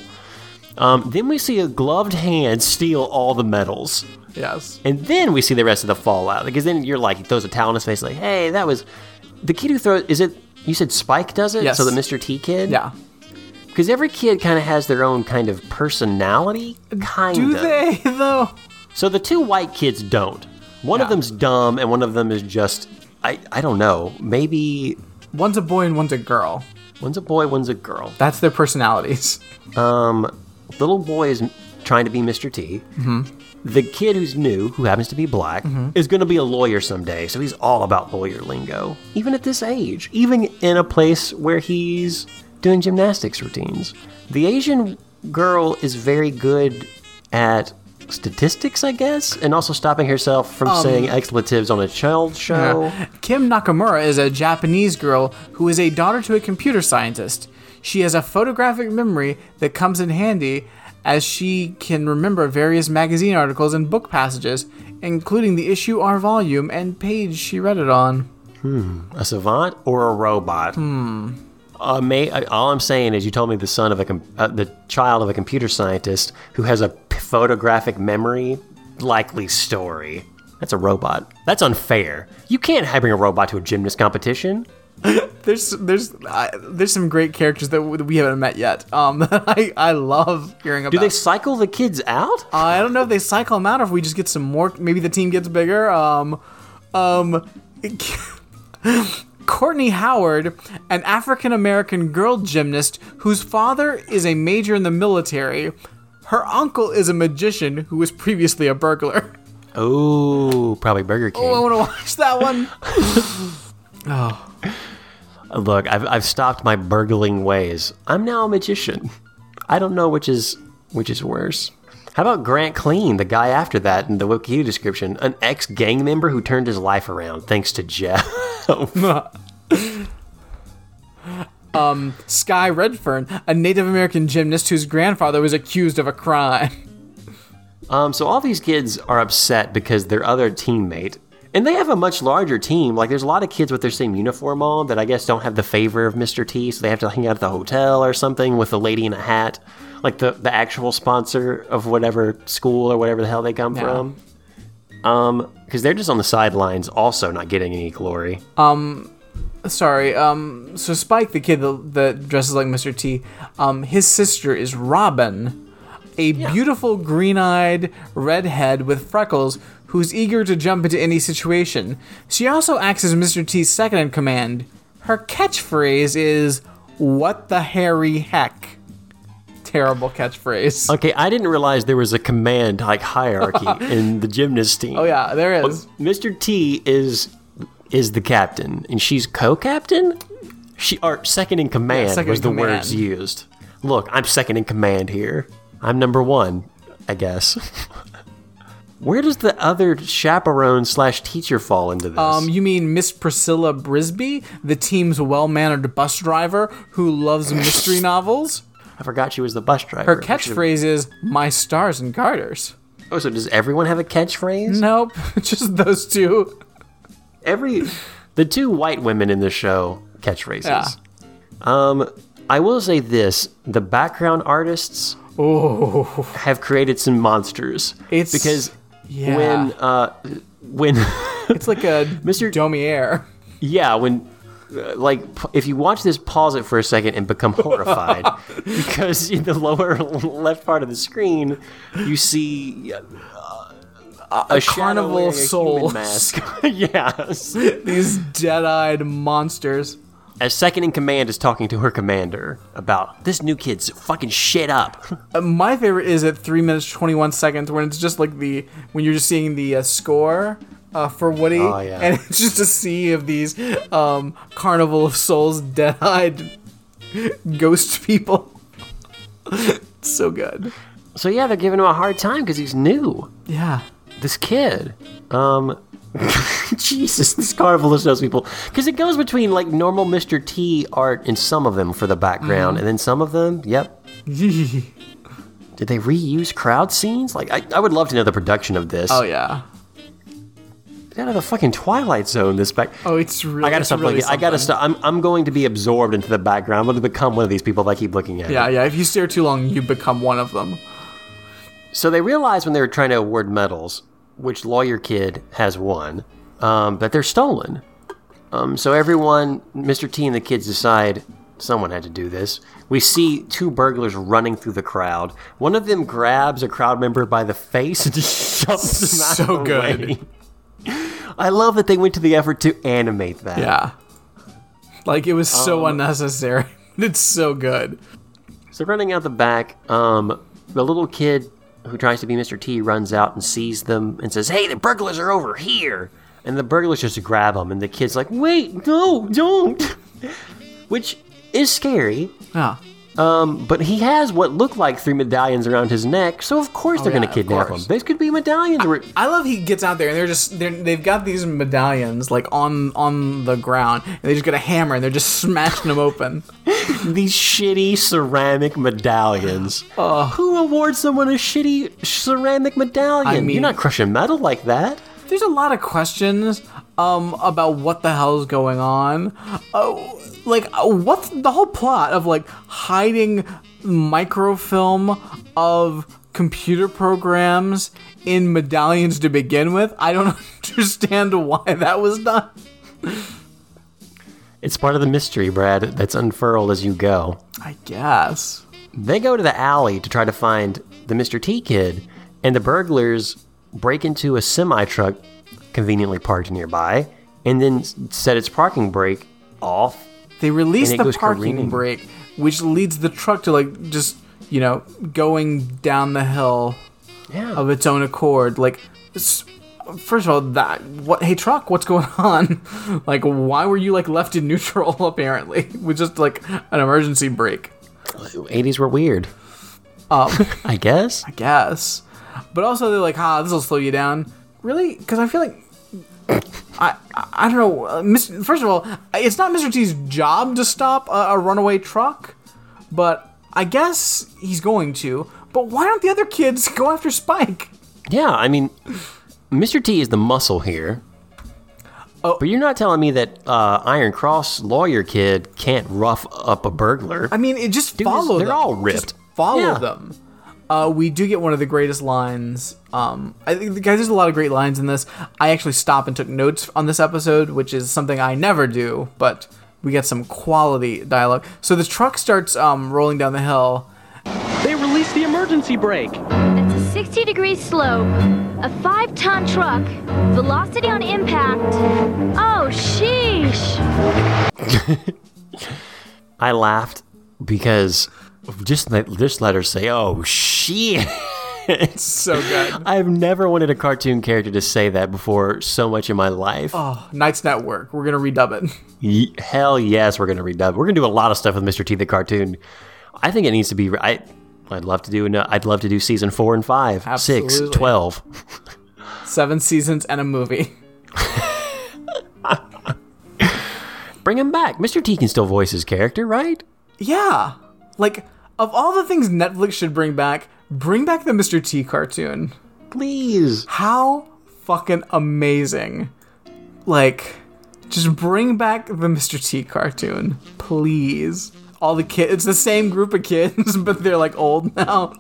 Um, then we see a gloved hand steal all the medals. Yes. And then we see the rest of the fallout. Because then you're like, he throws a towel in his face, like, hey, that was. The kid who throws. Is it. You said Spike does it? Yes. So the Mr. T kid? Yeah. Because every kid kind of has their own kind of personality. Kind of. Do they though? So the two white kids don't. One of them's dumb, and one of them is just. I, I don't know. Maybe One's a boy and one's a girl. one's a boy, one's a girl. That's their personalities. Um, little boy is trying to be Mr. T. Mm-hmm. The kid who's new, who happens to be black, is going to be a lawyer someday. So he's all about lawyer lingo, even at this age, even in a place where he's doing gymnastics routines. The Asian girl is very good at statistics, I guess, and also stopping herself from saying expletives on a child show. Kim Nakamura is a Japanese girl who is a daughter to a computer scientist. She has a photographic memory that comes in handy as she can remember various magazine articles and book passages, including the issue or volume and page she read it on. Hmm. A savant or a robot? Hmm. Uh, may, uh, all I'm saying is, you told me the son of a com- uh, the child of a computer scientist who has a photographic memory. Likely story. That's a robot. That's unfair. You can't bring a robot to a gymnast competition. <laughs> There's there's uh, there's some great characters that we haven't met yet. Um, <laughs> I I love hearing about. Do they cycle the kids out? Uh, I don't know if they cycle them out or if we just get some more. Maybe the team gets bigger. Um, um, <laughs> Courtney Howard, an African American girl gymnast whose father is a major in the military. Her uncle is a magician who was previously a burglar. <laughs> Oh, probably Burger King. Oh, I want to watch that one. <laughs> oh. Look, I've, I've stopped my burgling ways. I'm now a magician. I don't know which is which is worse. How about Grant Clean, the guy after that in the Wikipedia description, an ex-gang member who turned his life around thanks to Jeff. <laughs> Sky Redfern, a Native American gymnast whose grandfather was accused of a crime. um, so all these kids are upset because their other teammate, and they have a much larger team. Like there's a lot of kids with their same uniform on that I guess don't have the favor of Mr. T, so they have to hang out at the hotel or something with a lady in a hat, like the the actual sponsor of whatever school or whatever the hell they come Yeah. from. Um, because they're just on the sidelines, also not getting any glory. Sorry. Um. So Spike, the kid that, that dresses like Mr. T, um, his sister is Robin, a beautiful green-eyed redhead with freckles who's eager to jump into any situation. She also acts as Mr. T's second in command. Her catchphrase is "What the hairy heck." Terrible catchphrase. Okay, I didn't realize there was a command like hierarchy <laughs> in the gymnast team. Oh yeah, there is. Mr. T is is the captain, and she's co-captain. She or second in command second was in the command. words used. Look, I'm second in command here. I'm number one, I guess. <laughs> Where does the other chaperone slash teacher fall into this? Um, you mean Miss Priscilla Brisby, the team's well-mannered bus driver who loves mystery <laughs> novels? I forgot she was the bus driver. Her catchphrase is "My stars and garters." Oh, so does everyone have a catchphrase? Nope, <laughs> just those two. Every the two white women in the show catchphrases. Yeah. Um, I will say this: the background artists Oh, have created some monsters. It's- because yeah. when uh when <laughs> it's like a Mr. Domier. yeah when uh, like p- if you watch this pause it for a second and become horrified <laughs> because in the lower <laughs> left part of the screen you see a, a carnival wearing of a human <laughs> mask yes These dead-eyed monsters. as second in command is talking to her commander about this new kid's fucking shit up <laughs> Uh, my favorite is at three minutes twenty-one seconds when it's just like the when you're just seeing the uh, score. Uh, for Woody, Oh, yeah. and <laughs> it's just a sea of these um, Carnival of Souls dead-eyed ghost people. so good. so yeah they're giving him a hard time because he's new Yeah. This kid. Um, <laughs> Jesus, this carnival of those people. Because it goes between like normal Mr. T art in some of them for the background, and then some of them, yep. <laughs> Did they reuse crowd scenes? Like, I, I would love to know the production of this. oh yeah. Out of the fucking Twilight Zone. This back. Oh, it's really. I gotta stop really looking. I gotta stop. I'm, I'm going to be absorbed into the background. I'm going to become one of these people if I keep looking at it. Yeah, yeah. If you stare too long, you become one of them. So they realized when they were trying to award medals, which lawyer kid has won, um, that they're stolen. Um, so everyone, Mr. T and the kids decide someone had to do this. We see two burglars running through the crowd. One of them grabs a crowd member by the face and <laughs> just shoves them out So of the good. way. I love that they went to the effort to animate that. Yeah. Like it was so Um, unnecessary. <laughs> It's so good. So running out the back, um, the little kid who tries to be Mr. T runs out and sees them and says, "Hey, the burglars are over here!" And the burglars just grab them, and the kid's like, "Wait, no, don't!" <laughs> Which is scary. Yeah. Um, but he has what look like three medallions around his neck, so of course they're Oh, yeah, going to kidnap him. These could be medallions. where- I love he gets out there and they're just they're, they've got these medallions like on on the ground and they just get a hammer and they're just smashing them open. <laughs> these shitty ceramic medallions. Who awards someone a shitty ceramic medallion? I mean- You're not crushing metal like that. There's a lot of questions um about what the hell's going on. Oh, like what's the whole plot of like hiding microfilm of computer programs in medallions to begin with. I don't <laughs> understand why that was done. It's part of the mystery, Brad, that's unfurled as you go. I guess. They go to the alley to try to find the Mr. T kid, and the burglars break into a semi truck conveniently parked nearby, and then set its parking brake off. They release the parking careening. brake, which leads the truck to like just you know going down the hill Yeah. of its own accord. Like, first of all, that what? Hey, truck, what's going <laughs> on? like, why were you like left in neutral? <laughs> Apparently, with just like an emergency brake. 80s were weird. Um, <laughs> I guess. I guess, but also they're like, ah, this will slow you down. Really? Because I feel like. I, I don't know. Uh, Mis- First of all, it's not Mr. T's job to stop a, a runaway truck, but I guess he's going to. But why don't the other kids <laughs> go after Spike? Yeah, I mean, Mr. T is the muscle here. Oh. But you're not telling me that uh, Iron Cross lawyer kid can't rough up a burglar. I mean, it just Dude, follow they're them. all Just ripped. follow Yeah. them. Uh, we do get one of the greatest lines. Um, I think, guys, there's a lot of great lines in this. I actually stopped and took notes on this episode, which is something I never do, but we get some quality dialogue. So the truck starts um, rolling down the hill. They released the emergency brake. It's a 60 degree slope, a five ton truck, velocity on impact. Oh, sheesh. <laughs> I laughed because just let, just let her say, "Oh shit." It's so good. <laughs> I've never wanted a cartoon character to say that before so much in my life. oh, Knights Network. We're gonna redub it. Ye- Hell yes, we're gonna redub. We're gonna do a lot of stuff with Mr. T the cartoon. I think it needs to be. I, I'd love to do. an- I'd love to do season four and five, six, Absolutely. twelve. Seven seasons and a movie. <laughs> Bring him back. Mr. T can still voice his character, right? Yeah. Like, of all the things Netflix should bring back, bring back the Mr. T cartoon. Please. How fucking amazing. Like, just bring back the Mr. T cartoon, please. All the kids, it's the same group of kids, <laughs> but they're like old now.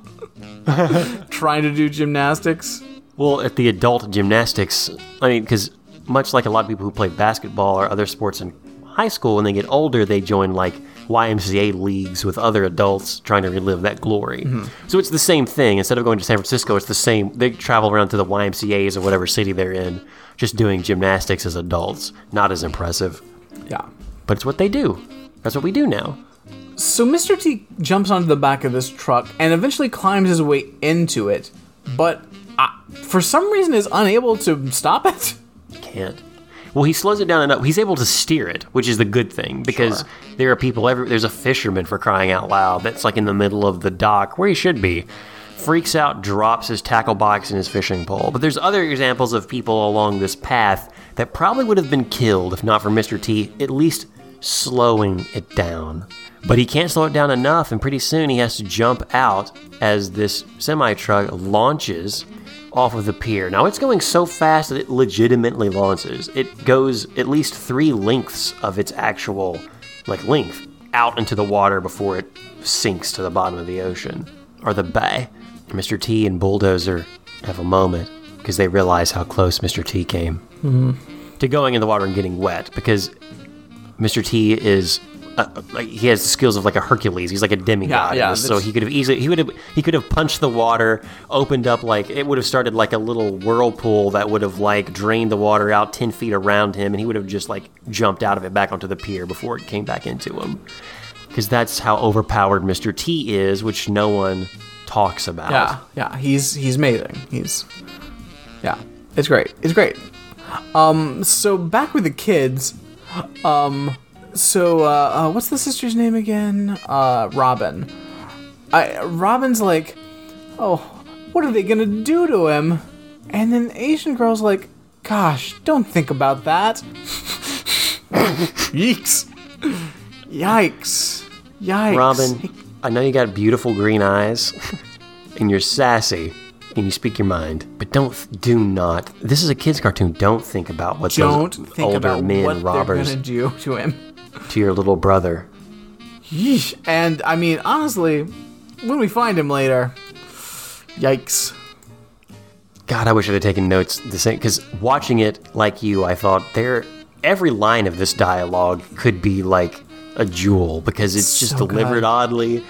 <laughs> Trying to do gymnastics. Well, at the adult gymnastics, I mean, because much like a lot of people who play basketball or other sports in high school, when they get older, they join like YMCA leagues with other adults trying to relive that glory. So it's the same thing. Instead of going to San Francisco, it's the same. They travel around to the YMCA's or whatever city they're in, just doing gymnastics as adults. Not as impressive, Yeah. but it's what they do. That's what we do now. So Mr. T jumps onto the back of this truck and eventually climbs his way into it, but uh, for some reason is unable to stop it. Can't. Well, he slows it down enough. He's able to steer it, which is the good thing because Sure. there are people. Every, there's a fisherman for crying out loud that's like in the middle of the dock where he should be. Freaks out, drops his tackle box and his fishing pole. But there's other examples of people along this path that probably would have been killed if not for Mr. T at least slowing it down. But he can't slow it down enough, and pretty soon he has to jump out as this semi truck launches off of the pier. Now it's going so fast that it legitimately launches. It goes at least three lengths of its actual like length out into the water before it sinks to the bottom of the ocean or the bay. Mr. T and Bulldozer have a moment because they realize how close Mr. T came mm-hmm. to going in the water and getting wet because Mr. T is uh, like he has the skills of like a Hercules. He's like a demigod. Yeah, yeah, so that's- he could have easily he would have he could have punched the water, opened up like it would have started like a little whirlpool that would have like drained the water out ten feet around him, and he would have just like jumped out of it back onto the pier before it came back into him. Because that's how overpowered Mr. T is, which no one talks about. Yeah, yeah, he's he's amazing. He's yeah, it's great. It's great. Um, so back with the kids. Um, so uh, uh what's the sister's name again? Uh, Robin. I Robin's like, oh, what are they gonna do to him? And then Asian girl's like, gosh, don't think about that. <laughs> Yikes! Yikes. Yikes. Robin, I know you got beautiful green eyes, <laughs> and you're sassy, and you speak your mind, but don't, do not. This is a kids' cartoon. Don't think about what don't those think older about men what robbers they're gonna do to him. To your little brother. Yeesh. And I mean, honestly, when we find him later, yikes. God, I wish I'd have taken notes the same because watching it like you, I thought there every line of this dialogue could be like a jewel because it's just So delivered good. oddly.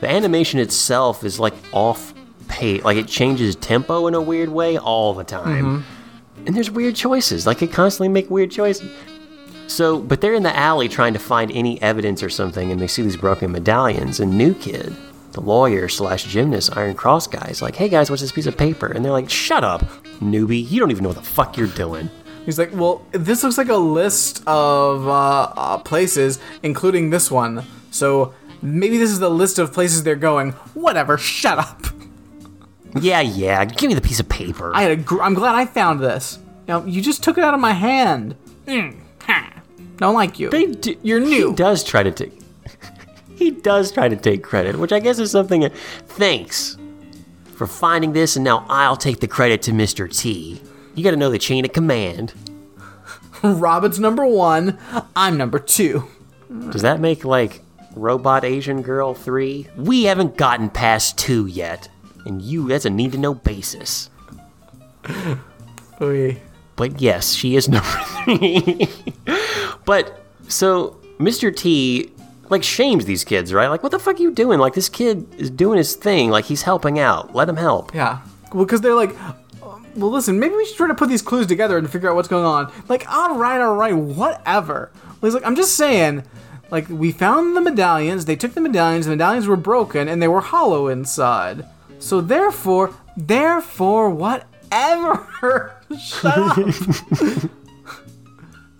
The animation itself is like off pace, like it changes tempo in a weird way all the time. Mm-hmm. And there's weird choices, like it constantly make weird choices. So, but they're in the alley trying to find any evidence or something, and they see these broken medallions. And New Kid, the lawyer slash gymnast Iron Cross guy, is like, "Hey guys, what's this piece of paper?" And they're like, "Shut up, newbie! You don't even know what the fuck you're doing." He's like, well, this looks like a list of uh, uh, places, including this one. So maybe this is the list of places they're going. Whatever, shut up. Yeah, yeah. Give me the piece of paper. I had a gr- I'm glad I found this. You know, you just took it out of my hand. Mm, ha. Don't like you. They do, You're new. He does try to take. <laughs> he does try to take credit, which I guess is something. Thanks for finding this, and now I'll take the credit to Mr. T. You got to know the chain of command. Robin's number one. I'm number two. Does that make like Robot Asian Girl three? We haven't gotten past two yet, and you—that's a need-to-know basis. <laughs> Oy. But yes, she is number three. <laughs> but so Mr. T like shames these kids, right? Like, what the fuck are you doing? Like, this kid is doing his thing. Like, he's helping out. Let him help. Yeah. Well, because they're like, well, listen, maybe we should try to put these clues together and figure out what's going on. Like, all right, all right, whatever. He's like, I'm just saying, like, we found the medallions, they took the medallions, the medallions were broken, and they were hollow inside. So therefore, therefore, whatever. <laughs> Shut up.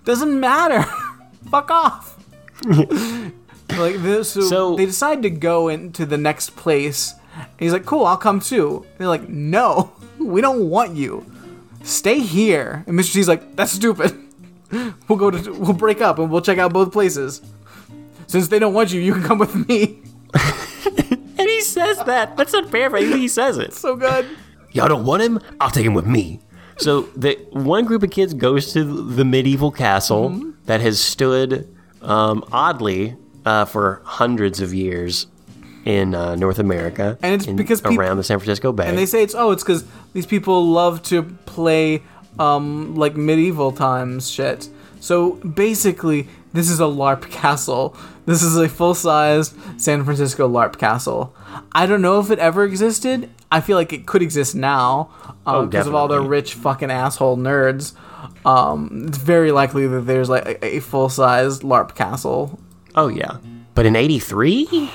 Doesn't matter. <laughs> Fuck off. <laughs> like this, so, So- they decide to go into the next place. And he's like, "Cool, I'll come too." They're like, "No, we don't want you. Stay here." And Mr. T's like, "That's stupid. We'll go to we'll break up and we'll check out both places. Since they don't want you, you can come with me." And he says that. That's not paraphrasing. He says it. so good. Y'all don't want him? I'll take him with me. So the one group of kids goes to the medieval castle Mm-hmm. that has stood um, oddly uh, for hundreds of years in uh, North America, And it's in- because peop- around the San Francisco Bay. And they say it's oh, it's because these people love to play um like medieval times shit. So basically, this is a LARP <laughs> castle. This is a full-sized San Francisco LARP castle. I don't know if it ever existed. I feel like it could exist now Oh, because of all the rich fucking asshole nerds. Um, it's very likely that there's like a, a full-sized LARP castle. oh yeah, but in '83, Yeah,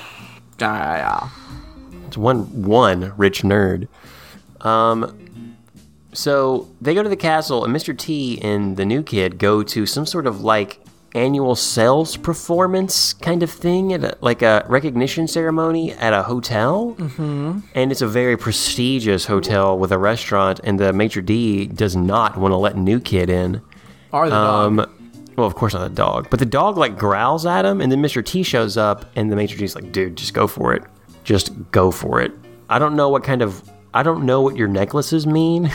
yeah, yeah. it's one one rich nerd. Um, so they go to the castle, and Mr. T and the new kid go to some sort of like annual sales performance kind of thing at a, like a recognition ceremony at a hotel. Mm-hmm. And it's a very prestigious hotel with a restaurant, and the maitre d does not want to let new kid in. Or the dog. Um, well, of course not the dog, but the dog like growls at him, and then Mr. T shows up, and the maitre d's like, "Dude, just go for it. Just go for it." I don't know what kind of I don't know what your necklaces mean,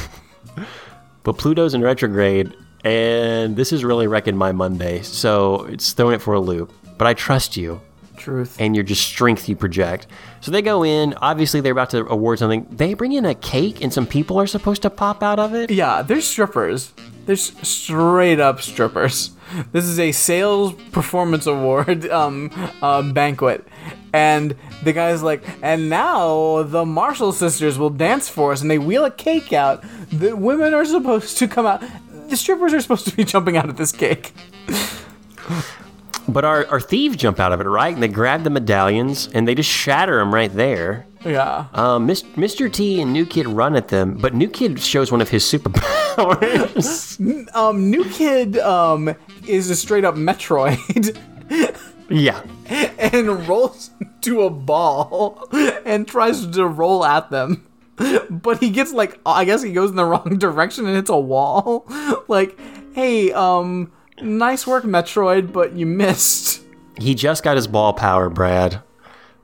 <laughs> but Pluto's in retrograde, and this is really wrecking my Monday, so it's throwing it for a loop. But I trust you Truth. and your just strength you project. So they go in. Obviously, they're about to award something. They bring in a cake, and some people are supposed to pop out of it. Yeah, they're strippers. They're straight up strippers. This is a sales performance award <laughs> um, uh, banquet. And the guy's like, and now the Marshall sisters will dance for us, and they wheel a cake out. The women are supposed to come out. The strippers are supposed to be jumping out of this cake. But our, our thieves jump out of it, right? And they grab the medallions and they just shatter them right there. Yeah. Um, Mr. T and New Kid run at them, but New Kid shows one of his superpowers. <laughs> Um, New Kid um, is a straight up Metroid. yeah. <laughs> and rolls to a ball and tries to roll at them. <laughs> But he gets like I guess he goes in the <laughs> wrong direction and hits a wall. <laughs> Like, hey, um nice work Metroid, but you missed. He just got his ball power, Brad,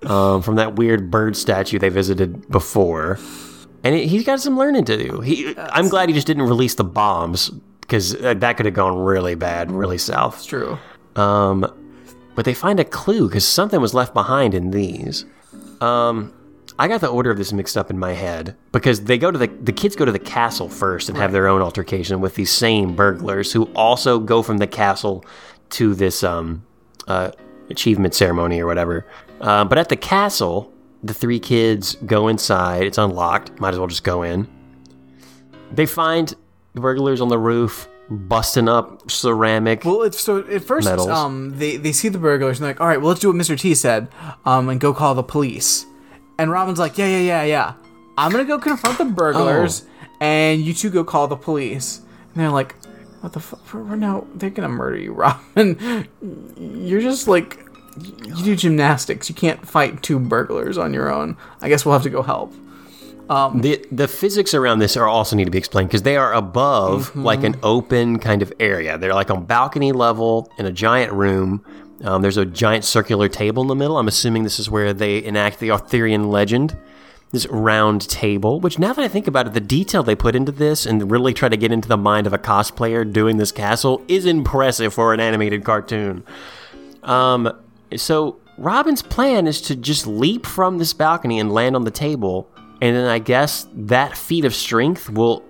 um, from that weird bird statue they visited before. And it, he's got some learning to do. He, I'm glad he just didn't release the bombs, because uh, that could have gone really bad, really south. True. Um, but they find a clue because something was left behind in these. Um, I got the order of this mixed up in my head because they go to the the kids go to the castle first and have their own altercation with these same burglars who also go from the castle to this um uh achievement ceremony or whatever. Uh, but at the castle, the three kids go inside. It's unlocked. Might as well just go in. They find the burglars on the roof busting up ceramic. Well, it's so at first um they they see the burglars and they're like, all right, well let's do what Mr. T said, um and go call the police. And Robin's like, yeah yeah yeah yeah, I'm gonna go confront the burglars, oh. and you two go call the police. And they're like, what the fuck? We're now they're gonna murder you, <laughs> Robin. You're just like. You do gymnastics. You can't fight two burglars on your own. I guess we'll have to go help. Um, the the physics around this are also need to be explained because they are above like mm-hmm. an open kind of area. They're like on balcony level in a giant room. Um, there's a giant circular table in the middle. I'm assuming this is where they enact the Arthurian legend. This round table, which now that I think about it, the detail they put into this and really try to get into the mind of a cosplayer doing this castle is impressive for an animated cartoon. Um, so Robin's plan is to just leap from this balcony and land on the table, and then I guess that feat of strength will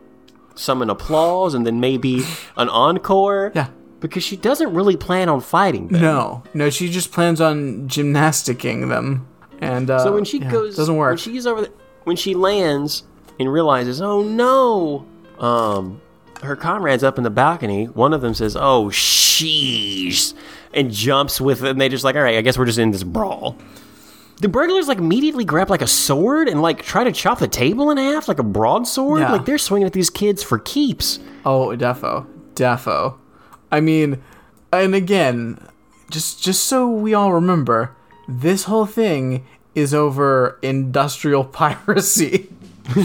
summon applause and then maybe an encore. Yeah. Because she doesn't really plan on fighting them. No, no, she just plans on gymnasticking them, and uh, So when she yeah, goes, doesn't work. When she's over, the, when she lands and realizes, oh no, um, her comrades up in the balcony. One of them says, "Oh sheesh," and jumps with, and they just like, all right, I guess we're just in this brawl. The burglars like immediately grab like a sword and like try to chop the table in half, like a broadsword. Yeah. Like they're swinging at these kids for keeps. Oh, defo, defo. I mean, and again, just just so we all remember, this whole thing is over industrial <laughs> piracy. <laughs>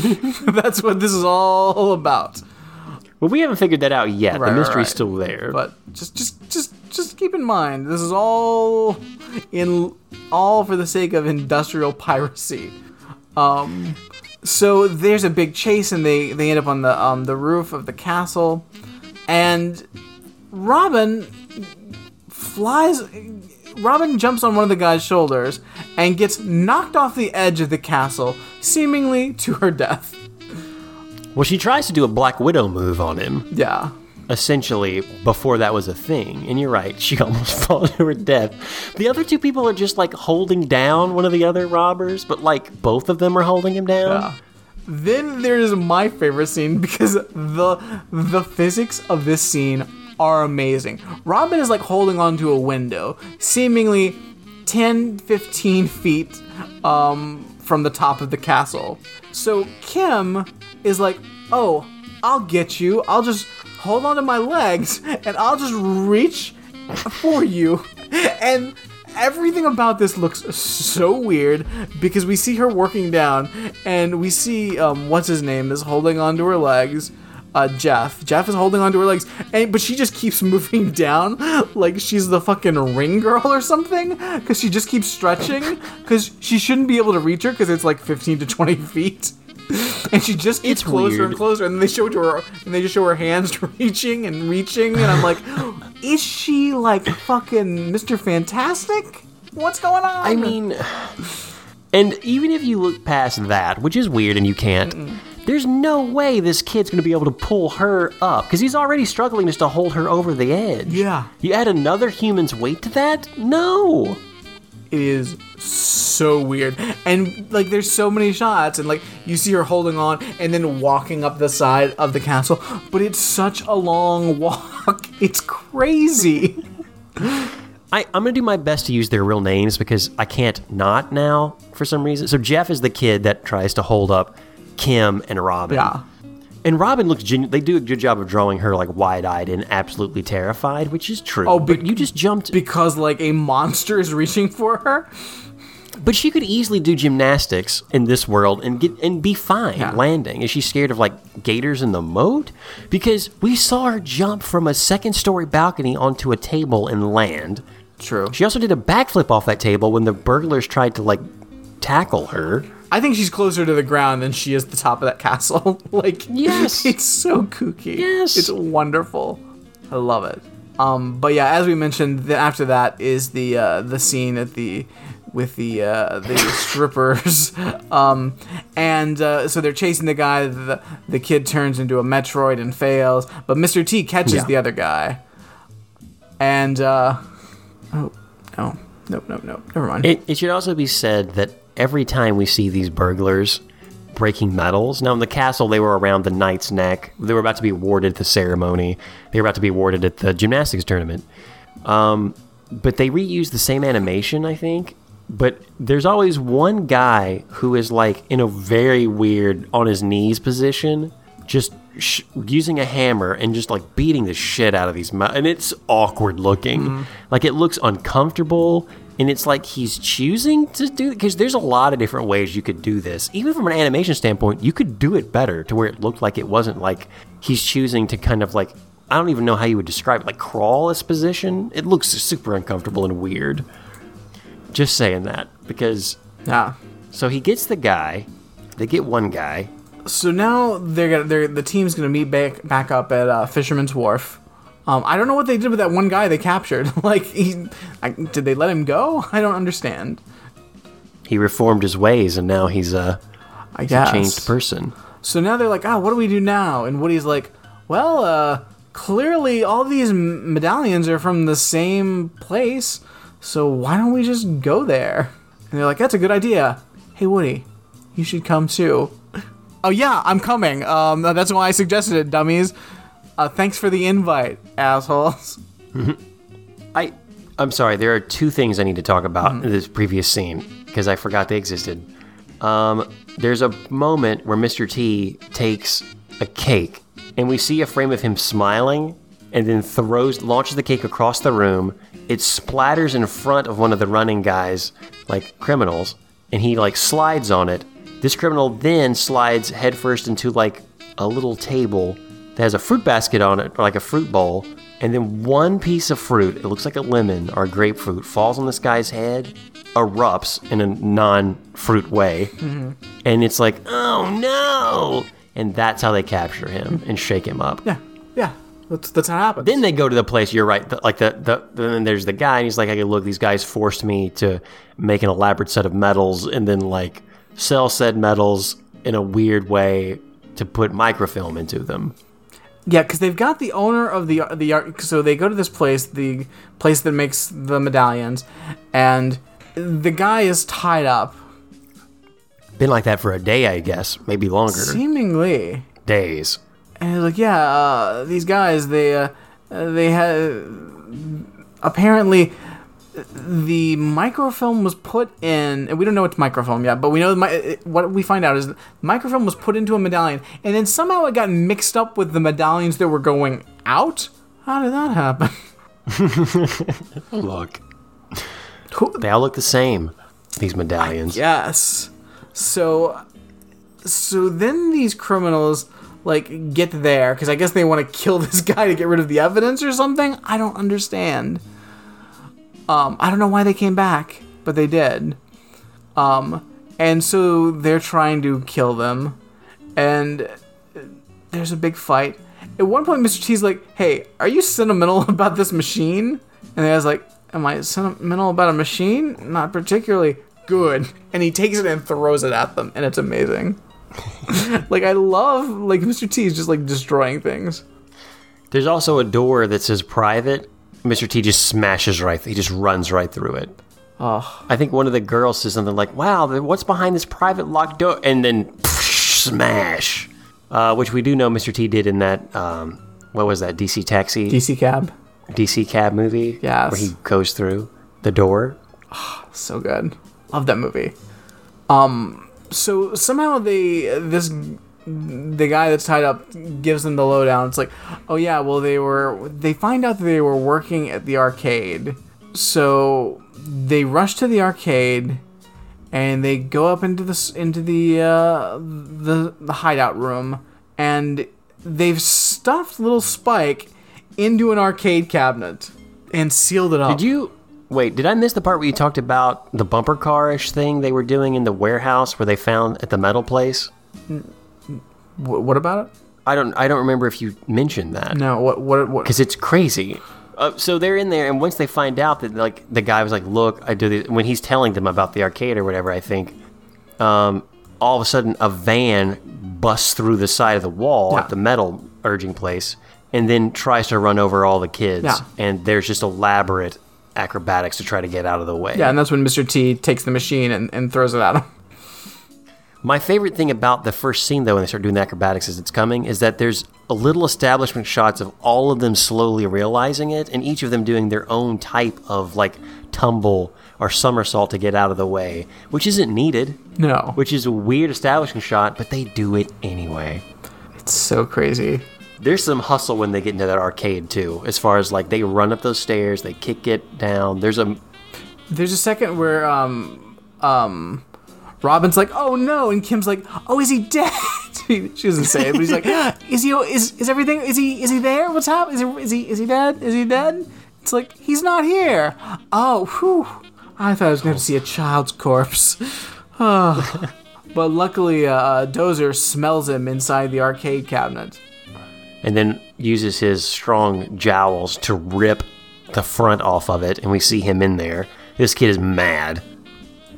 That's what this is all about. Well, we haven't figured that out yet. Right, the mystery's right. still there. But just just just just keep in mind, this is all in all for the sake of industrial piracy. Um, so there's a big chase, and they they end up on the um the roof of the castle, and Robin flies. Robin jumps on one of the guy's shoulders and gets knocked off the edge of the castle, seemingly to her death. well, she tries to do a Black Widow move on him. Yeah. essentially before that was a thing. And you're right, she <laughs> almost falls to her death. The other two people are just like holding down one of the other robbers, but like both of them are holding him down. Yeah. Then there's my favorite scene because the the physics of this scene are amazing. Robin is like holding onto a window, seemingly 10, 15 feet um, from the top of the castle. So Kim is like, "Oh, I'll get you. I'll just hold onto my legs and I'll just reach for you." <laughs> And everything about this looks so weird because we see her working down and we see um, what's his name is holding onto her legs uh, Jeff. Jeff is holding onto her legs, and but she just keeps <laughs> moving down like she's the fucking ring girl or something. Because she just keeps stretching. Because she shouldn't be able to reach her because it's like 15 to 20 feet. <laughs> And she just gets It's closer weird. and closer, and they show it to her, and they just show her hands <laughs> reaching and reaching, and I'm like, <sighs> is she like fucking Mr. Fantastic? What's going on? I mean, <sighs> and even if you look past that, which is weird and you can't, there's no way this kid's going to be able to pull her up because he's already struggling just to hold her over the edge. Yeah. You add another human's weight to that? No. it is so weird and like there's so many shots and like you see her holding on and then walking up the side of the castle but it's such a long <laughs> walk it's crazy I, I'm going to do my best to use their real names because I can't not now for some reason. So Jeff is the kid that tries to hold up Kim and Robin. yeah And Robin looks genu- they do a good job of drawing her like wide-eyed and absolutely terrified, which is true. Oh, but you just jumped because like a monster is reaching for her But she could easily do gymnastics in this world and get and be fine Yeah. landing. Is she scared of like gators in the moat? Because we saw her jump from a second story balcony onto a table and land. true She also did a backflip off that table when the burglars tried to like tackle her. I think she's closer to the ground than she is the top of that castle <laughs> like Yes. it's so kooky Yes. it's wonderful i love it um but yeah as we mentioned then after that is the uh the scene at the with the uh, the <laughs> strippers, <laughs> um, and uh, so they're chasing the guy. The, the kid turns into a Metroid and fails, but Mr. T catches Yeah. the other guy, and uh, oh no, nope, nope, nope, never mind. It, it should also be said that every time we see these burglars breaking medals. now in the castle they were around the knight's neck. They were about to be awarded at the ceremony. They were about to be awarded at the gymnastics tournament. Um, but they reuse the same animation, I think. But there's always one guy who is like in a very weird on his knees position, just sh- using a hammer and just like beating the shit out of these. And it's awkward looking. Like it looks uncomfortable. And it's like he's choosing to do because there's a lot of different ways you could do this. Even from an animation standpoint, you could do it better to where it looked like it wasn't like he's choosing to kind of like I don't even know how you would describe it, like crawl this position. It looks super uncomfortable and weird. Just saying that because yeah. so he gets the guy, they get one guy. So now they're gonna they're, the team's gonna meet back back up at uh, Fisherman's Wharf. Um, I don't know what they did with that one guy they captured. <laughs> like, he, I, did they let him go? I don't understand. He reformed his ways and now he's a I guess changed person. So now they're like, ah, what do we do now? And Woody's like, well, uh, clearly all these medallions are from the same place, so why don't we just go there? And they're like, that's a good idea. Hey, Woody, you should come too. <laughs> Oh yeah, I'm coming. Um, that's why I suggested it, dummies. Uh, thanks for the invite, assholes. <laughs> I I'm sorry, there are two things I need to talk about in this previous scene because I forgot they existed. Um, there's a moment where Mr. T takes a cake and we see a frame of him smiling and then throws launches the cake across the room. It splatters in front of one of the running guys, like criminals, and he like slides on it. This criminal then slides headfirst into like a little table that has a fruit basket on it, or like a fruit bowl, and then one piece of fruit, it looks like a lemon or a grapefruit, falls on this guy's head, erupts in a non fruit way, mm-hmm. and it's like, oh no! And that's how they capture him mm-hmm. and shake him up. Yeah, yeah, that's that's how it happens. Then they go to the place. You're right. The, like the the then there's the guy, and he's like, "I look, these guys forced me to make an elaborate set of medals, and then like sell said medals in a weird way to put microfilm into them." Yeah, because they've got the owner of the the art. So they go to this place, the place that makes the medallions, and the guy is tied up, Been like that for a day, I guess, maybe longer. seemingly. Days. And he's like, "Yeah, uh, these guys, they uh, uh, they had apparently." The microfilm was put in, and we don't know it's microfilm yet, but we know the, what we find out is the microfilm was put into a medallion, and then somehow it got mixed up with the medallions that were going out. How did that happen? <laughs> Look, they all look the same. These medallions. Yes. So so then these criminals like get there cuz I guess they want to kill this guy to get rid of the evidence or something. I don't understand. Um I don't know why they came back, but they did. Um and so they're trying to kill them and there's a big fight. At one point Mr. T's like, "Hey, are you sentimental <laughs> about this machine?" And the guy's like, Am I sentimental about a machine? Not particularly. Good. And he takes it and throws it at them, and it's amazing. <laughs> like I love like Mr. T is just like destroying things. There's also a door that says private. Mr. T just smashes right. He just runs right through it. Oh, I think one of the girls says something like, "Wow, what's behind this private locked door?" And then psh, <laughs> smash, uh, which we do know Mr. T did in that. Um, what was that? DC Taxi, DC cab. DC Cab movie. yeah, where he goes through the door. So good. Love that movie. Um so somehow they this the guy that's tied up gives them the lowdown. It's like, "Oh yeah, well they were they find out that they were working at the arcade." So they rush to the arcade and they go up into the into the uh, the the hideout room and they've stuffed little Spike into an arcade cabinet and sealed it up. Did you wait? Did I miss the part where you talked about the bumper car-ish thing they were doing in the warehouse where they found at the metal place? Wh- what about it? I don't. I don't remember if you mentioned that No, what what what? because it's crazy. Uh, so they're in there, and once they find out that like the guy was like, "Look, I do this," when he's telling them about the arcade or whatever, I think, um, all of a sudden a van busts through the side of the wall Yeah. at the metal urging place, and then tries to run over all the kids. Yeah. And there's just elaborate acrobatics to try to get out of the way. Yeah, and that's when Mr. T takes the machine and, and throws it at him. My favorite thing about the first scene, though, when they start doing the acrobatics as it's coming, is that there's a little establishment shots of all of them slowly realizing it, and each of them doing their own type of like tumble or somersault to get out of the way, which isn't needed. No. Which is a weird establishment shot, but they do it anyway. It's so crazy. There's some hustle when they get into that arcade too, as far as like they run up those stairs, they kick it down. There's a There's a second where um um Robin's like, "Oh no," and Kim's like, "Oh, is he dead?" <laughs> she doesn't say it, but he's like, <laughs> "Is he? Is is everything? Is he? Is he there? What's happening? Is, he- is he? Is he dead? Is he dead?" It's like he's not here. Oh, whew. I thought I was going to see a child's corpse. <sighs> But luckily, uh, Dozer smells him inside the arcade cabinet. and then uses his strong jowls to rip the front off of it, and we see him in there. This kid is mad.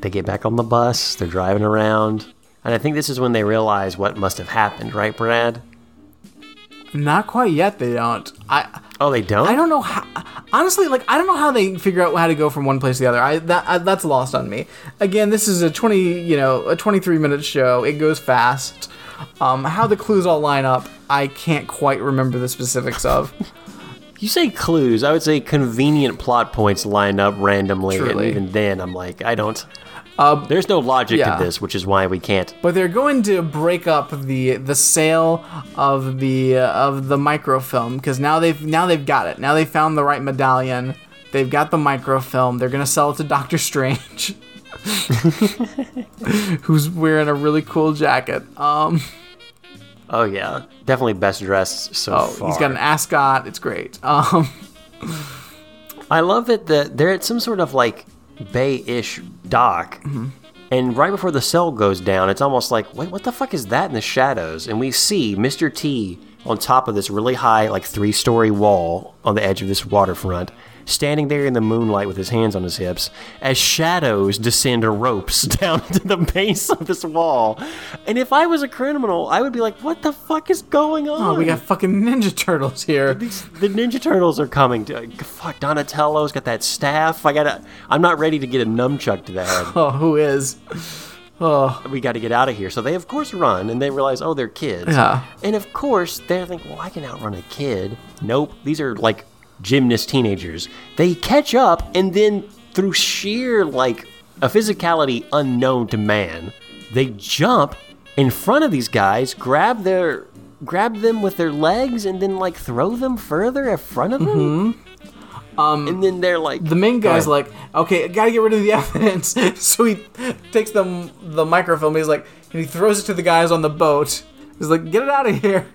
They get back on the bus, they're driving around, and I think this is when they realize what must have happened, right, Brad? Not quite yet. They don't. I. Oh, they don't? I don't know how. Honestly, like I don't know how they figure out how to go from one place to the other. I that I, that's lost on me. Again, this is a twenty, you know, a twenty-three minute show. It goes fast. Um, how the clues all line up, I can't quite remember the specifics of. <laughs> You say clues. I would say convenient plot points line up randomly, Truly. and even then, I'm like, I don't. There's no logic yeah. to this, which is why we can't. But they're going to break up the the sale of the uh, of the microfilm because now they've now they've got it. Now they found the right medallion. They've got the microfilm. They're gonna sell it to Doctor Strange, <laughs> who's wearing a really cool jacket. Um, Oh yeah, definitely best dressed so oh, far. he's got an ascot. It's great. Um, I love that they're at some sort of like bay-ish dock, and right before the cell goes down, it's almost like, wait, what the fuck is that in the shadows? And we see Mr. T on top of this really high, like three-story wall on the edge of this waterfront, standing there in the moonlight with his hands on his hips, as shadows descend ropes <laughs> down to the base of this wall. And if I was a criminal, I would be like, what the fuck is going on? oh, we got fucking Ninja Turtles here. These- the Ninja Turtles are coming. To, fuck, Donatello's got that staff. I gotta. I'm not ready to get a nunchuck to the head. <laughs> Oh, who is? Oh. we got to get out of here. So they, of course, run, and they realize, oh, they're kids. Yeah. And of course, they're thinking, well, I can outrun a kid. Nope, these are like gymnast teenagers. They catch up, and then through sheer like a physicality unknown to man, they jump in front of these guys, grab their grab them with their legs, and then like throw them further in front of them. Um, and then they're like The main guy's ahead. like, okay, gotta get rid of the <laughs> evidence. so he takes the the microfilm. He's like, and he throws it to the guys on the boat. He's like, get it out of here.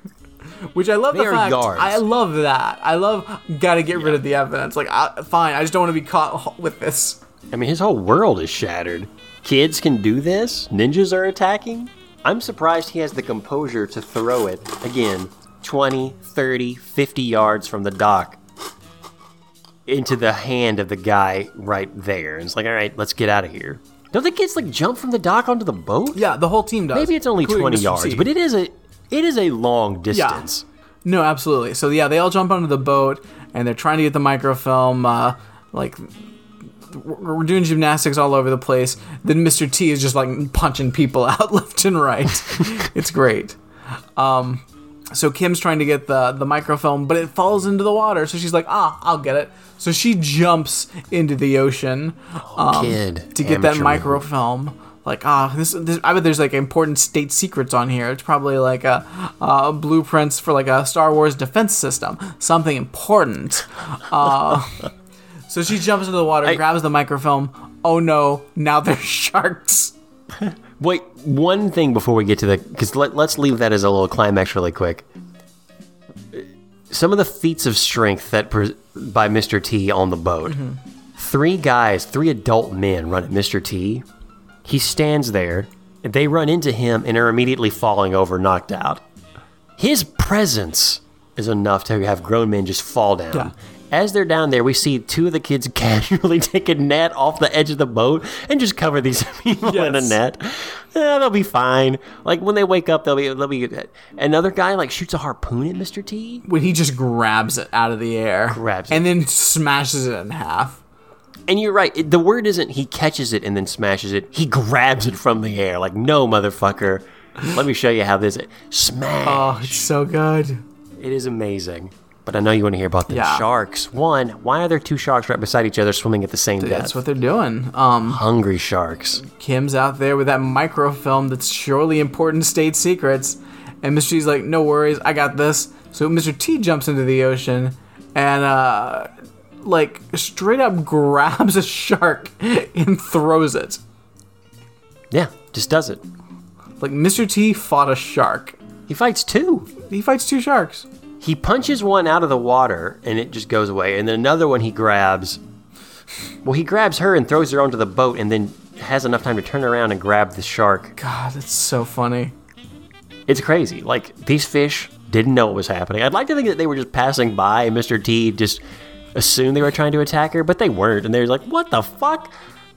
Which I love They the fact. guards. I love that. I love gotta get rid of the evidence. Like, I, fine. I just don't want to be caught with this. I mean, his whole world is shattered. Kids can do this? Ninjas are attacking? I'm surprised he has the composure to throw it, again, 20, 30, 50 yards from the dock into the hand of the guy right there. And it's like, all right, let's get out of here. Don't the kids like jump from the dock onto the boat? Yeah, the whole team does. Maybe it's only including 20 Mr. yards, C. but it is a it is a long distance. Yeah. No, absolutely. So yeah, they all jump onto the boat and they're trying to get the microfilm. Uh, like we're doing gymnastics all over the place. Then Mr. T is just like punching people <laughs> out left and right. <laughs> it's great. Um, so Kim's trying to get the the microfilm, but it falls into the water. So she's like, "Ah, I'll get it." So she jumps into the ocean um, Kid, to get that amateur move. microfilm. Like, ah, this, this. I bet there's like important state secrets on here. It's probably like a, uh blueprints for like a Star Wars defense system, something important. Uh, <laughs> so she jumps into the water, I- grabs the microfilm. Oh no! Now there's <laughs> sharks. Wait, one thing before we get to the because let, let's leave that as a little climax really quick. Some of the feats of strength that pre- by Mr. T on the boat. Three guys, three adult men run at Mr. T. He stands there. They run into him and are immediately falling over, knocked out. His presence is enough to have grown men just fall down. Yeah. as they're down there, we see two of the kids <laughs> casually take a net off the edge of the boat and just cover these <laughs> people in a net. Yeah, they'll be fine. Like when they wake up, they'll be they'll be. Another guy like shoots a harpoon at Mr. T. when he just grabs it out of the air, Grabs it. and then smashes it in half. And you're right. It, the word isn't he catches it and then smashes it. He grabs it from the air. Like no, motherfucker. Let me show you how this smash. Oh, it's so good. It is amazing. But I know you want to hear about the Yeah. sharks. One, why are there two sharks right beside each other swimming at the same depth? That's what they're doing. Um, Hungry sharks. Kim's out there with that microfilm that's surely important state secrets, and Mr. T's like, "No worries, I got this." So Mr. T jumps into the ocean and, uh, like, straight up <laughs> grabs a shark and throws it. Yeah, just does it. Like Mr. T fought a shark. He fights two. He fights two sharks. He punches one out of the water and it just goes away. And then another one he grabs. Well, he grabs her and throws her onto the boat and then has enough time to turn around and grab the shark. God, that's so funny. It's crazy. Like, these fish didn't know what was happening. I'd like to think that they were just passing by and Mr. T just assumed they were trying to attack her, but they weren't. And they were like, what the fuck?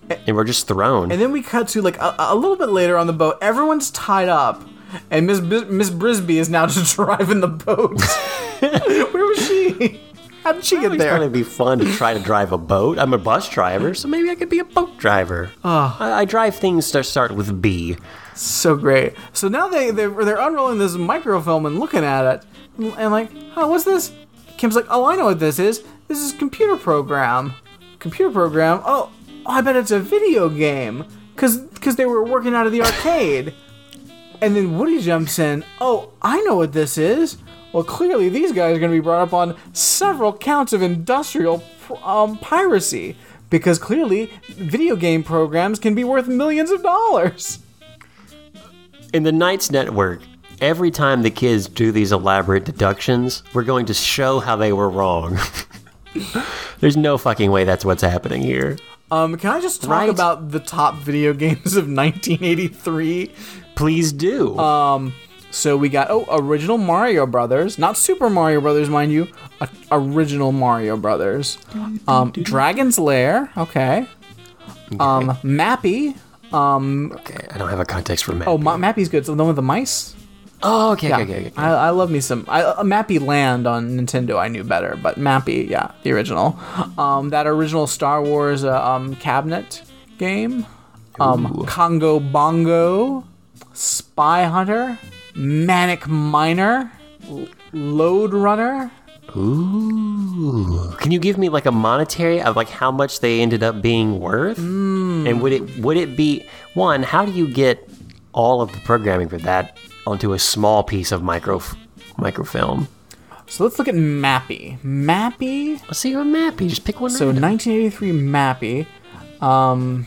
And we're just thrown. And then we cut to like a, a little bit later on the boat. Everyone's tied up, and Miss Bis- Miss Brisby is now <laughs> just driving the boat. <laughs> Where was she? How did she get there? It's going to be fun to try to drive a boat. I'm a bus driver, so maybe I could be a boat driver. Ah. I, I drive things that start with B. So great. So now they they they're unrolling this microfilm and looking at it, and like, oh, what's this? Kim's like, oh, I know what this is. This is computer program. Computer program. Oh, I bet it's a video game. Cause cause they were working out of the arcade. And then Woody jumps in. Oh, I know what this is. Well, clearly these guys are going to be brought up on several counts of industrial um, piracy because clearly video game programs can be worth millions of dollars. In the Knights Network, every time the kids do these elaborate deductions, we're going to show how they were wrong. <laughs> There's no fucking way that's what's happening here. Um, can I just talk Right. about the top video <laughs> games of 1983? Please do. So we got oh, original Mario Brothers, not Super Mario Brothers, mind you, a, original Mario Brothers. Um, Dragon's Lair, okay. Um, Mappy. okay, I don't have a context for Mappy. Oh, Ma- Mappy's good. So the one with the mice. Oh okay, Yeah, okay, okay, okay. I, I love me some. I, uh, Mappy Land on Nintendo, I knew better, but Mappy, yeah, the original. Um, that original Star Wars uh, um, cabinet game. Um, Congo Bongo, Spy Hunter, Manic Miner, L- Lode Runner. Ooh. Can you give me like a monetary of like how much they ended up being worth? And would it would it be one? How do you get all of the programming for that onto a small piece of micro microfilm? So let's look at Mappy. Mappy. Let's see your map. You just pick one. So random. 1983 Mappy, um,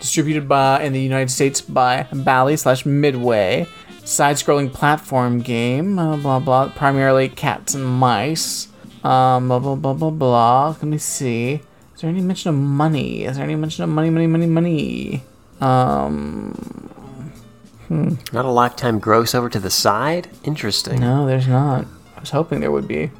distributed by in the United States by Bally slash Midway, side-scrolling platform game. Uh, blah blah. Primarily cats and mice. Um, blah blah blah blah blah. Let me see. Is there any mention of money? Is there any mention of money, money, money, money? Um, Not a lifetime gross over to the side. Interesting. no, there's not. I was hoping there would be.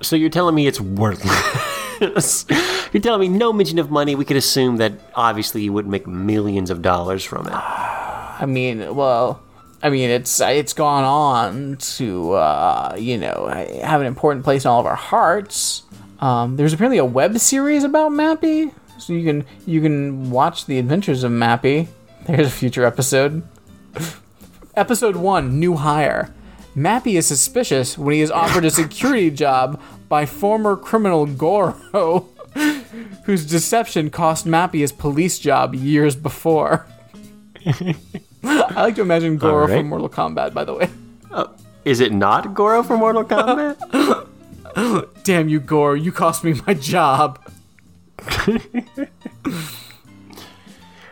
So you're telling me it's worthless. <laughs> you're telling me no mention of money. We could assume that obviously you wouldn't make millions of dollars from it. I mean, well, I mean, it's it's gone on to uh, you know have an important place in all of our hearts. Um, there's apparently a web series about Mappy, so you can you can watch the adventures of Mappy. There's a future episode. Episode one: New hire. Mappy is suspicious when he is offered a security <laughs> job by former criminal Goro, whose deception cost Mappy his police job years before. I like to imagine Goro Alright. from Mortal Kombat, by the way. Oh, is it not Goro from Mortal Kombat? <laughs> Damn you, Goro, you cost me my job. <laughs>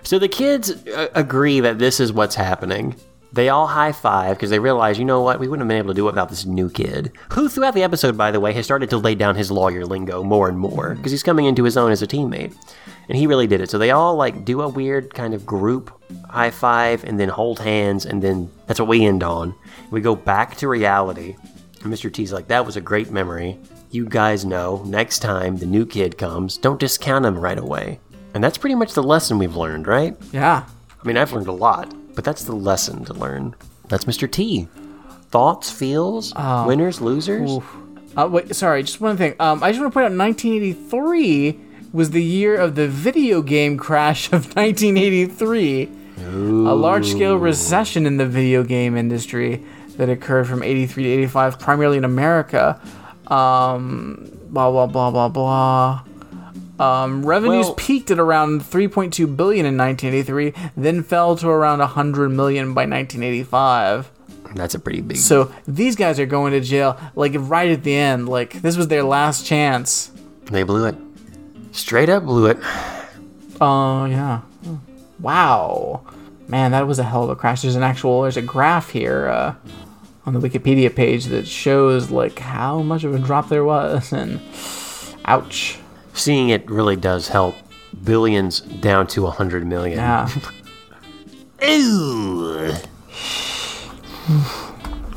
So the kids uh, agree that this is what's happening. They all high five because they realize, you know what, we wouldn't have been able to do it without this new kid, who throughout the episode, by the way, has started to lay down his lawyer lingo more and more because he's coming into his own as a teammate, and he really did it. So they all like do a weird kind of group high five and then hold hands, and then that's what we end on. We go back to reality. And Mr. T's like, that was a great memory. you guys know next time the new kid comes, don't discount him right away. And that's pretty much the lesson we've learned, right? Yeah. I mean, I've learned a lot, but that's the lesson to learn. That's Mr. T. Thoughts, feels, winners, losers. Uh, wait, sorry, just one thing. Um, I just want to point out 1983 was the year of the video game crash of <laughs> 1983. A large scale recession in the video game industry that occurred from 83 to 85, primarily in America. Um, blah, blah, blah, blah, blah. Um, revenues Well- peaked at around 3.2 billion in 1983, then fell to around 100 million by 1985. That's a pretty big. So these guys are going to jail like right at the end. Like this was their last chance. They blew it. Straight up blew it. Oh yeah. Wow. Man, that was a hell of a crash. There's an actual there's a graph here uh, on the Wikipedia page that shows like how much of a drop there was and ouch. Seeing it really does help. Billions down to a hundred million. Yeah. <laughs> Ew.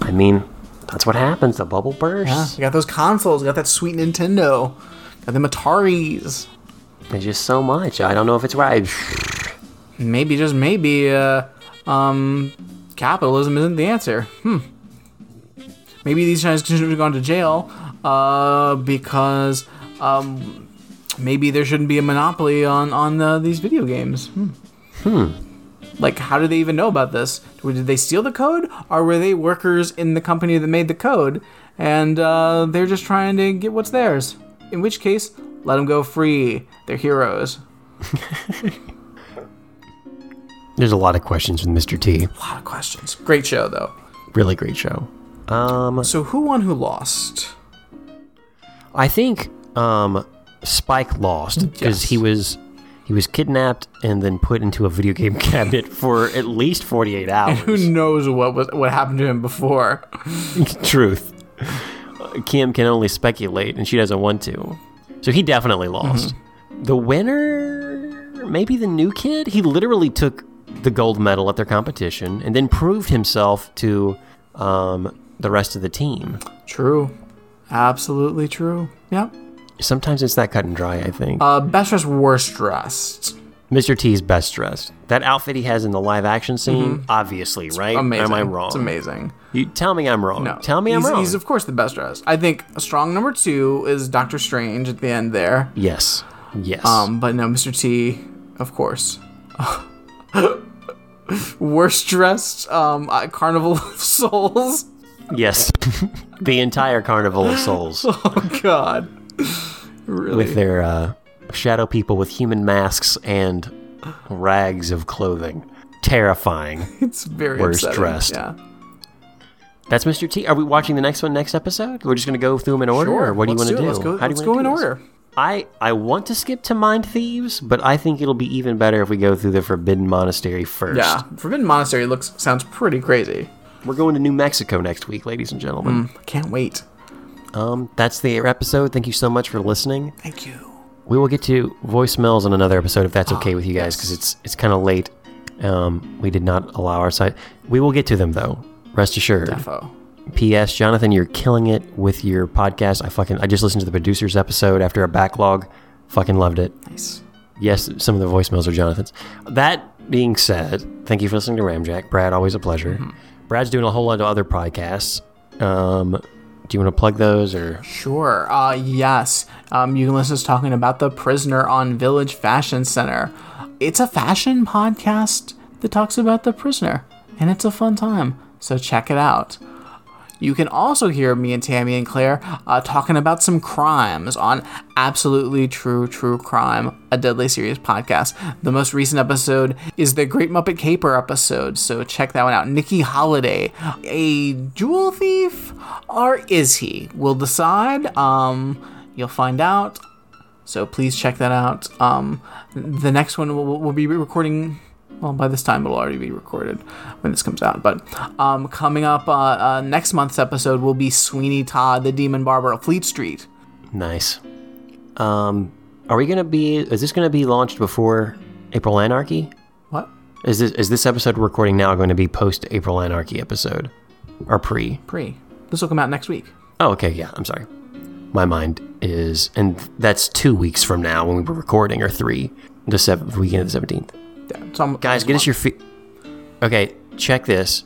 I mean, that's what happens. The bubble bursts. yeah. You got those consoles, you got that sweet Nintendo. Got them Ataris. There's just so much. I don't know if it's right. Maybe just maybe uh um capitalism isn't the answer. Hmm. Maybe these guys should have gone to jail uh because um maybe there shouldn't be a monopoly on on uh, these video games. Hmm. Like how did they even know about this? Did they steal the code or were they workers in the company that made the code and uh, they're just trying to get what's theirs? In which case, let them go free. They're heroes. <laughs> There's a lot of questions with Mr. T. A lot of questions. Great show though. Really great show. Um, So who won? Who lost? I think um, Spike lost because Yes. he was he was kidnapped and then put into a video game <laughs> cabinet for at least 48 hours. And who knows what was what happened to him before? <laughs> Truth. Kim can only speculate, and she doesn't want to. So he definitely lost. The winner, maybe the new kid. He literally took the gold medal at their competition and then proved himself to um, the rest of the team. True, absolutely true. Yep. Sometimes it's that cut and dry. I think. Uh, best dressed, worst dressed. Mr. T's best dressed. That outfit he has in the live action scene, obviously, right? Amazing. Am I wrong? It's amazing. You tell me I'm wrong. No, Tell me I'm he's, wrong. He's of course the best dressed. I think a strong number two is Doctor Strange at the end there. yes. Yes. Um, but no, Mr. T, of course. <laughs> Worst dressed, um, uh, Carnival of Souls. yes. <laughs> the entire Carnival of Souls <laughs> Oh God, <laughs> really? with their uh, shadow people with human masks and rags of clothing. Terrifying. <laughs> it's very worst upsetting. dressed. Yeah. That's Mr. T. Are we watching the next one next episode? We're just going to go through them in order, or what do you let's want to do? Let's go, How do let's you go in do order. I I want to skip to Mind Thieves, but I think it'll be even better if we go through the Forbidden Monastery first. Yeah, Forbidden Monastery looks sounds pretty crazy. We're going to New Mexico next week, ladies and gentlemen. Can't wait. Um, that's the episode. Thank you so much for listening. Thank you. We will get to voicemails on another episode if that's okay with you guys, because it's it's kind of late. Um, we did not allow our site. We will get to them though. Rest assured. Defo. P.S. Jonathan, you're killing it with your podcast. I fucking I just listened to the producers episode after a backlog. Fucking loved it. Nice. Yes, some of the voicemails are Jonathan's. That being said, thank you for listening to Ramjack. Brad, always a pleasure. Mm-hmm. Brad's doing a whole lot of other podcasts. Um, do you want to plug those or? Sure. Uh, yes. Um, you can listen to us talking about the prisoner on Village Fashion Center. It's a fashion podcast that talks about the prisoner, and it's a fun time. So check it out. You can also hear me and Tammy and Claire uh, talking about some crimes on Absolutely True True Crime, a Deadly Serious podcast. The most recent episode is the Great Muppet Caper episode, so check that one out. Nicky Holiday, a jewel thief, or is he? We'll decide. Um, you'll find out. So please check that out. Um, the next one we'll, we'll be recording. Well, by this time it'll already be recorded when this comes out. But um, coming up uh, uh, next month's episode will be Sweeney Todd, the Demon Barber of Fleet Street. Nice. Um, are we gonna be? Is this gonna be launched before April Anarchy? What? Is this is this episode we're recording now going to be post April Anarchy episode or pre? Pre. This will come out next week. Oh, okay, yeah. I'm sorry. my mind is, and that's two weeks from now when we were recording, or three, the seventh weekend of the seventeenth. Yeah, it's almo- Guys, get us your fe- Okay, check this.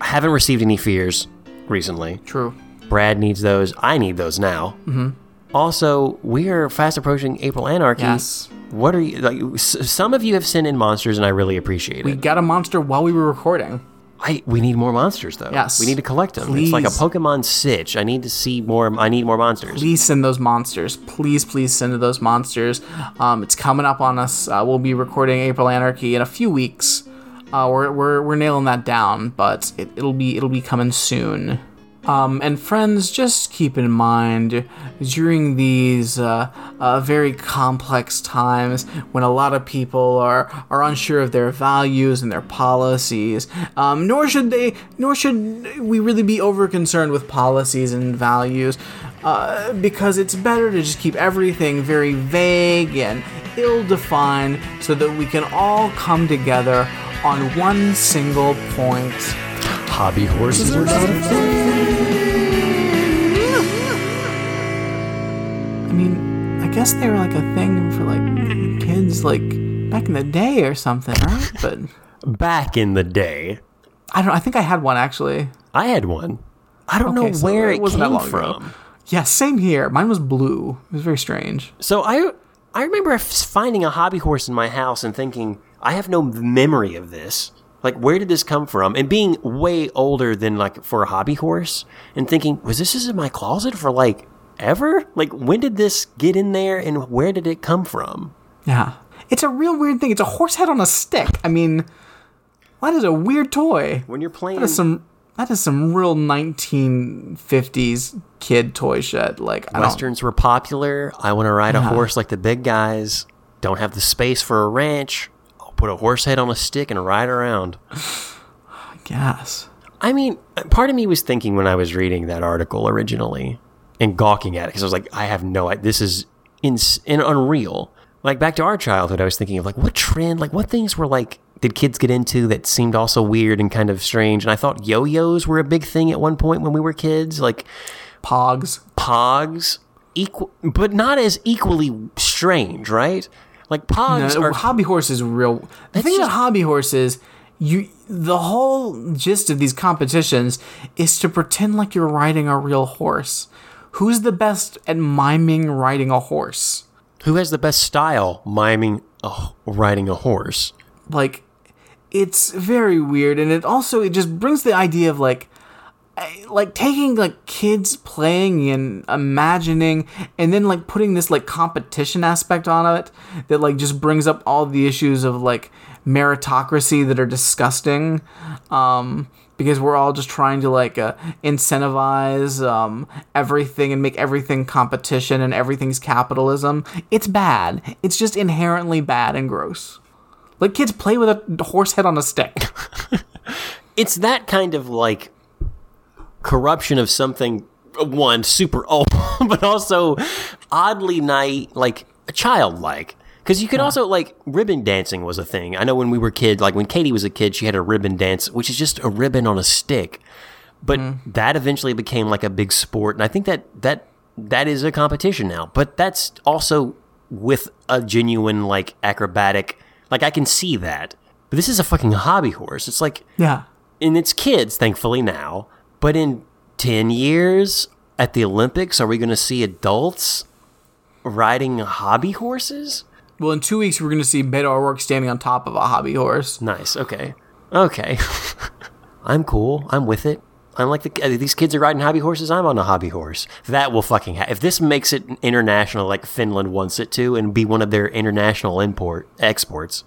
I haven't received any fears recently. True. Brad needs those. I need those now. Mm-hmm. Also, we are fast approaching April Anarchy. Yes. What are you like? s- Some of you have sent in monsters, and I really appreciate it. We got a monster while we were recording. I we need more monsters though. Yes. we need to collect them. It's like a Pokemon Sitch. I need to see more. I need more monsters. Please send those monsters. Please, please send those monsters. Um, it's coming up on us. Uh, we'll be recording April Anarchy in a few weeks. Uh, we're, we're, we're nailing that down, but it, it'll be it'll be coming soon. Um, and friends, just keep in mind during these uh, uh, very complex times when a lot of people are are unsure of their values and their policies. Um, nor should they, nor should we really be over concerned with policies and values, uh, because it's better to just keep everything very vague and ill-defined, so that we can all come together on one single point. Hobby horses mean, I guess they were like a thing for like mm. kids like back in the day or something, right? But Back in the day, I don't. I think I had one actually. I had one. I don't Okay, know so where it it, came long ago. from. Yeah, same here. Mine was blue. It was very strange. So I I remember finding a hobby horse in my house and thinking I have no memory of this. Like where did this come from? And being way older than like for a hobby horse and thinking was this is in my closet for like ever? Like when did this get in there and where did it come from? Yeah, it's a real weird thing. It's a horse head on a stick. I mean, that is a weird toy. When you're playing That is some. That is some real 1950s kid toy shit. Like I westerns were popular. I want to ride a horse like the big guys. Don't have the space for a ranch. I'll put a horse head on a stick and ride around. I guess. I mean, part of me was thinking when I was reading that article originally and gawking at it because I was like, I have no idea. This is ins- in unreal. Like back to our childhood, I was thinking of like what trend, like what things were like did kids get into that seemed also weird and kind of strange. And I thought yo-yos were a big thing at one point when we were kids, like Pogs. pogs, equal, but not as equally strange, right? Like pogs No, are hobby horses. real. The thing just- about hobby horses, you the whole gist of these competitions is to pretend like you're riding a real horse. Who's the best at miming riding a horse? who has the best style miming a, riding a horse. Like, it's very weird, and it also it just brings the idea of like. Like taking like kids playing and imagining, and then like putting this like competition aspect on it that like just brings up all the issues of like meritocracy that are disgusting. Um, because we're all just trying to like uh, incentivize um, everything and make everything competition and everything's capitalism. It's bad. It's just inherently bad and gross. Like kids play with a horse head on a stick. <laughs> it's that kind of like corruption of something one super <laughs> old but also oddly nice like childlike because you could also like ribbon dancing was a thing. I know when we were kids like when katie was a kid she had a ribbon dance which is just a ribbon on a stick. But hmm. that eventually became like a big sport and i think that that that is a competition now. But that's also with a genuine like acrobatic like i can see that. But this is a fucking hobby horse. It's like Yeah. and it's kids, thankfully now. But in ten years at the Olympics, are we going to see adults riding hobby horses? Well, in two weeks, we're going to see Beto O'Rourke standing on top of a hobby horse. Nice. Okay. Okay. <laughs> I'm cool. I'm with it. I'm like the uh, these kids are riding hobby horses. I'm on a hobby horse. That will fucking ha- if this makes it international like Finland wants it to and be one of their international import exports.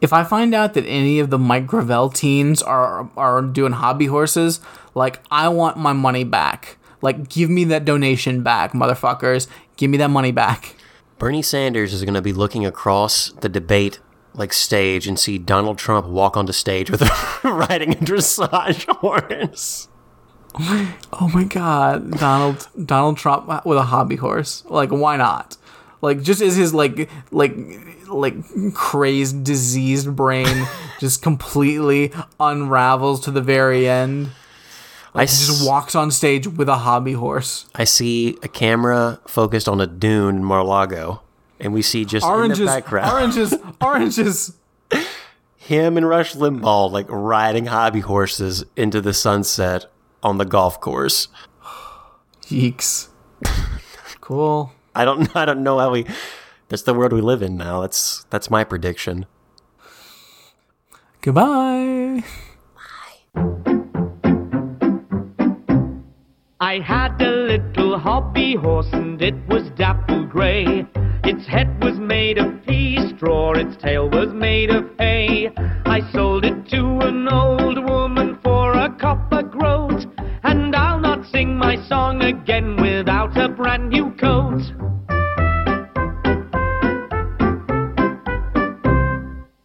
If I find out that any of the Mike Gravel teens are are doing hobby horses, like I want my money back. Like, give me that donation back, motherfuckers. Give me that money back. Bernie Sanders is going to be looking across the debate like stage and see Donald Trump walk onto stage with a <laughs> riding a dressage <laughs> horse. Oh my God, Donald Donald Trump with a hobby horse. Like, why not? Like, just as his like like like crazed, diseased brain <laughs> just completely unravels to the very end. I, He just walks on stage with a hobby horse. I see a camera focused on a dune in Mar-a-Lago, and we see just in Oranges, the background oranges, <laughs> oranges. him and Rush Limbaugh like riding hobby horses into the sunset on the golf course. Yeeks. <laughs> Cool. I don't I don't know how we. That's the world we live in now. That's that's my prediction. Goodbye. I had a little hobby horse and it was dapple grey. Its head was made of pea straw, its tail was made of hay. I sold it to an old woman for a copper groat, and I'll not sing my song again without a brand new coat.